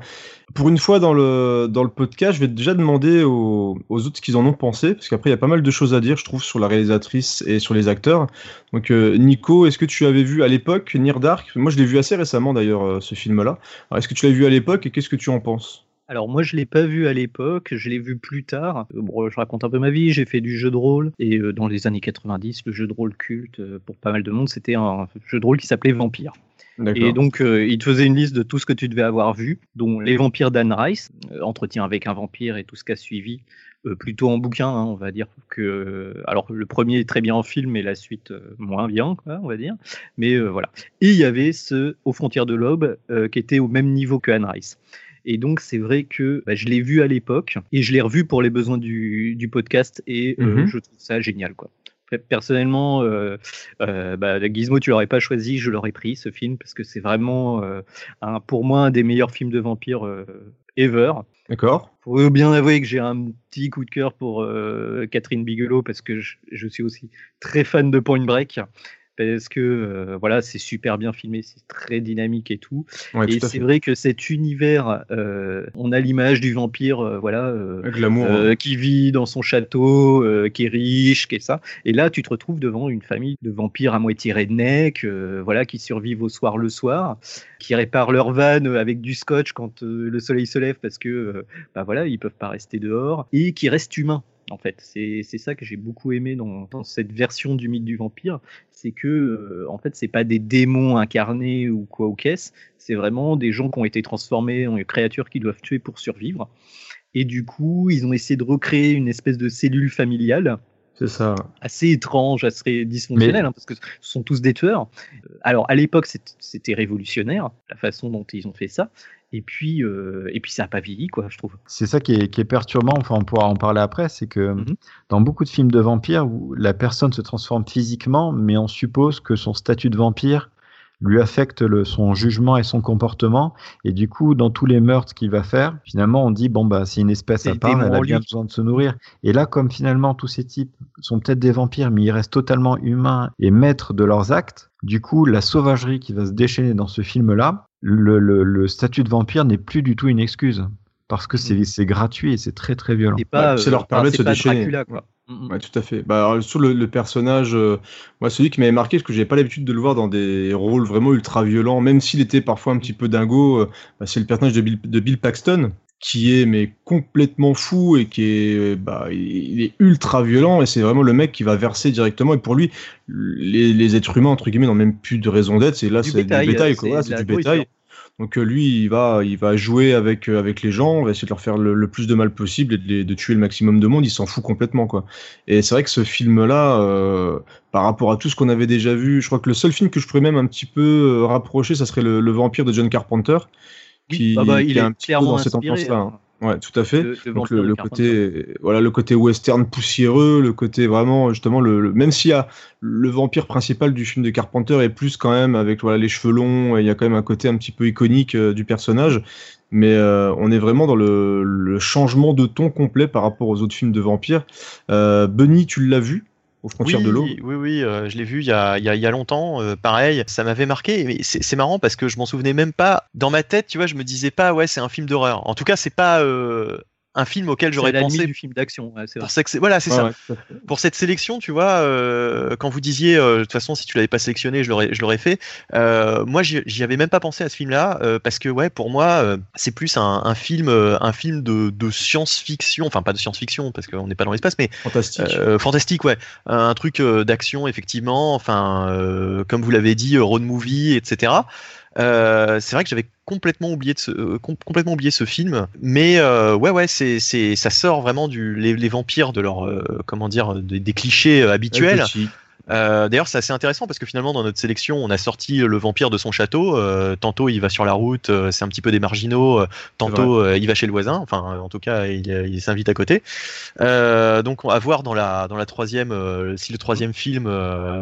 Pour une fois dans le, dans le podcast, je vais déjà demander aux, aux autres ce qu'ils en ont pensé, parce qu'après il y a pas mal de choses à dire, je trouve, sur la réalisatrice et sur les acteurs. Donc euh, Nico, est-ce que tu avais vu à l'époque Near Dark Moi je l'ai vu assez récemment d'ailleurs, euh, ce film-là. Est-ce que tu l'as vu à l'époque et qu'est-ce que tu en penses? Alors moi je l'ai pas vu à l'époque, je l'ai vu plus tard. Bon, je raconte un peu ma vie, j'ai fait du jeu de rôle et dans les années 90, le jeu de rôle culte pour pas mal de monde, c'était un jeu de rôle qui s'appelait Vampire. Et donc, euh, il te faisait une liste de tout ce que tu devais avoir vu, dont Les Vampires d'Anne Rice, euh, Entretien avec un vampire et tout ce qui a suivi, euh, plutôt en bouquin, hein, on va dire que. alors, le premier est très bien en film, et la suite moins bien, quoi, on va dire. Mais voilà. Et il y avait ce Aux frontières de l'aube, qui était au même niveau que Anne Rice. Et donc, c'est vrai que bah, je l'ai vu à l'époque et je l'ai revu pour les besoins du, du podcast et mm-hmm. je trouve ça génial. Quoi. Personnellement, euh, euh, bah, Gizmo, tu l'aurais pas choisi, je l'aurais pris ce film parce que c'est vraiment euh, un, pour moi un des meilleurs films de vampires euh, ever. D'accord. Faut bien avouer que j'ai un petit coup de cœur pour Catherine Bigelow parce que je, je, suis aussi très fan de Point Break parce que euh, voilà, c'est super bien filmé, c'est très dynamique et tout. et c'est vrai que cet univers, euh, on a l'image du vampire, euh, voilà, hein. qui vit dans son château, qui est riche, qui est ça. Et là, tu te retrouves devant une famille de vampires à moitié redneck, voilà, qui survivent au soir le soir, qui réparent leur vanne avec du scotch quand le soleil se lève parce que, bah voilà, ils peuvent pas rester dehors et qui restent humains en fait. C'est ça que j'ai beaucoup aimé dans, cette version du mythe du vampire, c'est que euh, en fait c'est pas des démons incarnés ou quoi ou qu'est-ce, c'est vraiment des gens qui ont été transformés en créatures qui doivent tuer pour survivre. Et du coup, ils ont essayé de recréer une espèce de cellule familiale. C'est ça. Assez étrange, assez dysfonctionnelle, hein, parce que ce sont tous des tueurs. Alors à l'époque, c'était révolutionnaire la façon dont ils ont fait ça. Et puis, euh, et puis ça n'a pas vieilli, quoi, je trouve. C'est ça qui est, qui est, perturbant, enfin on pourra en parler après, c'est que mmh dans beaucoup de films de vampires, où la personne se transforme physiquement, mais on suppose que son statut de vampire lui affecte le, son jugement et son comportement. Et du coup, dans tous les meurtres qu'il va faire, finalement, on dit, bon, bah, c'est une espèce à part, elle a bien besoin de se nourrir. Et là, comme finalement, tous ces types sont peut-être des vampires, mais ils restent totalement humains et maîtres de leurs actes, du coup, la sauvagerie qui va se déchaîner dans ce film-là, le, le, le statut de vampire n'est plus du tout une excuse. Parce que c'est mm. gratuit et c'est très très violent. Pas, ça leur permet de se déchaîner. quoi. Mm, mm. Ouais, tout à fait. Bah, sur le, le personnage, euh, moi, celui qui m'avait marqué, parce que j'avais pas l'habitude de le voir dans des rôles vraiment ultra violents, même s'il était parfois un petit peu dingo, euh, bah, c'est le personnage de Bill, de Bill Paxton, qui est mais complètement fou et qui est bah il est ultra violent et c'est vraiment le mec qui va verser directement et pour lui les, les êtres humains entre guillemets n'ont même plus de raison d'être c'est là c'est du bétail quoi c'est du bétail Donc lui, il va, il va jouer avec, avec les gens, on va essayer de leur faire le, plus de mal possible et de, tuer le maximum de monde. Il s'en fout complètement, quoi. Et c'est vrai que ce film-là, par rapport à tout ce qu'on avait déjà vu, je crois que le seul film que je pourrais même un petit peu rapprocher, ça serait le, Vampire de John Carpenter, qui, ah bah, il est, un petit peu dans cette ambiance-là. Hein. Ouais, tout à fait. Le, Donc le, côté, voilà, le côté western poussiéreux, le côté vraiment justement le, même s'il y a le vampire principal du film de Carpenter est plus quand même avec voilà les cheveux longs, il y a quand même un côté un petit peu iconique euh, du personnage, mais euh, on est vraiment dans le, changement de ton complet par rapport aux autres films de vampires. Euh, Bunny, tu l'as vu? Oui, de l'eau. Oui, oui, euh, je l'ai vu il y a, il y a, longtemps. Euh, pareil, ça m'avait marqué. Mais c'est marrant parce que je m'en souvenais même pas. Dans ma tête, tu vois, je me disais pas, ouais, c'est un film d'horreur. En tout cas, c'est pas. Euh, un film auquel j'aurais pensé du film d'action. voilà, c'est ça. Pour cette sélection, tu vois, euh, quand vous disiez, euh, de toute façon, si tu l'avais pas sélectionné, je l'aurais, je l'aurais fait. Euh, moi, j'y avais même pas pensé à ce film-là parce que, ouais, pour moi, c'est plus un, film, un film de, de science-fiction, enfin pas de science-fiction parce qu'on n'est pas dans l'espace, mais fantastique. fantastique, ouais, un truc d'action effectivement. Enfin, comme vous l'avez dit, road movie, etc. Euh, c'est vrai que j'avais complètement oublié de ce, euh, complètement oublié ce film, mais euh, ouais ouais c'est c'est ça sort vraiment du les, vampires de leur comment dire des, clichés habituels. Euh, d'ailleurs, c'est assez intéressant parce que finalement, dans notre sélection, on a sorti le vampire de son château. Euh, tantôt, il va sur la route, euh, c'est un petit peu des marginaux. tantôt, il va chez le voisin. Enfin, en tout cas, il, s'invite à côté. donc, à voir dans la dans la troisième, si le troisième film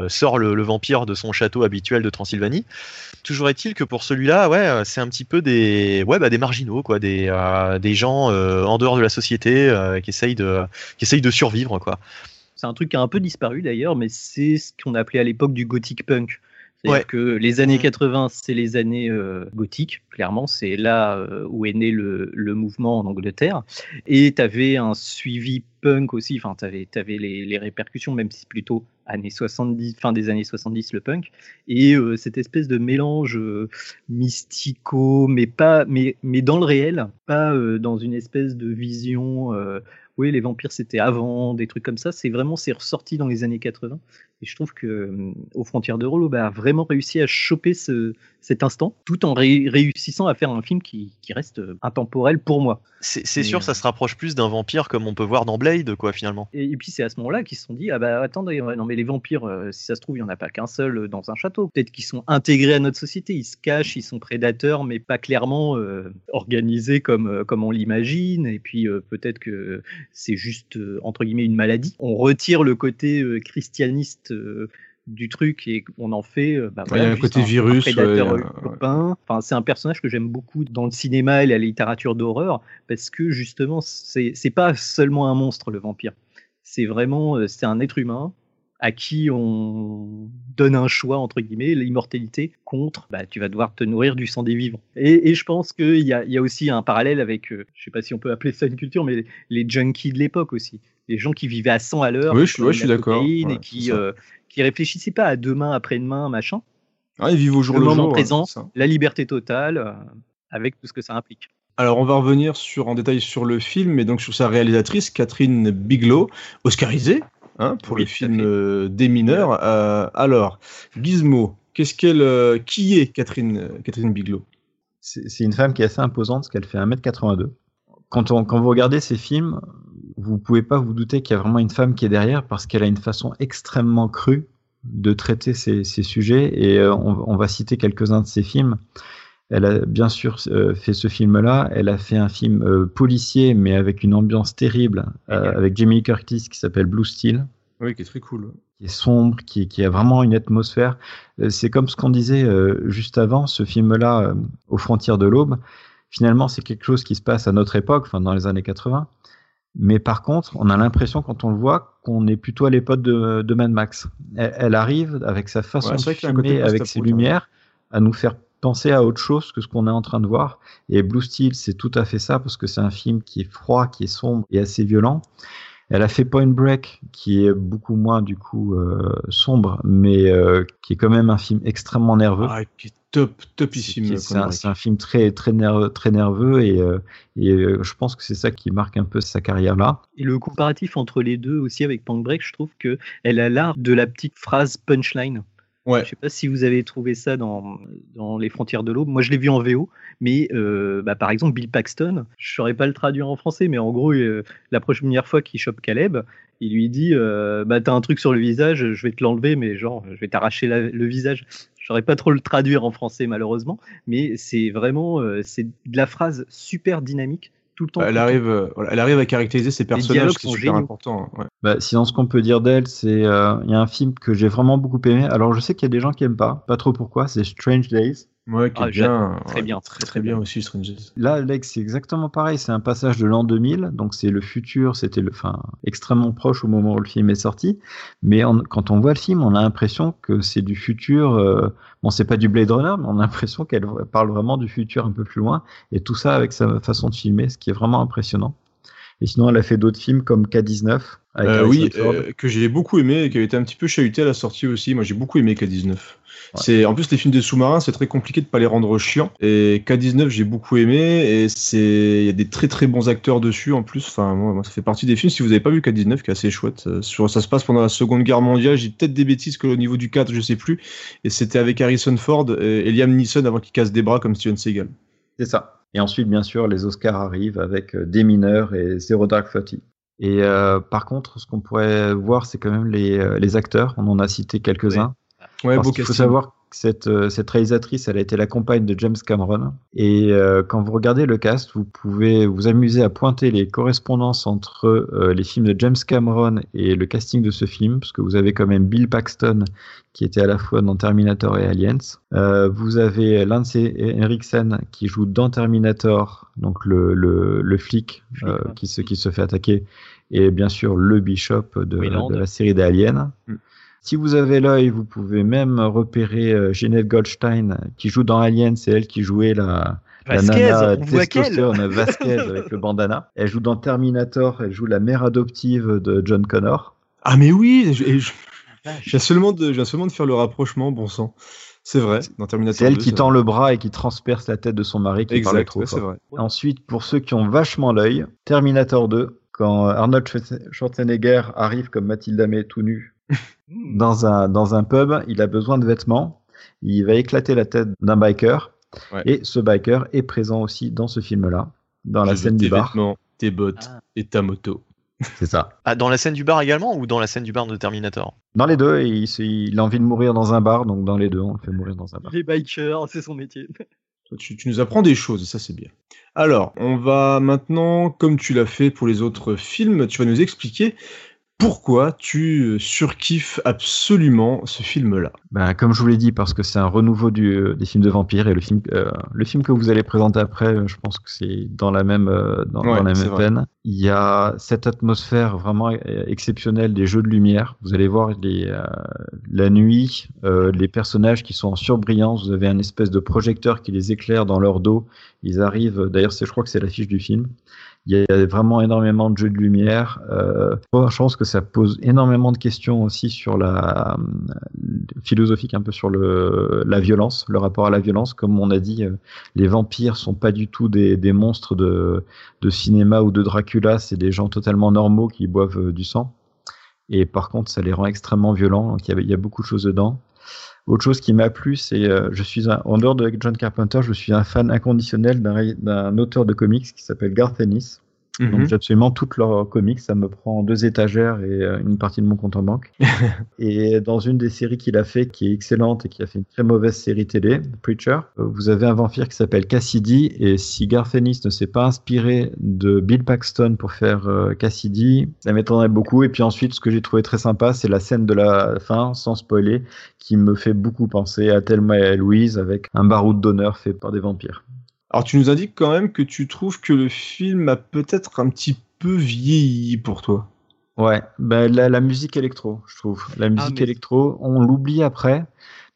sort le, vampire de son château habituel de Transylvanie. Toujours est-il que pour celui-là, ouais, c'est un petit peu des ouais, bah, des marginaux, quoi, des des gens en dehors de la société qui essayent de qui essayent de survivre, quoi. C'est un truc qui a un peu disparu d'ailleurs, mais c'est ce qu'on appelait à l'époque du gothic punk. C'est-à-dire que les années 80, mm. c'est les années euh, gothiques, clairement, c'est là euh, où est né le, mouvement en Angleterre. Et tu avais un suivi punk aussi, enfin, tu avais, avais les, répercussions, même si c'est plutôt années 70, fin des années 70 le punk. Et euh, cette espèce de mélange mystico, mais, pas, mais, mais dans le réel, pas dans une espèce de vision oui, les vampires c'était avant, des trucs comme ça. C'est vraiment, c'est ressorti dans les années 80. Et je trouve que euh, aux frontières de Rollo bah, a vraiment réussi à choper ce, cet instant, tout en réussissant à faire un film qui, qui reste euh, intemporel pour moi. C'est sûr, ça euh, se rapproche plus d'un vampire comme on peut voir dans Blade, quoi, finalement. Et, puis c'est à ce moment-là qu'ils se sont dit, ah bah attendez, non mais les vampires, si ça se trouve, il n'y en a pas qu'un seul dans un château. Peut-être qu'ils sont intégrés à notre société, ils se cachent, ils sont prédateurs, mais pas clairement organisés comme, comme on l'imagine. Et puis peut-être que c'est juste, entre guillemets, une maladie. On retire le côté christianiste euh, du truc et on en fait euh, bah, il y a un côté virus prédateur copain. enfin c'est un personnage que j'aime beaucoup dans le cinéma et la littérature d'horreur parce que justement c'est c'est pas seulement un monstre le vampire c'est vraiment euh, c'est un être humain à qui on donne un choix, entre guillemets, l'immortalité contre, bah, tu vas devoir te nourrir du sang des vivants. Et, je pense qu'il y a, y a aussi un parallèle avec, je sais pas si on peut appeler ça une culture, mais les junkies de l'époque aussi les gens qui vivaient à 100 à l'heure. Oui, je, suis d'accord. et qui, euh, qui réfléchissaient pas à demain, après-demain, machin. Ah, ils vivent au jour le, moment présent, la liberté totale, euh, avec tout ce que ça implique. Alors, on va revenir sur, en détail sur le film et donc sur sa réalisatrice, Catherine Bigelow, oscarisée hein, pour le film euh, Des mineurs. alors, Gizmo, qu'est-ce qu'elle, qui est Catherine, Catherine Bigelow? C'est une femme qui est assez imposante, parce qu'elle fait 1m82. Quand, on, quand vous regardez ces films, vous pouvez pas vous douter qu'il y a vraiment une femme qui est derrière parce qu'elle a une façon extrêmement crue de traiter ces, sujets et euh, on, va citer quelques-uns de ses films. Elle a bien sûr euh, fait ce film-là. Elle a fait un film euh, policier, mais avec une ambiance terrible, avec Jamie Curtis qui s'appelle Blue Steel. Oui, qui est très cool. Qui est sombre, qui, qui a vraiment une atmosphère. c'est comme ce qu'on disait juste avant, ce film-là, aux frontières de l'aube. Finalement, c'est quelque chose qui se passe à notre époque, enfin dans les années 80. Mais par contre, on a l'impression quand on le voit qu'on est plutôt à l'époque de, de, Mad Max. Elle, arrive avec sa façon de filmer, avec ses lumières, à nous faire penser à autre chose que ce qu'on est en train de voir. Et Blue Steel, c'est tout à fait ça parce que c'est un film qui est froid, qui est sombre et assez violent. Elle a fait Point Break, qui est beaucoup moins du coup euh, sombre, mais euh, qui est quand même un film extrêmement nerveux. Ah, top, topissime. C'est un, film très, très nerveux, très nerveux et, euh, et je pense que c'est ça qui marque un peu sa carrière là. Et le comparatif entre les deux aussi avec Point Break, je trouve que elle a l'art de la petite phrase punchline. Ouais. Je sais pas si vous avez trouvé ça dans, dans Les Frontières de l'Aube. Moi, je l'ai vu en VO, mais euh, bah, par exemple, Bill Paxton, je saurais pas le traduire en français, mais en gros, euh, la première fois qu'il chope Caleb, il lui dit euh, bah, T'as un truc sur le visage, je vais te l'enlever, mais genre, je vais t'arracher le visage. Je saurais pas trop le traduire en français, malheureusement, mais c'est vraiment c'est de la phrase super dynamique tout le temps. Elle, arrive, euh, elle arrive à caractériser ses personnages, c'est super important. Ouais. Bah, sinon, ce qu'on peut dire d'elle, c'est euh, il y a un film que j'ai vraiment beaucoup aimé. Alors, je sais qu'il y a des gens qui aiment pas, pas trop pourquoi. C'est Strange Days. Ouais, qui est ah, bien, très bien, très très, bien. aussi Strange Days. Là, Lex, c'est exactement pareil. C'est un passage de l'an 2000, donc c'est le futur. C'était le, enfin, extrêmement proche au moment où le film est sorti. Mais quand on voit le film, on a l'impression que c'est du futur. Euh, Bon, c'est pas du Blade Runner, mais on a l'impression qu'elle parle vraiment du futur un peu plus loin, et tout ça avec sa façon de filmer, ce qui est vraiment impressionnant. Et sinon, elle a fait d'autres films comme K-19. Euh, oui, euh, que j'ai beaucoup aimé et qui avait été un petit peu chahuté à la sortie aussi. Moi, j'ai beaucoup aimé K-19. C'est en plus les films des sous-marins, c'est très compliqué de pas les rendre chiants. Et K19, j'ai beaucoup aimé et c'est il y a des très très bons acteurs dessus en plus. Enfin moi, ça fait partie des films. Si vous avez pas vu K19, qui est assez chouette. Euh, sur ça se passe pendant la Seconde Guerre mondiale. J'ai peut-être des bêtises que au niveau du 4, je sais plus. Et c'était avec Harrison Ford et, Liam Neeson avant qu'il casse des bras comme Steven Seagal. C'est ça. Et ensuite, bien sûr, les Oscars arrivent avec euh, Des mineurs et Zero Dark Thirty. Et euh, par contre, ce qu'on pourrait voir, c'est quand même les, les, acteurs. On en a cité quelques-uns. Ouais, qu'il faut savoir cette, euh, cette, réalisatrice, elle a été la compagne de James Cameron. Et euh, quand vous regardez le cast, vous pouvez vous amuser à pointer les correspondances entre euh, les films de James Cameron et le casting de ce film, parce que vous avez quand même Bill Paxton, qui était à la fois dans Terminator et Aliens. vous avez Lance Henriksen, qui joue dans Terminator, donc le, le, le flic qui, se, qui se fait attaquer, et bien sûr le Bishop de, de la série d'Aliens. Mm. Si vous avez l'œil, vous pouvez même repérer euh, Jeanette Goldstein qui joue dans Alien, c'est elle qui jouait la, Vasquez, la nana testostérone Vasquez avec le bandana. Elle joue dans Terminator, elle joue la mère adoptive de John Connor. Ah mais oui, je, viens seulement de, seulement de faire le rapprochement, bon sang. C'est vrai, dans Terminator. C'est elle qui tend le bras et qui transperce la tête de son mari qui exact, trop ouais, vrai. Ensuite, pour ceux qui ont vachement l'œil, Terminator 2, quand Arnold Schwarzenegger arrive comme Mathilda May tout nu. dans un, dans un pub, il a besoin de vêtements, il va éclater la tête d'un biker, et ce biker est présent aussi dans ce film-là, dans la scène du bar. Vêtements, tes bottes ah. et ta moto. C'est ça. Ah, dans la scène du bar également ou dans la scène du bar de Terminator? Dans les deux, il, il, a envie de mourir dans un bar, donc dans les deux, on le fait mourir dans un bar. Les bikers, c'est son métier. Tu, tu, nous apprends des choses, et ça c'est bien. Alors, on va maintenant, comme tu l'as fait pour les autres films, tu vas nous expliquer pourquoi tu euh, surkiffes absolument ce film-là ben, Comme je vous l'ai dit, parce que c'est un renouveau du, euh, des films de vampires et le film, euh, le film que vous allez présenter après, je pense que c'est dans la même, dans, la même peine. Il y a cette atmosphère vraiment exceptionnelle des jeux de lumière. Vous allez voir les, la nuit, les personnages qui sont en surbrillance. Vous avez un espèce de projecteur qui les éclaire dans leur dos. Ils arrivent, d'ailleurs, je crois que c'est l'affiche du film. Il y a vraiment énormément de jeux de lumière. Euh, je pense que ça pose énormément de questions aussi sur la euh, philosophique, un peu sur le, la violence, le rapport à la violence. Comme on a dit, euh, les vampires sont pas du tout des, des monstres de, de, cinéma ou de Dracula. C'est des gens totalement normaux qui boivent du sang. Et par contre, ça les rend extrêmement violents. Donc il y a, il y a beaucoup de choses dedans. Autre chose qui m'a plu, c'est euh, je suis un, en dehors de John Carpenter, je suis un fan inconditionnel d'un auteur de comics qui s'appelle Garth Ennis. Donc mhm. j'ai absolument toutes leurs comics, ça me prend deux étagères et euh, une partie de mon compte en banque. et dans une des séries qu'il a fait, qui est excellente et qui a fait une très mauvaise série télé, Preacher, euh, vous avez un vampire qui s'appelle Cassidy et si Garth Ennis ne s'est pas inspiré de Bill Paxton pour faire euh, Cassidy, ça m'étonnerait beaucoup. Et puis ensuite, ce que j'ai trouvé très sympa, c'est la scène de la fin, sans spoiler, qui me fait beaucoup penser à Thelma et Louise avec un baroud d'honneur fait par des vampires. Alors tu nous indiques quand même que tu trouves que le film a peut-être un petit peu vieilli pour toi. Ouais, ben la, musique électro, je trouve. La ah, musique électro, on l'oublie après,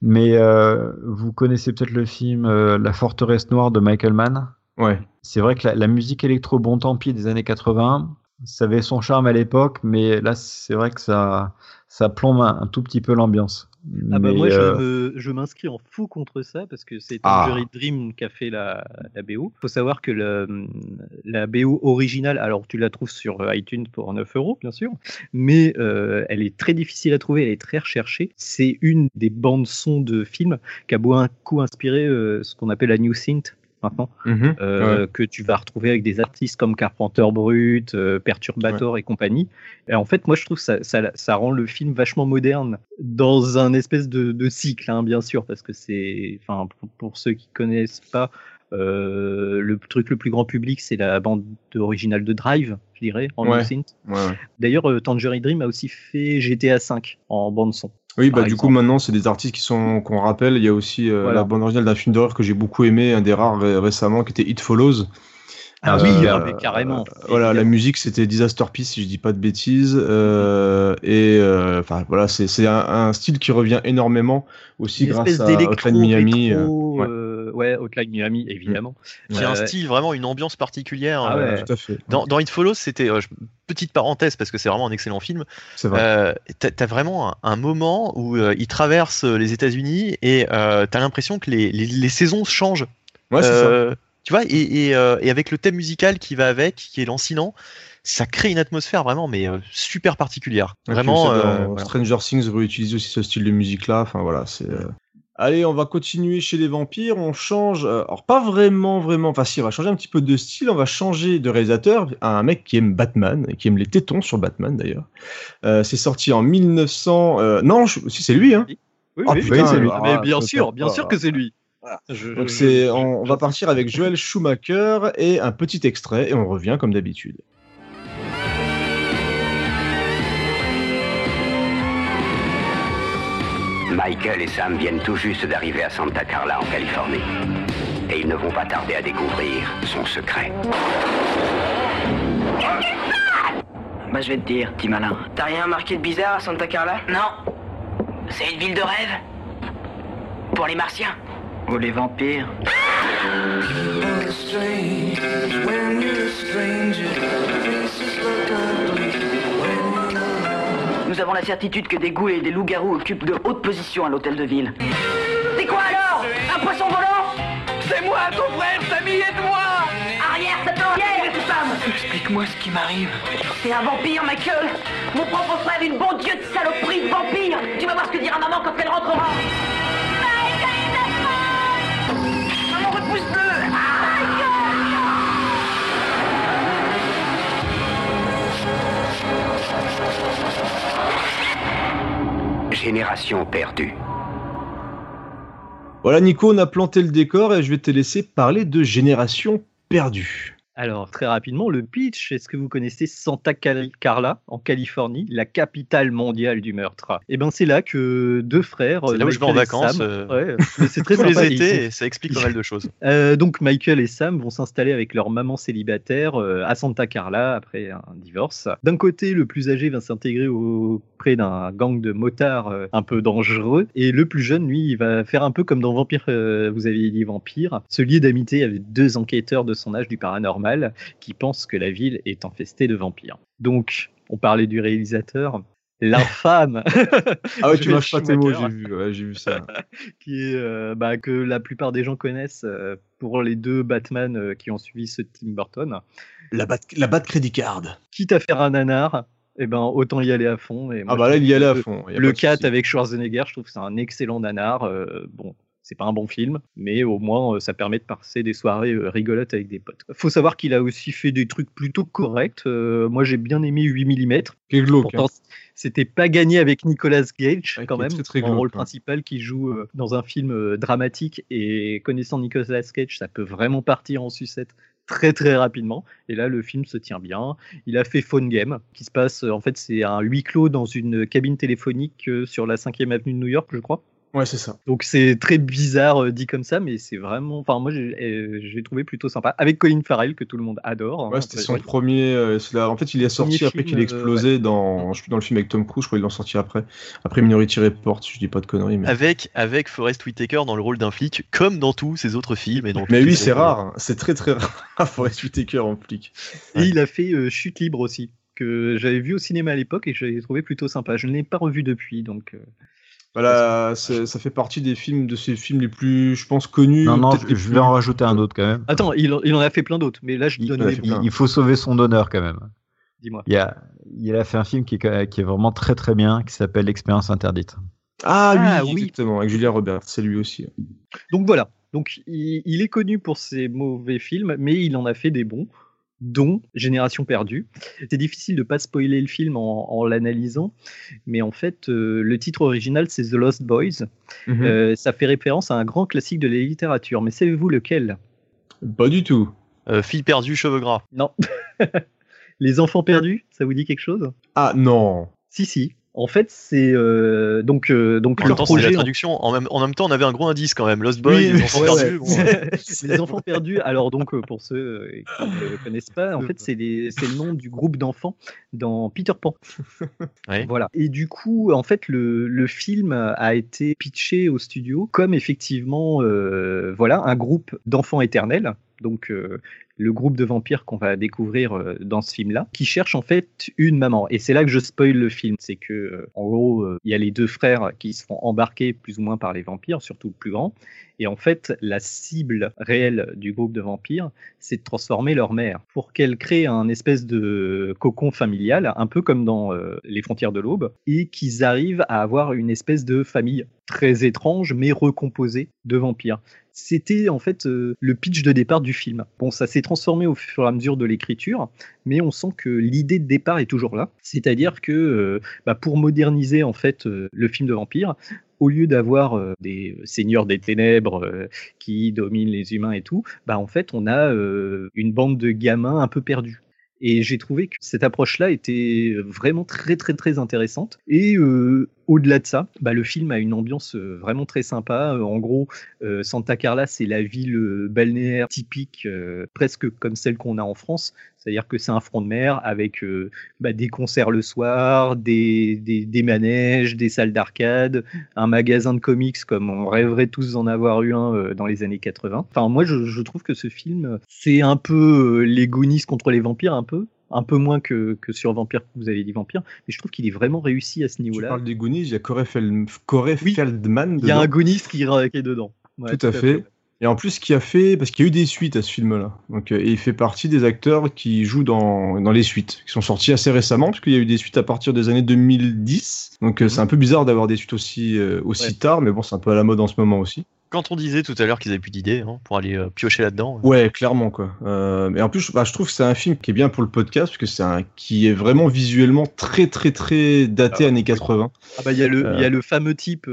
mais euh, vous connaissez peut-être le film euh, La forteresse noire de Michael Mann. Ouais. C'est vrai que la, musique électro bon tant pis des années 80, ça avait son charme à l'époque, mais là c'est vrai que ça, ça plombe un, tout petit peu l'ambiance. Ah bah moi je m'inscris en fou contre ça parce que c'est ah. Tangerine Dream qui a fait la, la BO. Faut savoir que le, la BO originale, alors tu la trouves sur iTunes pour 9 euros bien sûr, mais elle est très difficile à trouver, elle est très recherchée. C'est une des bandes son de films qui a beaucoup inspiré ce qu'on appelle la New Synth maintenant, mhm. euh, que tu vas retrouver avec des artistes comme Carpenter Brut, euh, Perturbator et compagnie. Et en fait, moi, je trouve que ça, ça, ça, rend le film vachement moderne dans un espèce de, de cycle, hein, bien sûr, parce que c'est, enfin, pour, ceux qui connaissent pas, euh, le truc le plus grand public, c'est la bande originale de Drive, je dirais, en ouais. synth. D'ailleurs, Tangerine Dream a aussi fait GTA V en bande son. Oui, bah du coup maintenant c'est des artistes qui sont qu'on rappelle. Il y a aussi euh, la bande originale d'un film d'horreur que j'ai beaucoup aimé, un des rares récemment, qui était It Follows. Ah oui, euh, ah, carrément. voilà, la musique c'était Disaster Peace si je dis pas de bêtises. Euh, et enfin voilà, c'est un, style qui revient énormément aussi grâce à Hotline Miami. ouais. Hotline Miami évidemment. C'est un style vraiment une ambiance particulière. Ah tout à fait. Dans, dans It Follows, c'était petite parenthèse parce que c'est vraiment un excellent film. Euh, t'as as vraiment un, moment où euh, il traverse les États-Unis et euh, t'as l'impression que les, les, saisons changent. Ouais, ça. Tu vois, et, et, et, avec le thème musical qui va avec, qui est lancinant, ça crée une atmosphère vraiment mais super particulière. Vraiment. Stranger Things réutilise aussi ce style de musique là. Enfin voilà, c'est. Allez, on va continuer chez les vampires. On change, euh, alors pas vraiment, vraiment. Enfin, si, on va changer un petit peu de style. On va changer de réalisateur à un mec qui aime Batman, et qui aime les tétons sur Batman d'ailleurs. Euh, c'est sorti en 1900. Euh, non, si c'est lui, hein. Oui, oh, c'est lui. Mais bien sûr, bien sûr que c'est lui. Donc c'est, on va partir avec Joel Schumacher et un petit extrait, et on revient comme d'habitude. Michael et Sam viennent tout juste d'arriver à Santa Carla en Californie. Et ils ne vont pas tarder à découvrir son secret. Bah je vais te dire, petit malin. T'as rien remarqué de bizarre à Santa Carla? Non. C'est une ville de rêve. Pour les martiens. Ou les vampires. Nous avons la certitude que des goûts et des loups-garous occupent de hautes positions à l'hôtel de ville. C'est quoi alors? Un poisson volant? C'est moi, ton frère, Samy, aide-moi Arrière, ça arrière, femme? Explique-moi ce qui m'arrive. C'est un vampire, Michael Mon propre frère, une bon Dieu de saloperie de vampire. Tu vas voir ce que dira maman quand elle rentrera. Maman, repousse-le Génération perdue. Voilà Nico, on a planté le décor et je vais te laisser parler de Génération perdue. Alors, très rapidement, le pitch, est-ce que vous connaissez Santa Carla, en Californie, la capitale mondiale du meurtre? Eh bien, c'est là que deux frères. C'est là où je vais en vacances. Euh, c'est très les étés, ça explique pas mal de choses. Euh, donc, Michael et Sam vont s'installer avec leur maman célibataire euh, à Santa Carla après un divorce. D'un côté, le plus âgé va s'intégrer auprès d'un gang de motards un peu dangereux, et le plus jeune, lui, il va faire un peu comme dans Vampire, vous avez dit Vampire, se lier d'amitié avec deux enquêteurs de son âge du paranormal qui pense que la ville est infestée de vampires. Donc, on parlait du réalisateur, l'infâme. ah ouais, tu lâches pas tes mots, j'ai vu, j'ai vu ça. qui est, euh, bah, que la plupart des gens connaissent euh, pour les deux Batman euh, qui ont suivi ce Tim Burton. La bat, la bat Credit Card. Quitte à faire un nanar, eh ben, autant y aller à fond. Et ah bah là, il y allait à fond. le 4 avec Schwarzenegger, je trouve que c'est un excellent nanar. bon, c'est pas un bon film, mais au moins euh, ça permet de passer des soirées euh, rigolotes avec des potes. Faut savoir qu'il a aussi fait des trucs plutôt corrects. Euh, moi j'ai bien aimé 8 mm. Glauque. Hein. c'était pas gagné avec Nicolas Gage quand même, très, rôle hein. principal qui joue dans un film dramatique et connaissant Nicolas Cage, ça peut vraiment partir en sucette très très rapidement. Et là, le film se tient bien. Il a fait Phone Game, qui se passe, en fait, c'est un huis clos dans une cabine téléphonique sur la 5e avenue de New York, je crois. Ouais, c'est ça. Donc c'est très bizarre euh, dit comme ça, mais c'est vraiment. Enfin, moi, j'ai euh, trouvé plutôt sympa. Avec Colin Farrell, que tout le monde adore. Hein, ouais, c'était son premier. Euh, en fait, il est sorti après qu'il ait explosé dans. Je suis dans le film avec Tom Cruise, je crois qu'ils l'ont sorti après. Après Minority Report, si je dis pas de conneries. Mais... Avec, avec Forrest Whitaker dans le rôle d'un flic, comme dans tous ses autres films. Et dans mais oui, c'est rare. Hein. C'est très très rare, Forrest Whitaker en flic. Et il a fait Chute libre aussi, que j'avais vu au cinéma à l'époque et j'avais trouvé plutôt sympa. Je ne l'ai pas revu depuis, donc. Voilà, ça fait partie des films, de ces films les plus, je pense, connus. Non, non, je vais en rajouter un autre quand même. Attends, il, en a fait plein d'autres, mais là je donne il, il faut sauver son honneur quand même. Dis-moi. Il, a, il a fait un film qui est, qui est vraiment très très bien, qui s'appelle L'expérience interdite. Ah, oui, ah, oui, exactement, avec Julia Roberts, c'est lui aussi. Donc voilà, donc il, est connu pour ses mauvais films, mais il en a fait des bons dont Génération perdue. C'est difficile de pas spoiler le film en, l'analysant, mais en fait, euh, le titre original, c'est The Lost Boys. Mhm. Euh, ça fait référence à un grand classique de la littérature, mais savez-vous lequel? Pas du tout. Euh, fille perdue, cheveux gras. Non. Les enfants perdus, ça vous dit quelque chose? Ah non. Si, si. En fait, c'est euh, donc euh, donc en même temps, projet, la traduction. En même, en même temps, on avait un gros indice quand même. Lost Boys, les enfants perdus. les enfants perdus. Alors donc euh, pour ceux qui ne connaissent pas, en fait, c'est le nom du groupe d'enfants dans Peter Pan. Voilà. Et du coup, en fait, le, le, film a été pitché au studio comme effectivement, voilà, un groupe d'enfants éternels donc le groupe de vampires qu'on va découvrir euh, dans ce film-là, qui cherche en fait une maman. Et c'est là que je spoil le film, c'est que euh, en gros, euh, il y a les deux frères qui se font embarquer plus ou moins par les vampires, surtout le plus grand. Et en fait, la cible réelle du groupe de vampires, c'est de transformer leur mère pour qu'elle crée un espèce de cocon familial, un peu comme dans Les Frontières de l'Aube, et qu'ils arrivent à avoir une espèce de famille très étrange mais recomposée de vampires. C'était en fait le pitch de départ du film. Bon, ça s'est transformé au fur et à mesure de l'écriture, mais on sent que l'idée de départ est toujours là. C'est-à-dire que euh, bah, pour moderniser en fait euh, le film de vampire, au lieu d'avoir euh, des seigneurs des ténèbres qui dominent les humains et tout, bah en fait on a une bande de gamins un peu perdus. Et j'ai trouvé que cette approche-là était vraiment très très très intéressante. Et euh, au-delà de ça, bah, le film a une ambiance euh, vraiment très sympa. Euh, en gros, Santa Carla, c'est la ville balnéaire typique, presque comme celle qu'on a en France. C'est-à-dire que c'est un front de mer avec bah, des concerts le soir, des, manèges, des salles d'arcade, un magasin de comics comme on rêverait tous d'en avoir eu un dans les années 80. Enfin, moi, je, je trouve que ce film, c'est un peu les Goonies contre les vampires, un peu un peu moins que, que sur Vampire, vous avez dit Vampire, mais je trouve qu'il est vraiment réussi à ce niveau-là. Tu parles des Goonies, il y a Corey, Feldman. Il y a un Goonies qui, est dedans. tout, à fait. Et en plus, qui a fait, parce qu'il y a eu des suites à ce film-là. Donc, euh, et il fait partie des acteurs qui jouent dans, dans les suites, qui sont sortis assez récemment, parce qu'il y a eu des suites à partir des années 2010. Donc, euh, c'est mhm. un peu bizarre d'avoir des suites aussi, euh, aussi tard, mais bon, c'est un peu à la mode en ce moment aussi quand on disait tout à l'heure qu'ils avaient plus d'idées hein, pour aller euh, piocher là-dedans. Ouais, clairement quoi. Euh, mais en plus, bah, je trouve que c'est un film qui est bien pour le podcast parce que c'est un qui est vraiment visuellement très très très daté ah, années 80. Ah bah il y a le il y a euh. le fameux type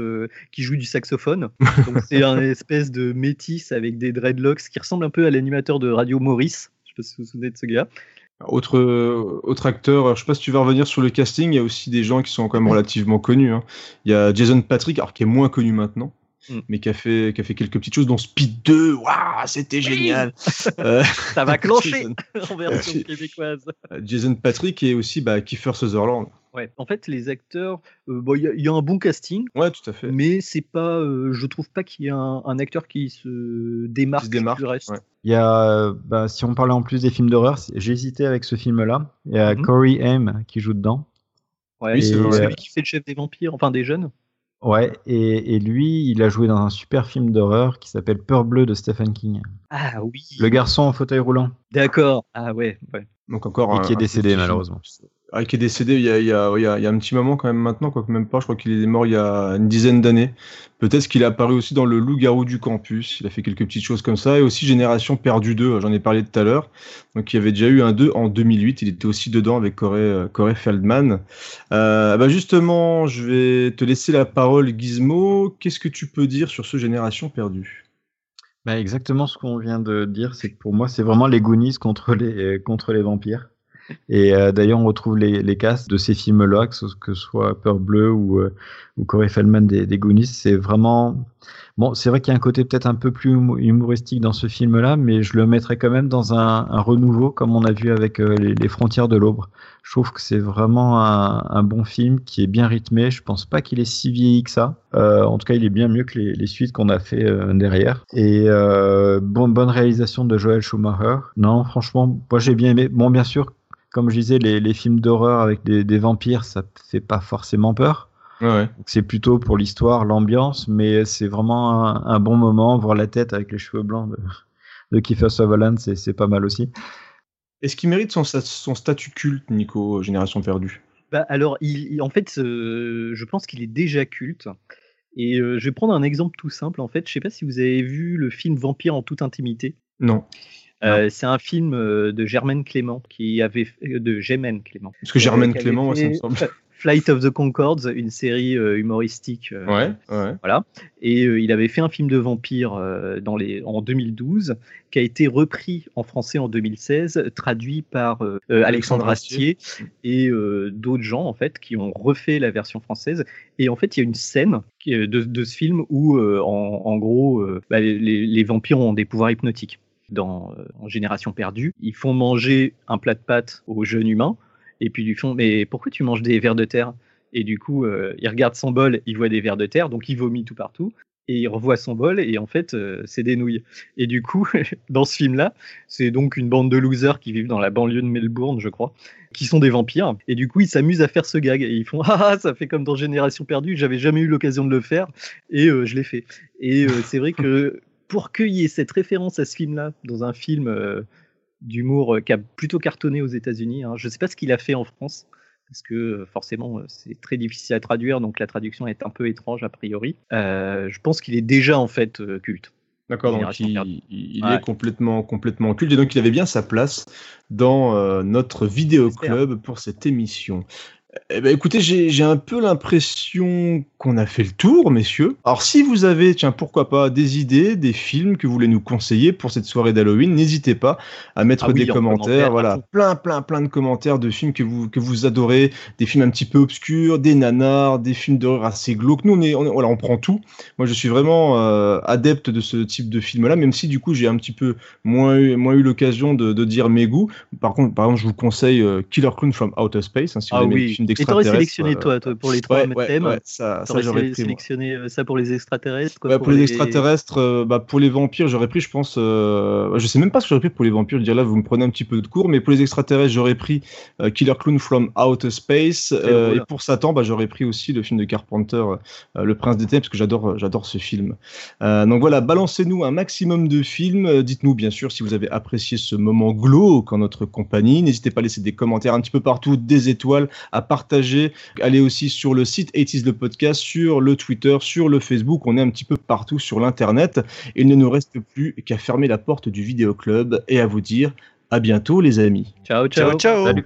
qui joue du saxophone. c'est un espèce de métis avec des dreadlocks qui ressemble un peu à l'animateur de Radio Maurice. Je sais pas si vous vous souvenez de ce gars. Autre, autre acteur, je sais pas si tu vas revenir sur le casting, il y a aussi des gens qui sont quand même relativement connus. Hein. Il y a Jason Patrick, alors qui est moins connu maintenant. Mm. mais qui a, fait, qui a fait quelques petites choses dans Speed 2. Waouh, c'était génial! Euh, Ça va clencher en version québécoise. Euh, Jason Patrick et aussi bah, Kiefer Sutherland. Ouais. En fait, les acteurs, euh, il y, a un bon casting. Ouais, tout à fait. Mais c'est pas, je trouve pas qu'il y ait un, acteur qui se démarque, qui se démarque du reste. Il y a, bah, si on parlait en plus des films d'horreur, j'ai hésité avec ce film-là. Il y a mm-hmm. Corey Haim qui joue dedans. Ouais, c'est celui qui fait le chef des vampires, enfin des jeunes. Ouais, et, lui, il a joué dans un super film d'horreur qui s'appelle Peur bleue de Stephen King. Ah oui. Le garçon en fauteuil roulant. D'accord. Ah ouais. ouais. Donc encore. Et qui est décédé malheureusement. Ah, qui est décédé il y, a, un petit moment quand même maintenant, quoi que même pas, je crois qu'il est mort il y a une dizaine d'années. Peut-être qu'il est apparu aussi dans le Loup-garou du campus, il a fait quelques petites choses comme ça, et aussi Génération perdue 2, j'en ai parlé tout à l'heure. Donc il y avait déjà eu un 2 en 2008, il était aussi dedans avec Corey, euh, Feldman. Euh, bah justement, je vais te laisser la parole Gizmo, qu'est-ce que tu peux dire sur ce Génération perdue? Bah exactement ce qu'on vient de dire, c'est que pour moi c'est vraiment les contre les, contre les vampires. Et euh, d'ailleurs, on retrouve les, les castes de ces films-là, que ce soit Peur Bleu ou, euh, ou Corey Feldman des, des Goonies. C'est vraiment. Bon, c'est vrai qu'il y a un côté peut-être un peu plus humoristique dans ce film-là, mais je le mettrais quand même dans un, renouveau, comme on a vu avec euh, les, Frontières de l'Aube. Je trouve que c'est vraiment un, bon film qui est bien rythmé. Je pense pas qu'il est si vieilli que ça. Euh, en tout cas, il est bien mieux que les, suites qu'on a fait derrière. Et bon, bonne réalisation de Joel Schumacher. Non, franchement, moi j'ai bien aimé. Bon, bien sûr, comme je disais, les, films d'horreur avec des, vampires, ça fait pas forcément peur. C'est plutôt pour l'histoire, l'ambiance, mais c'est vraiment un, bon moment. Voir la tête avec les cheveux blancs de, de Kiefer Sutherland, c'est pas mal aussi. Est-ce qu'il mérite son, son, statut culte, Nico, Génération perdue? Bah alors, il, en fait, je pense qu'il est déjà culte. Et je vais prendre un exemple tout simple. En fait, je sais pas si vous avez vu le film Vampire en toute intimité. Non. C'est un film de Germaine Clément qui avait de Germaine Clément. Parce que Germaine Clément, moi, ça me semble. Flight of the Concords, une série humoristique. ouais, ouais. Voilà. Et il avait fait un film de vampire dans les, en 2012 qui a été repris en français en 2016, traduit par Alexandre Astier et d'autres gens en fait qui ont refait la version française. Et en fait, il y a une scène de, de ce film où, en, en, gros, bah, les, les vampires ont des pouvoirs hypnotiques dans en Génération perdue. Ils font manger un plat de pâtes aux jeunes humains et puis ils font mais pourquoi tu manges des vers de terre? Et du coup, euh, il regarde son bol, il voit des vers de terre, donc il vomit tout partout. Et il revoit son bol et en fait, euh, c'est des nouilles. Et du coup, dans ce film-là, c'est donc une bande de losers qui vivent dans la banlieue de Melbourne, je crois, qui sont des vampires. Et du coup, ils s'amusent à faire ce gag. Et ils font Ah, ah ça fait comme dans Génération perdue, j'avais jamais eu l'occasion de le faire et euh, je l'ai fait. Et c'est vrai que pour qu'il y ait cette référence à ce film-là, dans un film d'humour qui a plutôt cartonné aux États-Unis. Hein. Je ne sais pas ce qu'il a fait en France, parce que forcément c'est très difficile à traduire, donc la traduction est un peu étrange a priori. je pense qu'il est déjà en fait culte. D'accord, donc il, est complètement, complètement culte et donc il avait bien sa place dans notre vidéo club pour cette émission. Eh ben, écoutez, j'ai un peu l'impression qu'on a fait le tour, messieurs. Alors, si vous avez, tiens, pourquoi pas, des idées, des films que vous voulez nous conseiller pour cette soirée d'Halloween, n'hésitez pas à mettre ah des commentaires. Voilà, plein, plein, plein de commentaires de films que vous, que vous adorez, des films un petit peu obscurs, des nanars, des films d'horreur assez glauques. Nous, on, est, on, voilà, on prend tout. Moi, je suis vraiment euh, adepte de ce type de film-là, même si du coup, j'ai un petit peu moins eu, moins eu l'occasion de, de, dire mes goûts. Par contre, par exemple, je vous conseille euh, Killer Clown from Outer Space, hein, si vous ah, oui. Et t'aurais sélectionné toi, toi, pour les trois thèmes ouais, ça, ça j'aurais sélectionné euh, ça pour les extraterrestres quoi, pour, les, extraterrestres, euh, bah, pour les vampires, j'aurais pris, je pense, euh, je sais même pas ce que j'aurais pris pour les vampires. Je dire là, vous me prenez un petit peu de cours, mais pour les extraterrestres, j'aurais pris Killer Clown from Outer Space. Et pour Satan, bah, j'aurais pris aussi le film de Carpenter, Le Prince d'été, parce que j'adore, j'adore ce film. donc voilà, balancez-nous un maximum de films. Dites-nous bien sûr si vous avez apprécié ce moment glauque en notre compagnie. N'hésitez pas à laisser des commentaires un petit peu partout, des étoiles, à partager. Allez aussi sur le site 80 le podcast, sur le Twitter, sur le Facebook. On est un petit peu partout sur l'Internet. Il ne nous reste plus qu'à fermer la porte du vidéo club et à vous dire à bientôt les amis. Ciao ciao ciao. Salut.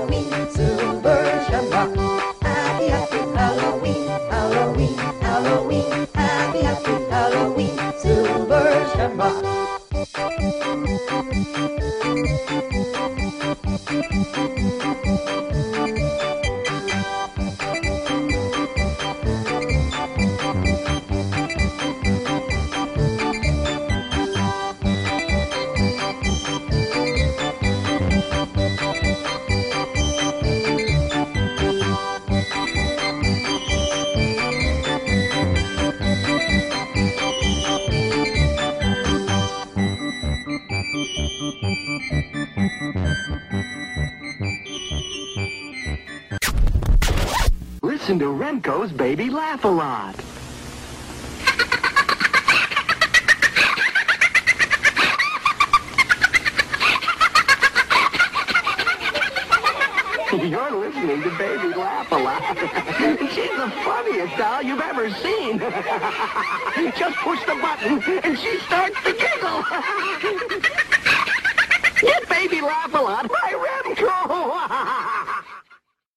oh Listen to Remco's Baby Laugh a Lot. You're listening to Baby Laugh a Lot. She's the funniest doll you've ever seen. Just push the button and she starts to giggle. Get Baby Laugh a Lot by Remco.